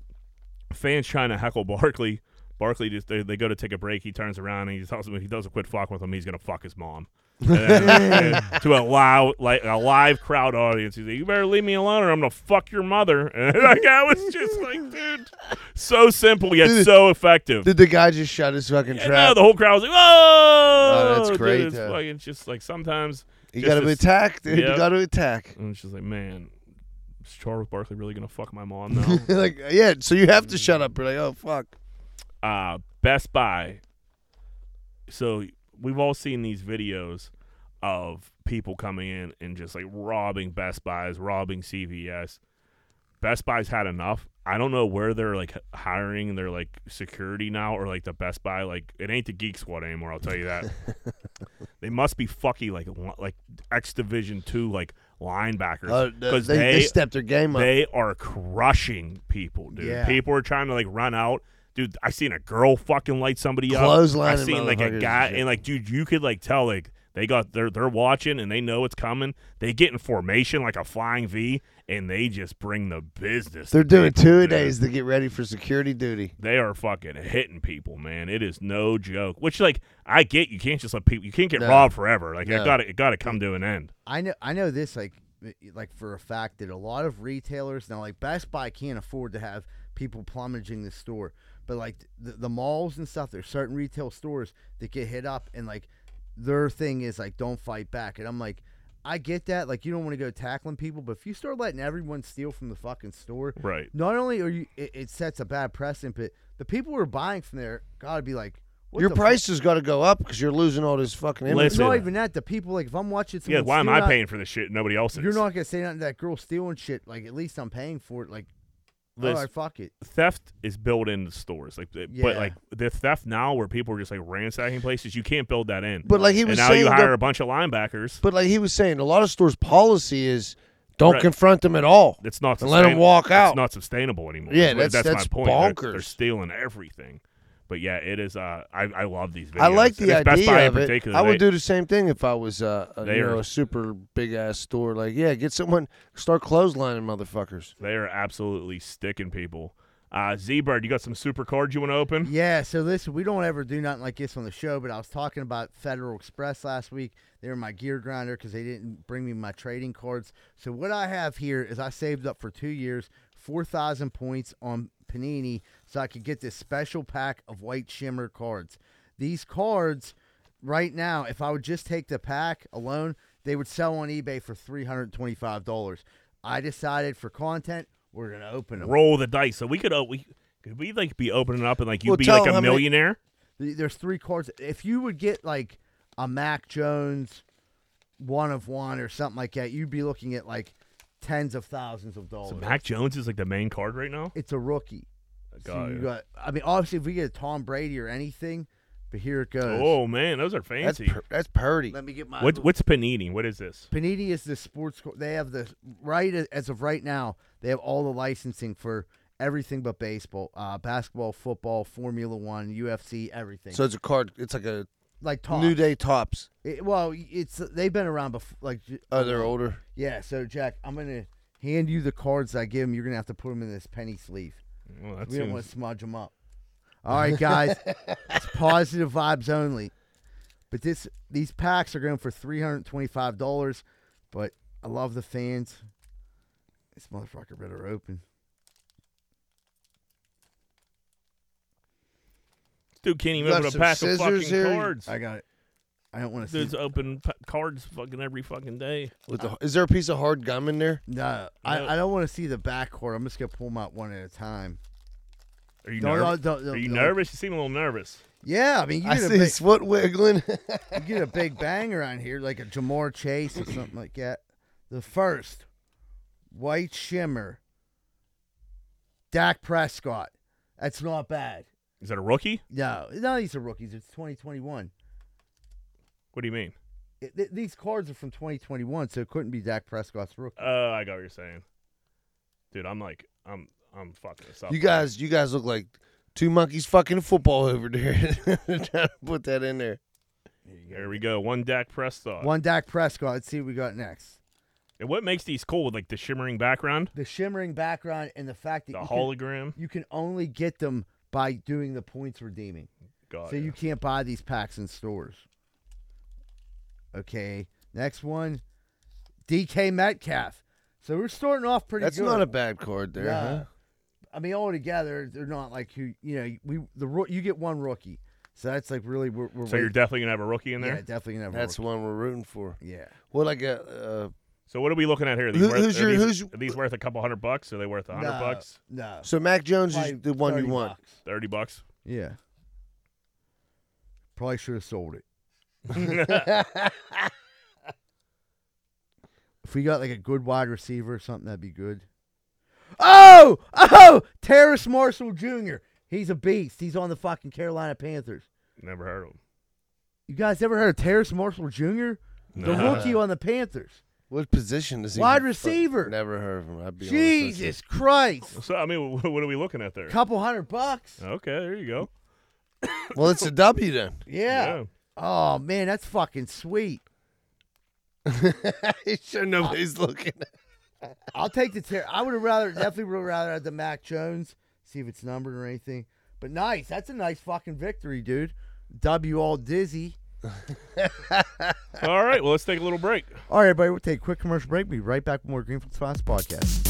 fans trying to heckle Barkley. Barkley just they, they go to take a break. He turns around and he tells him if he doesn't quit fucking with him, he's gonna fuck his mom. [LAUGHS] Then, uh, to a loud like a live crowd audience, he's like, "You better leave me alone, or I'm gonna fuck your mother." [LAUGHS] And like I was just like, dude, so simple yet Dude, so effective. Did the guy just shut his fucking Yeah, trap? no, the whole crowd was like, "Whoa!" that's Dude, great, it's, uh, fucking- it's just like sometimes you got to be this- attacked. Dude. You got to attack. and it's just like, man, is Charles Barkley really gonna fuck my mom [LAUGHS] now? like yeah, so you have to shut up. You're like, oh fuck. Uh, Best Buy. So we've all seen these videos of people coming in and just like robbing Best Buys, robbing CVS. Best Buy's had enough. I don't know where they're like hiring their like security now or like the Best Buy like it ain't the Geek Squad anymore. I'll tell you that. [LAUGHS] they must be fucky like like X Division two like linebackers Uh, because they, they stepped their game up. they are crushing people, dude. Yeah. People are trying to like run out. Dude, I seen a girl fucking light somebody up. I Clotheslining seen like a guy shit. and like dude, you could like tell like they got they're they're watching and they know it's coming. They get in formation like a flying V and they just bring the business. They're doing two dude. days to get ready for security duty. They are fucking hitting people, man. It is no joke. Which like I get you can't just let people you can't get No. robbed forever. Like No. it got to it got to come to an end. I know I know this like like for a fact that a lot of retailers now like Best Buy can't afford to have people plummeting the store, but like the, the malls and stuff, there's certain retail stores that get hit up and like their thing is like don't fight back, and I'm like. I get that, like you don't want to go tackling people, but if you start letting everyone steal from the fucking store, Right. not only are you, it, it sets a bad precedent, but the people who are buying from there gotta be like, what Your the fu- price has got to go up because you're losing all this fucking inventory. Listen. Not even that. The people like if I'm watching, Yeah, why am I out- paying for this shit? Nobody else is. You're not gonna say nothing to that girl stealing shit. Like at least I'm paying for it. Like, all Listen, right, fuck it. theft is built into stores. Like, uh, Yeah. but like the theft now, where people are just like ransacking places, you can't build that in. But like he and was now saying, you hire a bunch of linebackers. but like he was saying, a lot of stores' policy is don't Right. confront them at all. It's not And let 'em sustain- walk out. It's not sustainable anymore. Yeah, That's, that's- that's, that's my point. They're- They're, stealing everything. But yeah, it is. Uh, I I love these videos. I like the it's idea Best Buy of in it. particular. I would they- do the same thing if I was uh, a, They you know, a super big ass store. Like, yeah, get someone start clotheslining motherfuckers. They are absolutely sticking people. Uh, Z-Bird, you got some super cards you want to open? Yeah. So listen, we don't ever do nothing like this on the show. But I was talking about Federal Express last week. They were my gear grinder because they didn't bring me my trading cards. So what I have here is I saved up for two years, four thousand points on Panini, so I could get this special pack of white shimmer cards. These cards right now, if I would just take the pack alone, they would sell on eBay for three hundred twenty-five dollars. I decided for content, we're gonna open them. Roll the dice. So we could uh, we could we like be opening up and like you'd Well, be like a how many- millionaire. There's three cards. If you would get like a Mac Jones, one of one or something like that, you'd be looking at like tens of thousands of dollars. So Mac Jones is like the main card right now. it's a rookie. So Got you got. I mean, obviously, if we get a Tom Brady or anything, but here it goes. Oh man, those are That's fancy. pur- that's purdy. Let me get my. What what's Panini? What is this? Panini is the sports. co- They have the right as of right now. They have all the licensing for everything but baseball, uh, basketball, football, Formula One, UFC, everything. So it's a card. It's like a like top. New Day Topps. It, well, it's they've been around before. Like j- Oh, they're older. Yeah. So Jack, I'm gonna hand you the cards I give him. You're gonna have to put them in this penny sleeve. Well, that we don't want to smudge them up. All right, guys. [LAUGHS] it's positive vibes only. But this these packs are going for three hundred twenty five dollars. But I love the fans. This motherfucker better open. Dude can't You even got open a pack of fucking here? cards. I got it. I don't want to Dude's see. open pa- cards fucking every fucking day. With the, is there a piece of hard gum in there? No, I, I don't want to see the back card. I'm just gonna pull them out one at a time. Are you No, no, nervous? don't- Are you don't- nervous? You seem a little nervous. Yeah, I mean, you I get, a see big, his foot wiggling. [LAUGHS] [LAUGHS] you get a big bang around here, like a Ja'Marr Chase or something like that. The first, White Shimmer, Dak Prescott. That's not bad. Is that a rookie? No, no, these are rookies. It's 2021. What do you mean? It, th- these cards are from 2021, so it couldn't be Dak Prescott's rookie. Oh, I got what you're saying. Dude, I'm like, I'm, I'm fucking this up. you guys, you guys look like two monkeys fucking football over there. [LAUGHS] Trying to put that in there. There we go. One Dak Prescott. One Dak Prescott. Let's see what we got next. And what makes these cool? Like the shimmering background, The shimmering background and the fact that the you can, hologram. you can only get them by doing the points redeeming. God, so you can't buy these packs in stores. Okay, next one, DK Metcalf. So we're starting off pretty good. That's good. not a bad card there, Yeah. huh? I mean, all together, they're not like who you know. We the you get one rookie, so that's like really we're. we're so you're definitely gonna have a rookie in there. Yeah, definitely gonna have. That's a the one we're rooting for. yeah. What like a uh, So what are we looking at here? Are these, Who- worth, who's are your- these, who's- are these worth a couple hundred bucks? Are they worth a hundred No, bucks? No, so Mac Jones Probably is the one 30 you want. bucks. Thirty bucks? Yeah. Probably should have sold it. [LAUGHS] If we got like a good wide receiver or something, that'd be good. Oh, oh, Terrace Marshall Jr. He's a beast. He's on the fucking Carolina Panthers. Never heard of them. You guys ever heard of Terrace Marshall Jr.? The No. rookie on the Panthers. What position is he? Wide fuck- receiver. Never heard of him. I'd be honest with you. Jesus Christ. So I mean, what, what are we looking at there? Couple hundred bucks. Okay, there you go. Well, it's a W then. [LAUGHS] Yeah. Oh man, that's fucking sweet. [LAUGHS] sure nobody's looking. [LAUGHS] I'll take the ter- I would have rather definitely would have rather had the Mac Jones. See if it's numbered or anything. But nice. That's a nice fucking victory, dude. W all dizzy. [LAUGHS] All right, well let's take a little break. All right, everybody, we'll take a quick commercial break. We'll Be right back with more Greenfield Spots podcast.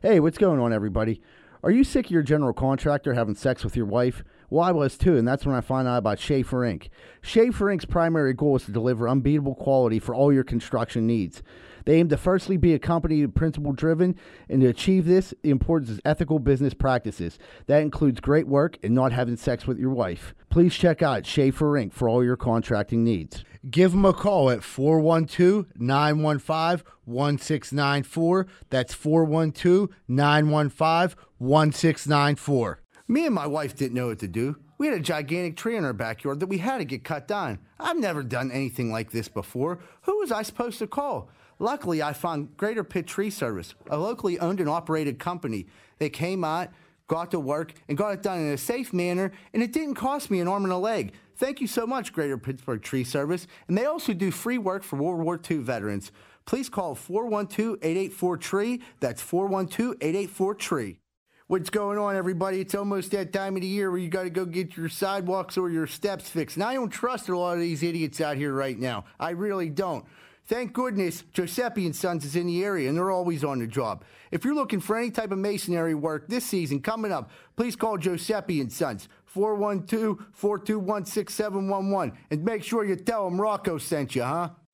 Hey, what's going on, everybody? Are you sick of your general contractor having sex with your wife? Well, I was too, and that's when I found out about Schaefer Inc. Schaefer Inc.'s primary goal is to deliver unbeatable quality for all your construction needs. They aim to firstly be a company principle driven, and to achieve this, the importance is ethical business practices. That includes great work and not having sex with your wife. Please check out Schaefer Inc. for all your contracting needs. Give them a call at 412 915 1694. That's 412 915 1694. Me and my wife didn't know what to do. We had a gigantic tree in our backyard that we had to get cut down. I've never done anything like this before. Who was I supposed to call? Luckily, I found Greater Pitt Tree Service, a locally owned and operated company. They came out, got to work, and got it done in a safe manner, and it didn't cost me an arm and a leg. Thank you so much, Greater Pittsburgh Tree Service. And they also do free work for World War II veterans. Please call 412 884 TREE. That's 412 884 TREE. What's going on, everybody? It's almost that time of the year where you got to go get your sidewalks or your steps fixed. And I don't trust a lot of these idiots out here right now. I really don't. Thank goodness Giuseppe and Sons is in the area and they're always on the job. If you're looking for any type of masonry work this season coming up, please call Giuseppe and Sons 412-421-6711 and make sure you tell them Rocco sent you, huh?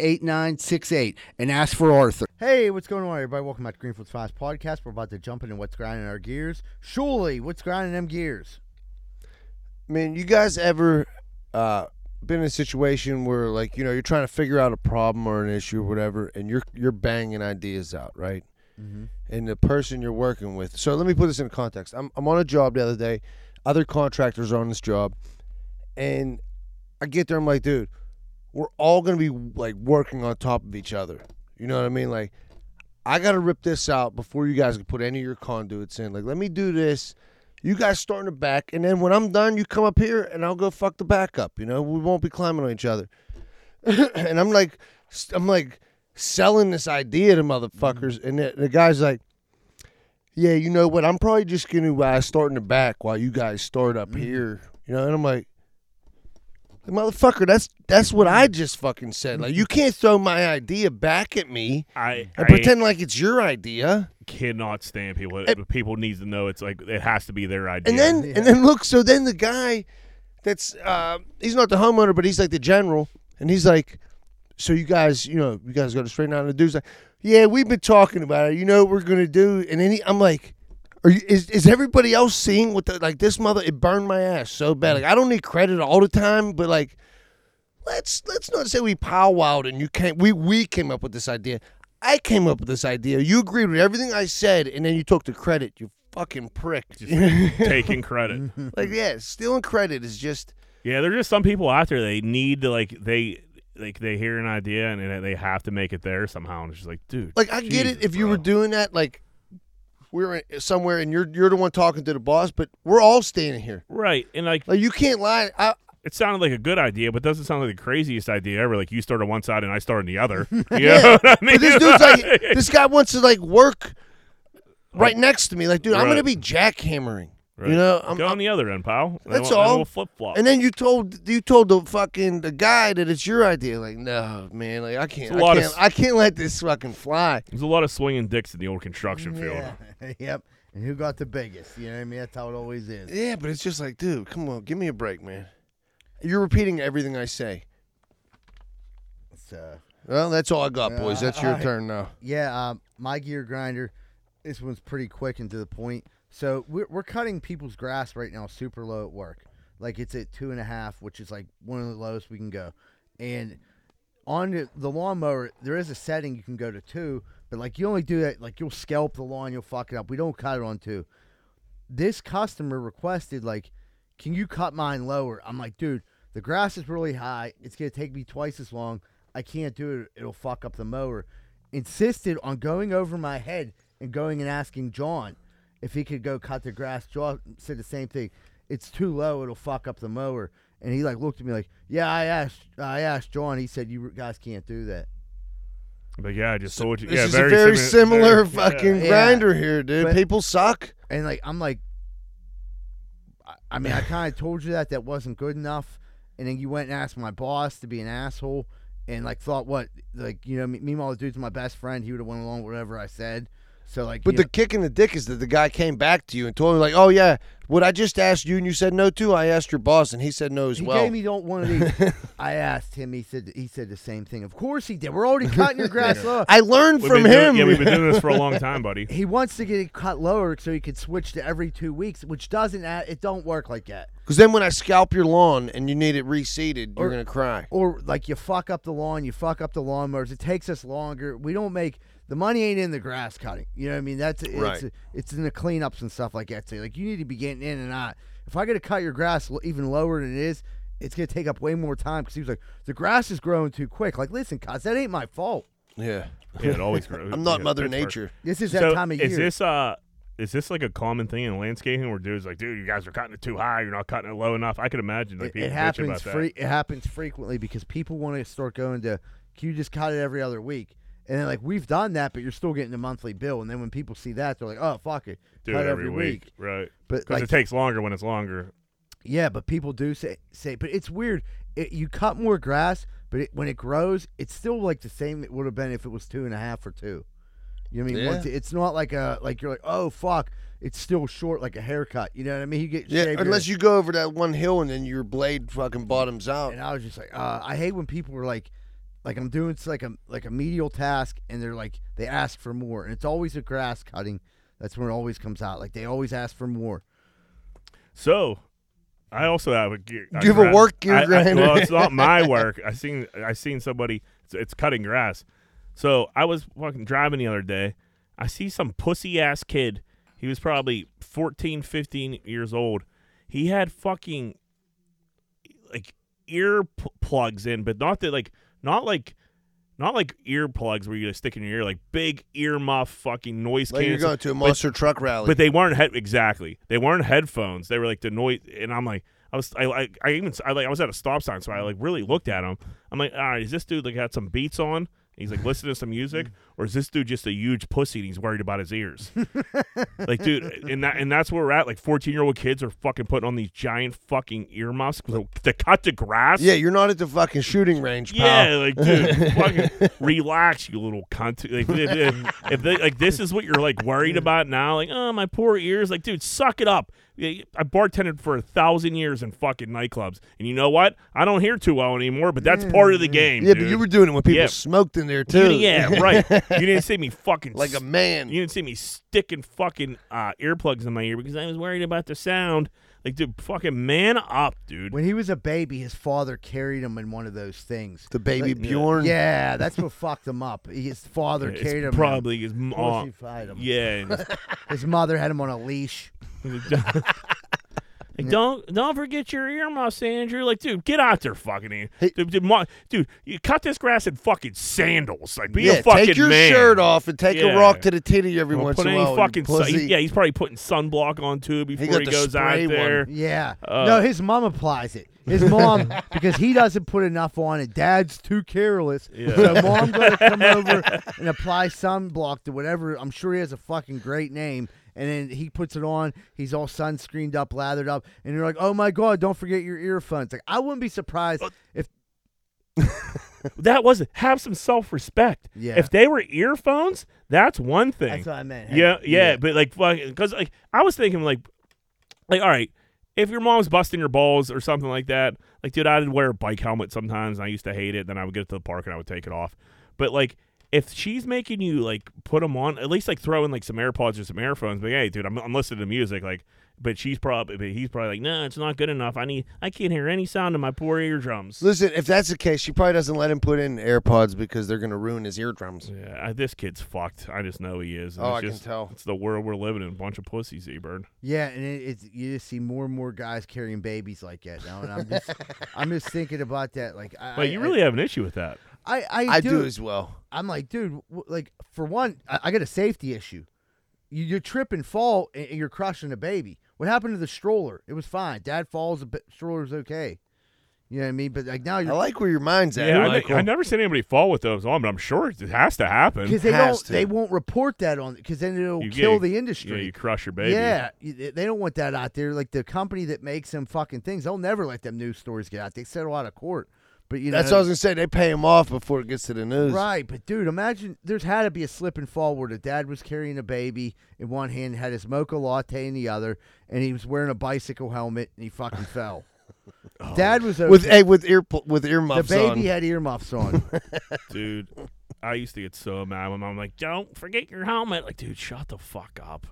8968 and ask for Arthur. Hey, what's going on, everybody? Welcome back to Greenfield's Finest Podcast. We're about to jump into what's grinding our gears. Surely, what's grinding them gears? Man, you guys ever uh, been in a situation where, like, you know, you're trying to figure out a problem or an issue or whatever, and you're you're banging ideas out, right? And the person you're working with. So let me put this in context. I'm I'm on a job the other day. Other contractors are on this job, and I get there. I'm like, dude, we're all gonna be like working on top of each other. You know what I mean? Like, I gotta rip this out before you guys can put any of your conduits in. Like, let me do this. You guys start in the back, and then when I'm done, you come up here, and I'll go fuck the back up. You know, we won't be climbing on each other. [COUGHS] and I'm like, I'm like selling this idea to motherfuckers, and the, the guy's like, "Yeah, you know what? I'm probably just gonna uh, start in the back while you guys start up here." You know, and I'm like, "Motherfucker, that's that's what I just fucking said. Like, you can't throw my idea back at me I, and I pretend like it's your idea." cannot stand people. people need to know it's like it has to be their idea. And then and then look, so then the guy that's uh, he's not the homeowner, but he's like the general, and he's like, so you guys, you know, you guys got to straighten out. And the dude's like, yeah, we've been talking about it. You know what we're gonna do? And then he, I'm like. Are you, is is everybody else seeing what the like this mother? It burned my ass so bad. Mm-hmm. Like I don't need credit all the time, but like let's let's not say we powwowed and you can't. We we came up with this idea. I came up with this idea. You agreed with everything I said, and then you took the credit. You fucking prick. taking credit. [LAUGHS] like yeah, stealing credit is just Yeah, there's just some people out there. They need to like they like they hear an idea and they have to make it there somehow. And it's just like, dude, like I get it Jesus, if you were doing that like were somewhere and you're you're the one talking to the boss, but we're all standing here. right. And like Like you can't lie. I, it sounded like a good idea, but doesn't sound like the craziest idea ever. Like you start on one side and I start on the other. [LAUGHS] You Yeah, know what I mean? but this dude's like [LAUGHS] this guy wants to like work right oh. next to me. Like, dude, I'm gonna be jackhammering. Right. You know, I'm, go I'm- on the other end, pal. That's we'll, and all. We'll flip flop. and then you told you told the fucking the guy that it's your idea. Like, no, man, like I can't, I a I lot of can't, s- I can't let this fucking fly. There's a lot of swinging dicks in the old construction field. [LAUGHS] Yep. And who got the biggest? You know what I mean? That's how it always is. Yeah, but it's just like, dude, come on, give me a break, man. You're repeating everything I say. So, Well, that's all I got, boys. Uh, That's [LAUGHS] your alright. turn now. yeah, um, my gear grinder, this one's pretty quick and to the point. So we're, we're cutting people's grass right now super low at work. Like it's at two and a half, which is like one of the lowest we can go. And on the, lawnmower, there is a setting you can go to two, but like you only do that, like you'll scalp the lawn, you'll fuck it up. We don't cut it on two. This customer requested, like, can you cut mine lower? I'm like, dude, the grass is really high. It's going to take me twice as long. I can't do it. It'll fuck up the mower. Insisted on going over my head and going and asking John if he could go cut the grass. John said the same thing. It's too low. It'll fuck up the mower. And he like looked at me like, yeah, I asked, I asked John. He said you guys can't do that. But yeah, I just told you. This yeah, is very a very similar, very- fucking Yeah. grinder here, dude. But- People suck. And like I'm like, I- I mean, I [SIGHS] kind of told you that that wasn't good enough, and then you went and asked my boss to be an asshole, and like thought what, like you know, me- meanwhile the dude's my best friend, he would have went along with whatever I said. So like, But the know- kick in the dick is that the guy came back to you and told me like, "Oh yeah, what I just asked you and you said no to, I asked your boss and he said no as he well." gave me don't one of these. I asked him. He said he said the same thing. Of course he did. We're already cutting your [LAUGHS] grass low. I learned We've from been doing- him. yeah, we've been doing this for a long [LAUGHS] time, buddy. He wants to get it cut lower so he could switch to every two weeks, which doesn't. add- It don't work like that. Because then when I scalp your lawn and you need it reseeded, you're gonna cry. or like you fuck up the lawn, you fuck up the lawnmowers. It takes us longer. We don't make the money ain't in the grass cutting. You know what I mean? That's it's Right. it's in the cleanups and stuff like that. So like you need to be getting in and out. If I got to cut your grass even lower than it is, it's gonna take up way more time. Because he was like, the grass is growing too quick. Like, listen, cuz that ain't my fault. Yeah. Yeah, it always grows. [LAUGHS] I'm not Yeah, Mother Pittsburgh. Nature. This is that so time of is year. this uh is this like a common thing in landscaping where dudes like, dude, you guys are cutting it too high, you're not cutting it low enough? I could imagine like it, people it happens about that. free. It happens frequently because people want to start going to. Can you just cut it every other week? And then like we've done that, but you're still getting a monthly bill. And then when people see that, they're like, "Oh fuck it, Do cut it every every week, right? But Because like, it takes longer when it's longer. yeah, but people do say say. But it's weird. It, you cut more grass, but it, when it grows, it's still like the same it would have been if it was two and a half or two. You know what I mean? Yeah. Once it's not like a like you're like, oh fuck, it's still short like a haircut. You know what I mean? You get Yeah, shave your- unless you go over that one hill and then your blade fucking bottoms out. And I was just like, uh, I hate when people are like, like I'm doing it's like a like a medial task, and they're like they ask for more, and it's always a grass cutting. That's when it always comes out. Like they always ask for more. So, I also have a gear. Do you have a gra- work gear I- I- grinder? well, it's not my [LAUGHS] work. I seen I seen somebody. It's, it's cutting grass. So I was fucking driving the other day. I see some pussy ass kid. He was probably 14, 15 years old. He had fucking like ear p- plugs in, but not that like not like not like earplugs where you stick in your ear, like big earmuff fucking noise Like you're going to a but- monster truck rally. but they weren't head exactly. They weren't headphones. They were like the noise. And I'm like, I was, I, I, I even, I like, I was at a stop sign, so I like really looked at him. I'm like, all right, is this dude like had some beats on? He's like listening to some music, or is this dude just a huge pussy and he's worried about his ears? like, dude, and that and that's where we're at. Like, 14 year old kids are fucking putting on these giant fucking earmuffs to, to cut the grass. yeah, you're not at the fucking shooting range, pal. Yeah, like dude, [LAUGHS] fucking relax, you little cunt. Like if, if, they, like this is what you're like worried about now, like oh my poor ears, like dude, suck it up. I bartended for a thousand years in fucking nightclubs, and you know what? I don't hear too well anymore, but that's part of the mm. game. Yeah, dude. but you were doing it when people Yeah. smoked in there too. yeah, right. [LAUGHS] You didn't see me fucking like a man. You didn't see me sticking fucking uh, earplugs in my ear because I was worried about the sound. Like, dude, fucking man up, dude. When he was a baby, his father carried him in one of those things. the baby Like- Bjorn. Yeah, that's what fucked him up. His father It's carried him. probably his mom. pussified him. Yeah, and [LAUGHS] His mother had him on a leash. [LAUGHS] [LAUGHS] Like, don't don't forget your earmuffs, Andrew. Like, dude, get out there, fucking. Dude, Hey- dude, mo- dude, you cut this grass in fucking sandals. Like, be yeah, a fucking take your man. shirt off and take Yeah. a rock to the titty every once in a while. fucking sun- yeah, he's probably putting sunblock on too before got he, goes out one. there. Yeah. Uh, no, his mom applies it. His [LAUGHS] mom, because he doesn't put enough on it. Dad's too careless. Yeah. So mom got to come [LAUGHS] over and apply sunblock to whatever. I'm sure he has a fucking great name. And then he puts it on. He's all sunscreened up, lathered up, and you're like, "Oh my god, don't forget your earphones." Like I wouldn't be surprised oh. if [LAUGHS] That wasn't have some self respect. Yeah. If they were earphones, that's one thing. that's what I meant. yeah, yeah, but like, because like I was thinking, like, like all right, if your mom's busting your balls or something like that, like, dude, I'd wear a bike helmet sometimes. And I used to hate it. Then I would get to the park and I would take it off. But like, if she's making you like put them on, at least like throw in like some AirPods or some earphones. But hey, dude, I'm, I'm listening to music. Like, but she's probably, but he's probably like, no, it's not good enough. I need, I can't hear any sound in my poor eardrums. Listen, if that's the case, she probably doesn't let him put in AirPods because they're gonna ruin his eardrums. Yeah, I, this kid's fucked. I just know he is. and Oh, it's I can just- tell. It's the world we're living in. A bunch of pussies, Z-Bird. Yeah, and it, it's you just see more and more guys carrying babies like that now, and I'm just [LAUGHS] I'm just thinking about that. Like, I, Wait, you I- really have an issue with that? I I, I do as well. I'm like, dude, like for one, I, I got a safety issue. You, you trip and fall, and and you're crushing a baby. What happened to the stroller? It was fine. Dad falls, the b- stroller's okay. You know what I mean? But like now I you're I like where your mind's at, Yeah, I, Michael. I never seen anybody fall with those on, but I'm sure it has to happen. because they has don't to. they won't report that on because then it'll You- kill yeah, the Yeah, industry. you crush your baby. Yeah, they don't want that out there. Like the company that makes them fucking things, they'll never let them news stories get out. They settle out of court. But you know, That's what I was gonna say. They pay him off before it gets to the news. Right, but dude, imagine there's had to be a slip and fall where the dad was carrying a baby in one hand, had his mocha latte in the other, and he was wearing a bicycle helmet and he fucking fell. [LAUGHS] Oh. Dad was okay. With hey, with ear with earmuffs. the earmuffs baby on. had earmuffs on. [LAUGHS] dude. I used to get so mad when I'm like, "Don't forget your helmet." Like, dude, shut the fuck up.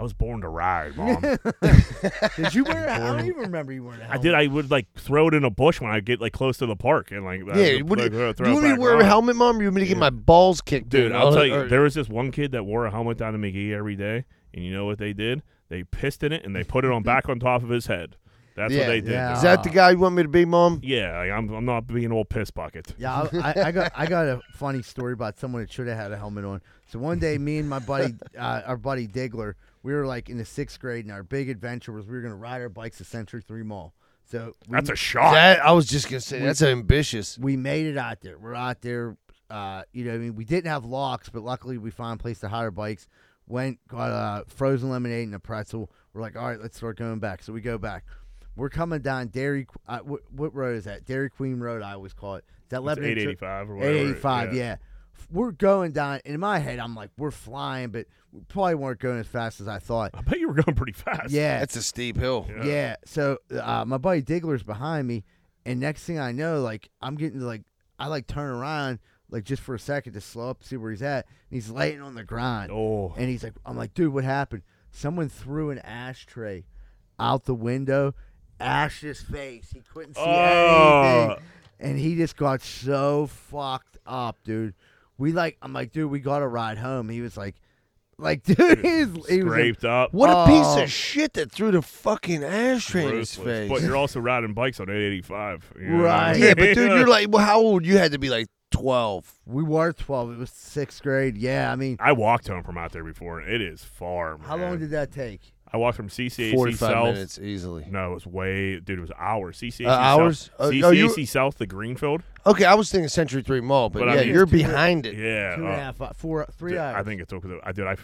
I was born to ride, mom. [LAUGHS] did you wear? A, I don't even remember you wearing a I helmet. did. I would like throw it in a bush when I get like close to the park and like, I yeah, would, what like, you, throw- do you want me to wear on. a helmet, mom? Or you want me to get my balls kicked Dude, in? I'll tell you, Or- there was this one kid that wore a helmet down to McGee every day, and you know what they did? They pissed in it and they put it on back on top of his head. That's Yeah, what they did. yeah. Is that the guy you want me to be, Mom? Yeah, like, I'm, I'm not being an old piss bucket. Yeah, I, I, I got I got a funny story about someone that should have had a helmet on. So one day, me and my buddy, uh, our buddy Digler, we were like in the sixth grade, and our big adventure was we were gonna ride our bikes to Century Three Mall. So we, That's a shot. That I was just gonna say that's ambitious. we made it out there. We're out there. Uh, you know, I mean, we didn't have locks, but luckily we found a place to hide our bikes. Went, got a frozen lemonade and a pretzel. We're like, all right, let's start going back. So we go back. We're coming down Dairy. Uh, what, what road is that? Dairy Queen Road. I always call it. Is that It's Lebanon? Tri- 885 or whatever. 885, yeah. F- We're going down, in my head, I'm like, we're flying, but we probably weren't going as fast as I thought. I bet you were going pretty fast. Yeah, it's a steep hill. Yeah. yeah. So uh, my buddy Digler's behind me, and next thing I know, like I'm getting to, like I like turn around like just for a second to slow up, see where he's at, and he's laying on the ground, Oh, and he's like, I'm like, dude, what happened? Someone threw an ashtray out the window, ashed his face. He couldn't see Oh. anything, and he just got so fucked up, dude. We like, I'm like, dude, we got to ride home. He was like, like, [LAUGHS] dude, he was, he was like, scraped up. What a piece Oh. of shit that threw the fucking ashtray in his Ruthless. face. But you're also riding bikes on 885. you know? Right. yeah, but dude, you're [LAUGHS] like, well, how old? You had to be like twelve. we were 12. It was sixth grade. Yeah, I mean, I walked home from out there before. and It is far. how long did that take? I walked from CCAC Forty-five South? minutes easily. No, it was way, dude. It was hours. CCAC Uh, hours? South, Uh, oh, CCAC you- South, the Greenfield. Okay, I was thinking Century Three Mall, but, But I yeah, mean- you're behind it. Yeah, Two and a uh, half, uh, four, three Dude, hours. I think it took. I did. I,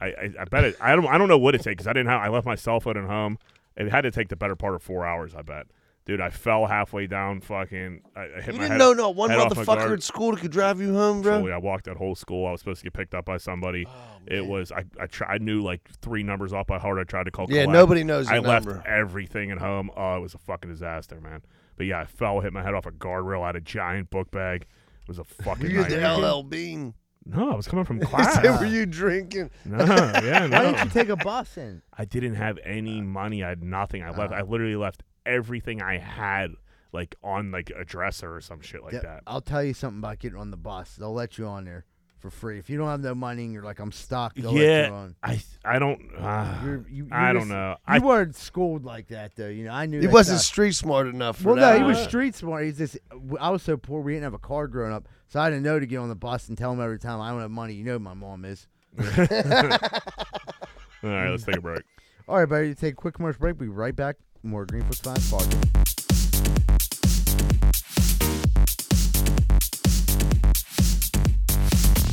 I, I, I bet it. I don't. I don't know what it takes because I didn't have. I left my cell phone at home. It had to take the better part of four hours. I bet, dude. I fell halfway down. Fucking. I, I hit You my didn't head. know not one head off my motherfucker guard. at school that could drive you home, bro. Fully, I walked that whole school. I was supposed to get picked up by somebody. it was. I. I, try, I knew like three numbers off by heart. I tried to call. Yeah, collect. nobody knows the I left number. everything at home. Oh, it was a fucking disaster, man. But yeah, I fell, hit my head off a guardrail. I had a giant book bag. It was a fucking. Were you at the. LL Bean? No, I was coming from [LAUGHS] class. said, were you drinking? no, yeah, Why didn't you take a bus in? I didn't have any uh. money. I had nothing. I left. Uh. I literally left everything I had, like on like a dresser or some shit like Yeah, that. I'll tell you something about getting on the bus. They'll let you on there for free. If you don't have no money and you're like, I'm stuck, they'll you Yeah, on. I I don't. Uh, You're, you, I you're don't just- know. You I weren't schooled like that, though. You know, I knew He that wasn't stuff. street smart enough for Well, no, he was street smart. He's just. I was so poor, we didn't have a car growing up, so I didn't know to get on the bus and tell him every time I don't have money. You know, my mom is. [LAUGHS] All right, let's take a break. All right, buddy. Take a quick commercial break. We'll be right back. More Greenfield's Finest podcast.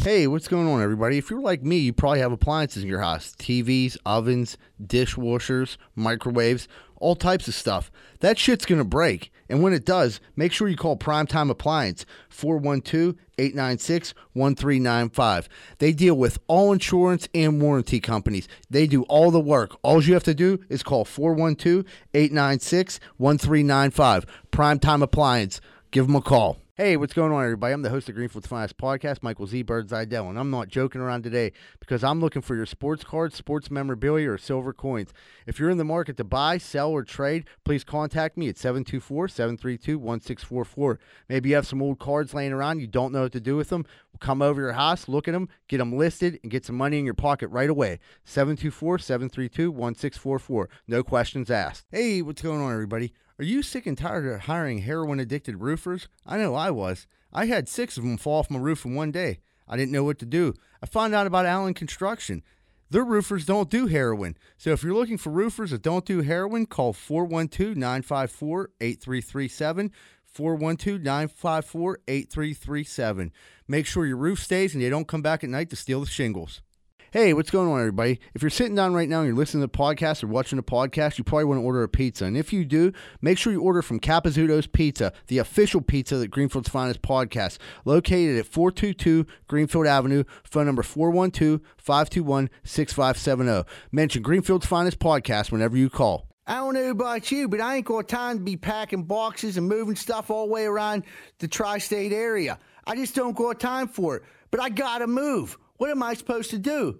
Hey, what's going on, everybody? If you're like me, you probably have appliances in your house TVs, ovens, dishwashers, microwaves, all types of stuff. That shit's going to break. And when it does, make sure you call Primetime Appliance 412 896 1395. They deal with all insurance and warranty companies. They do all the work. All you have to do is call 412 896 1395. Primetime Appliance. Give them a call. Hey, what's going on, everybody? I'm the host of Greenfield's Finest Podcast, Michael Z. Bird and I'm not joking around today because I'm looking for your sports cards, sports memorabilia, or silver coins. If you're in the market to buy, sell, or trade, please contact me at 724 732 1644. Maybe you have some old cards laying around, you don't know what to do with them. We'll come over your house, look at them, get them listed, and get some money in your pocket right away. 724 732 1644. No questions asked. Hey, what's going on, everybody? Are you sick and tired of hiring heroin addicted roofers? I know I was. I had six of them fall off my roof in one day. I didn't know what to do. I found out about Allen Construction. Their roofers don't do heroin. So if you're looking for roofers that don't do heroin, call 412 954 8337. 412 954 8337. Make sure your roof stays and they don't come back at night to steal the shingles. Hey, what's going on, everybody? If you're sitting down right now and you're listening to the podcast or watching the podcast, you probably want to order a pizza. And if you do, make sure you order from Capizzuto's Pizza, the official pizza that Greenfield's Finest podcast, located at 422 Greenfield Avenue, phone number 412 521 6570. Mention Greenfield's Finest podcast whenever you call. I don't know about you, but I ain't got time to be packing boxes and moving stuff all the way around the tri state area. I just don't got time for it. But I gotta move. What am I supposed to do?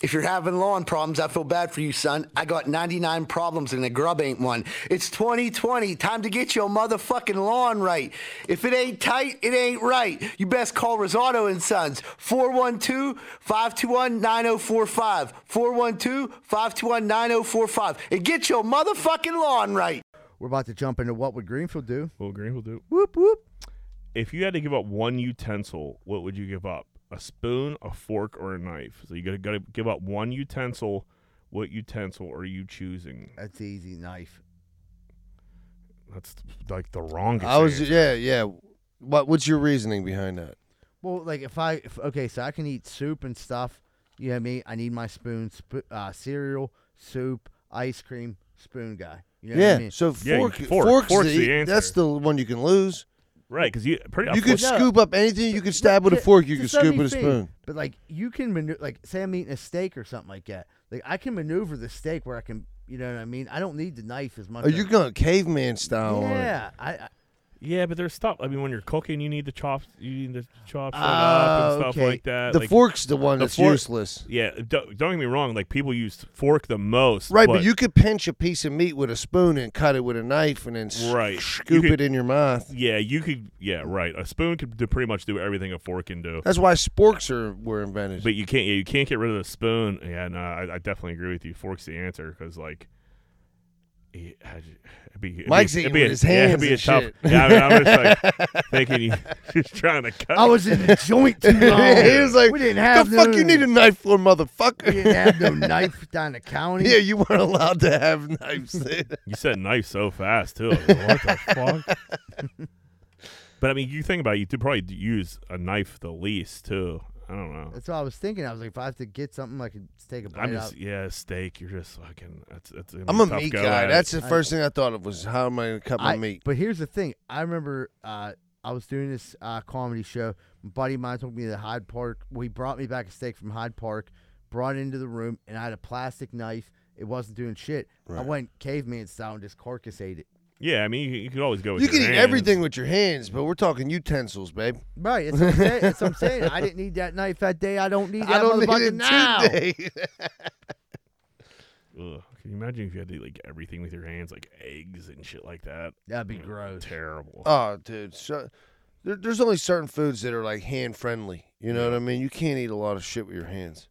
If you're having lawn problems, I feel bad for you, son. I got 99 problems and the grub ain't one. It's 2020. Time to get your motherfucking lawn right. If it ain't tight, it ain't right. You best call Rosato and Sons. 412-521-9045. 412-521-9045. And get your motherfucking lawn right. We're about to jump into what would Greenfield do? What would Greenfield do? Whoop whoop. If you had to give up one utensil, what would you give up? A spoon, a fork, or a knife? So you gotta gotta give up one utensil. What utensil are you choosing? That's easy. Knife. That's like the wrongest. I was answer. yeah yeah. What what's your reasoning behind that? Well, like if I if, okay, so I can eat soup and stuff. You know what I mean? I need my spoon, sp- uh, cereal, soup, ice cream, spoon guy. You know yeah. what I mean? So Yeah, fork, fork- fork's, fork's the, the that's the one you can lose. Right because you pretty. You could No. scoop up anything. You could stab with a fork. You to could scoop with a spoon. But like you can maneuver, like say I'm eating a steak or something like that. Like I can maneuver the steak where I can, you know what I mean? I don't need the knife as much. Are as- you're going caveman style on. Yeah, I, I Yeah, but there's stuff. I mean, when you're cooking, you need the chops. You need the chops Oh, up and ah, stuff okay. like that. The like, fork's the one the that's fork- useless. Yeah, don't, don't get me wrong. Like people use fork the most. Right, but, you could pinch a piece of meat with a spoon and cut it with a knife and then Right. Scoop could- it in your mouth. Yeah, you could. Yeah, right. A spoon could do pretty much do everything a fork can do. That's why sporks are were invented. But you can't. Yeah, you can't get rid of the spoon. Yeah, no, I, I definitely agree with you. Fork's the answer because like. Yeah, It'd be, it'd Mike's be, eating it'd be with a, his yeah, it'd be a and tough. shit. Yeah, I mean, I'm just like [LAUGHS] thinking you [LAUGHS] just trying to cut. I was in the joint too [LAUGHS] long. he was like, we didn't have "The have fuck you need a knife for, motherfucker?" We didn't have no knife down the county. yeah, you weren't allowed to have knives. You said knife so fast too. Like, what the fuck? but I mean, you think about it, you could probably use a knife the least too. I don't know. That's what I was thinking. I was like, if I have to get something, I could take a bite I'm just out. yeah, steak. You're just fucking. That's that's. gonna I'm be a tough meat go guy. at it. That's the I- first thing I thought of was how am I going to cut my I- meat? But here's the thing. I remember uh, I was doing this uh, comedy show. My buddy of mine took me to Hyde Park. Well, he brought me back a steak from Hyde Park, brought it into the room, and I had a plastic knife. It wasn't doing shit. I Right. went caveman style and just carcass ate it. Yeah, I mean, you, you could always go with You your can eat hands. everything with your hands, but we're talking utensils, babe. Right. That's what I'm saying. That's what I'm saying. I didn't need that knife that day. I don't need [LAUGHS] that I don't need motherfucker it now. [LAUGHS] today. Ugh. Can you imagine if you had to eat like everything with your hands, like eggs and shit like that? That'd be gross. Terrible. oh, dude. So, there, there's only certain foods that are like hand friendly. You know what I mean? You can't eat a lot of shit with your hands.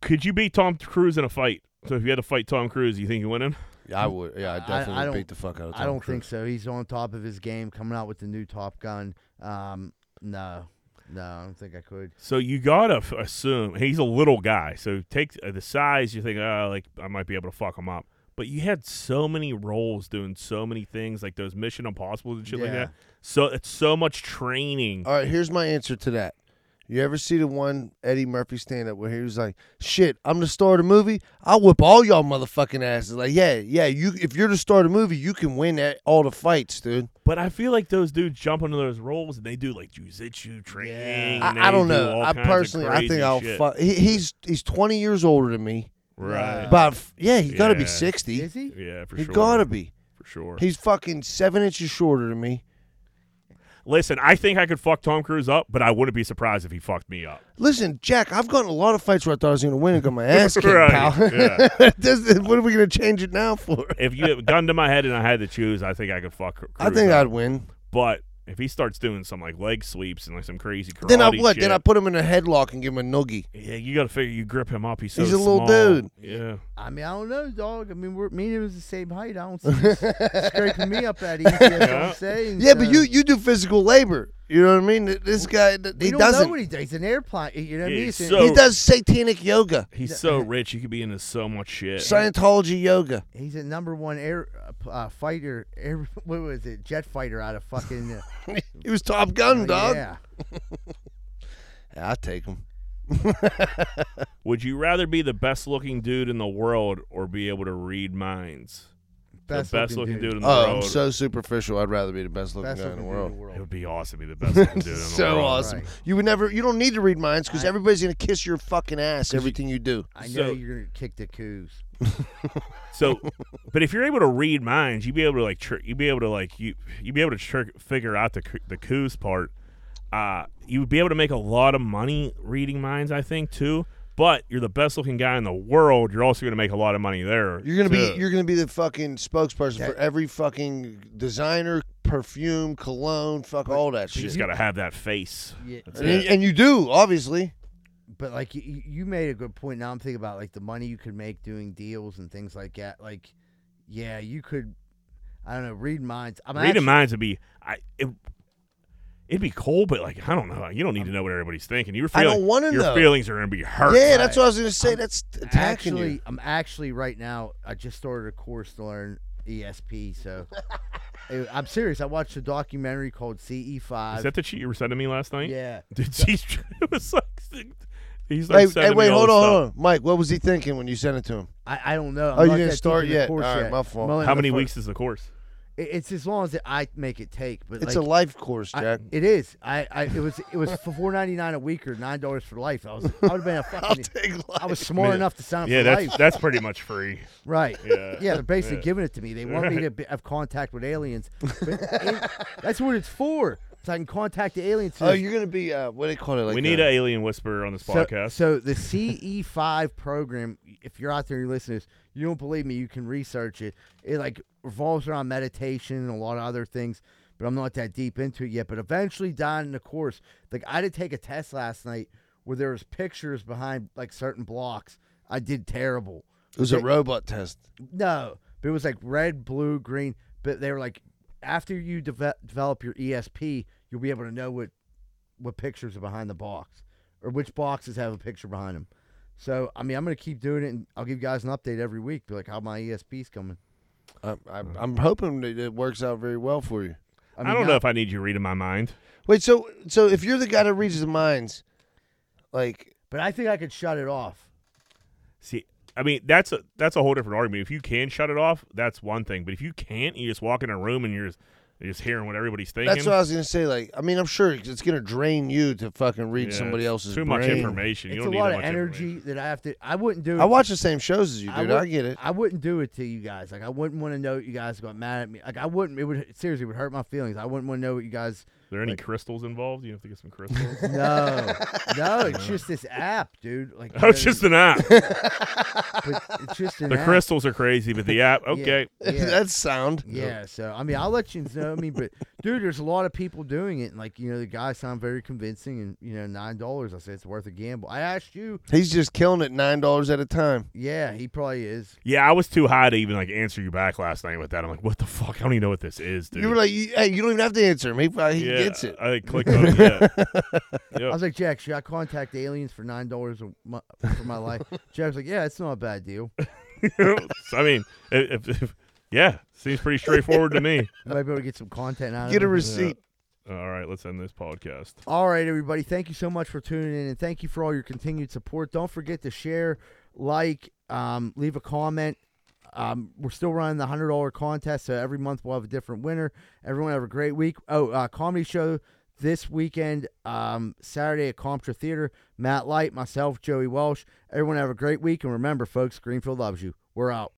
Could you beat Tom Cruise in a fight? So if you had to fight Tom Cruise, you think you winning? Yeah, I would. Yeah, I I- definitely I don't- beat the fuck out of Tom I don't Cruise. think so. He's on top of his game, coming out with the new Top Gun. Um, no, no, I don't think I could. So you gotta f- assume he's a little guy. So take uh, the size. You think, oh, like I might be able to fuck him up. But you had so many roles doing so many things, like those Mission Impossible and shit like that. So it's so much training. All right, here's my answer to that. You ever see the one Eddie Murphy stand up where he was like, "Shit, I'm the star of the movie. I'll whip all y'all motherfucking asses." Like, yeah, yeah. You, if you're the star of the movie, you can win at all the fights, dude. But I feel like those dudes jump into those roles and they do like jujitsu training. and I, I don't do know. I personally, I think I'll. shit. Fu- he, he's he's 20 years older than me. Right. About f- yeah, he's got to be 60. Is he? Yeah, for sure. He sure. gotta be. for sure. He's fucking seven inches shorter than me. Listen, I think I could fuck Tom Cruise up, but I wouldn't be surprised if he fucked me up. Listen, Jack, I've gotten a lot of fights where I thought I was going to win and got my ass kicked, Right, pal. yeah. [LAUGHS] This- what are we going to change it now for? If you had gun to my head and I had to choose, I think I could fuck. Cruise I think up. I'd win. But if he starts doing some like leg sweeps and like some crazy karate Then I what? shit, Then I put him in a headlock and give him a noogie. yeah, you got to figure you grip him up. He's so He's a little dude. Yeah, I mean, I don't know, dog. I mean, we're me and him is the same height. I don't see him scraping me up that easy. [LAUGHS] Yeah. I'm saying. Yeah, but you you do physical labor. You know what I mean? This guy we he don't doesn't. know what he does. He's an airplane. You know what I mean? he's He's, so- he does satanic yoga, he's so rich. He could be into so much shit. Scientology yoga. he's a number one air uh, p- uh, fighter. Air, [LAUGHS] what was it? Jet fighter out of fucking. Uh, [LAUGHS] He was Top Gun, dog. Yeah. [LAUGHS] Yeah, I'll take him. Would you rather be the best looking dude in the world or be able to read minds? Best, the best looking, looking dude, dude. in the world. Oh, I'm so superficial. I'd rather be the best looking Best guy in looking the dude world. it would be awesome to be the best looking dude in the [LAUGHS] so world. So awesome. Right. You would never. You don't need to read minds because everybody's gonna kiss your fucking ass. Everything you do. I know So- you're gonna kick the coos. [LAUGHS] So, but if you're able to read minds, you'd be able to like tr- you'd be able to like you you'd be able to tr- figure out the the coos part. Uh, you would be able to make a lot of money reading minds, I think too. But you're the best looking guy in the world. You're also going to make a lot of money there. You're gonna be you're gonna be the fucking spokesperson That- for every fucking designer, perfume, cologne, fuck all that You shit. just got to have that face. Yeah. That's and, it. and you do obviously. But like you, you made a good point. Now I'm thinking about like the money you could make doing deals and things like that. Like, yeah, you could. I don't know. Read minds. I'm Reading actually, minds would be I. It, It'd be cool, but like I don't know. You don't need to know what everybody's thinking. Your I feeling, don't wanna Your know. feelings are gonna be hurt. Yeah, that's what I was gonna say. I'm That's attacking actually, you. I'm actually right now. I just started a course to learn ESP. So [LAUGHS] I'm serious. I watched a documentary called CE5. Is that the cheat you were sending me last night? yeah. [LAUGHS] Dude, he's, [LAUGHS] it was like he's like Hey, sending hey, wait, me hold on, hold on, Mike. What was he thinking when you sent it to him? I, I don't know. I'm Oh, you not didn't start yet? All right, yet. my fault. How many fir- weeks is the course? It- It's as long as I make it take. But It's like, a life course, I- Jack. it is. I, I it was it was for four ninety nine a week or nine dollars for life. I was I would have been a [LAUGHS] I'll fucking. take life. I was smart Yeah. enough to sign up Yeah, for that's life. that's pretty much free. [LAUGHS] Right. Yeah. Yeah, they're basically Yeah. giving it to me. They want me to be, have contact with aliens. But it- [LAUGHS] that's what it's for. So I can contact the aliens. Oh, you're gonna be uh, what do they call it? Like we need a, an alien whisperer on this so, podcast. so the CE5 program, if you're out there, you listen to this, you don't believe me, you can research it. It like revolves around meditation and a lot of other things, but I'm not that deep into it yet. But eventually, down in the course, like I did take a test last night where there was pictures behind like certain blocks. I did terrible. It was a robot test. No, but it was like red, blue, green. But they were like, after you deve- develop your ESP, you'll be able to know what what pictures are behind the box or which boxes have a picture behind them. So I mean, I'm gonna keep doing it, and I'll give you guys an update every week, be like how my ESP's coming. Uh, I, I, I'm hoping that it works out very well for you. I, mean, don't now- know if I need you reading my mind. Wait, so so if you're the guy that reads the minds, like but I think I could shut it off. See, I mean that's a that's a whole different argument. If you can shut it off, that's one thing. But if you can't, you just walk in a room and you're just, you're just hearing what everybody's thinking. that's what I was gonna say. Like, I mean, I'm sure it's gonna drain you to fucking read Yeah, somebody it's else's too much brain. information. You It's don't a need lot that of much energy information. that I have to. I wouldn't do. it I watch the same shows as you, I dude. I, would- get it. I wouldn't do it to you guys. Like I wouldn't want to know you guys got mad at me. Like I wouldn't. It would seriously it would hurt my feelings. I wouldn't want to know what you guys. Are there any like- crystals involved? You have to get some [LAUGHS] crystals. No, no. It's just this app, dude. Like oh, it's just an app. [LAUGHS] but it's just an the app. crystals are crazy, but the app, [LAUGHS] okay. Yeah. That's sound. Yeah, so I mean, I'll let you know. I mean, but dude, there's a lot of people doing it, and like you know, the guys sound very convincing, and you know, nine dollars. I said it's worth a gamble. I asked you. He's just killing it nine dollars at a time. Yeah, he probably is. Yeah, I was too high to even like answer you back last night with that. I'm like, what the fuck? I don't even know what this is, dude. You were like, hey, you don't even have to answer him. He, uh, he yeah, gets it. I [LAUGHS] clicked on it. Yeah. I was like, Jack, should I contact aliens for nine dollars for my life? [LAUGHS] Jack's like, yeah, it's not a bad deal. [LAUGHS] I mean, if, if, if yeah, seems pretty straightforward to me. I might be able to get some content out Get a of it. receipt. All right, let's end this podcast. All right, everybody. Thank you so much for tuning in, and thank you for all your continued support. Don't forget to share, like, um, leave a comment. Um, we're still running the hundred dollar contest, so every month we'll have a different winner. Everyone have a great week. Oh, uh, comedy show this weekend, um, Saturday at Comtra Theater. Matt Light, myself, Joey Welsh. Everyone have a great week, and remember, folks, Greenfield loves you. We're out.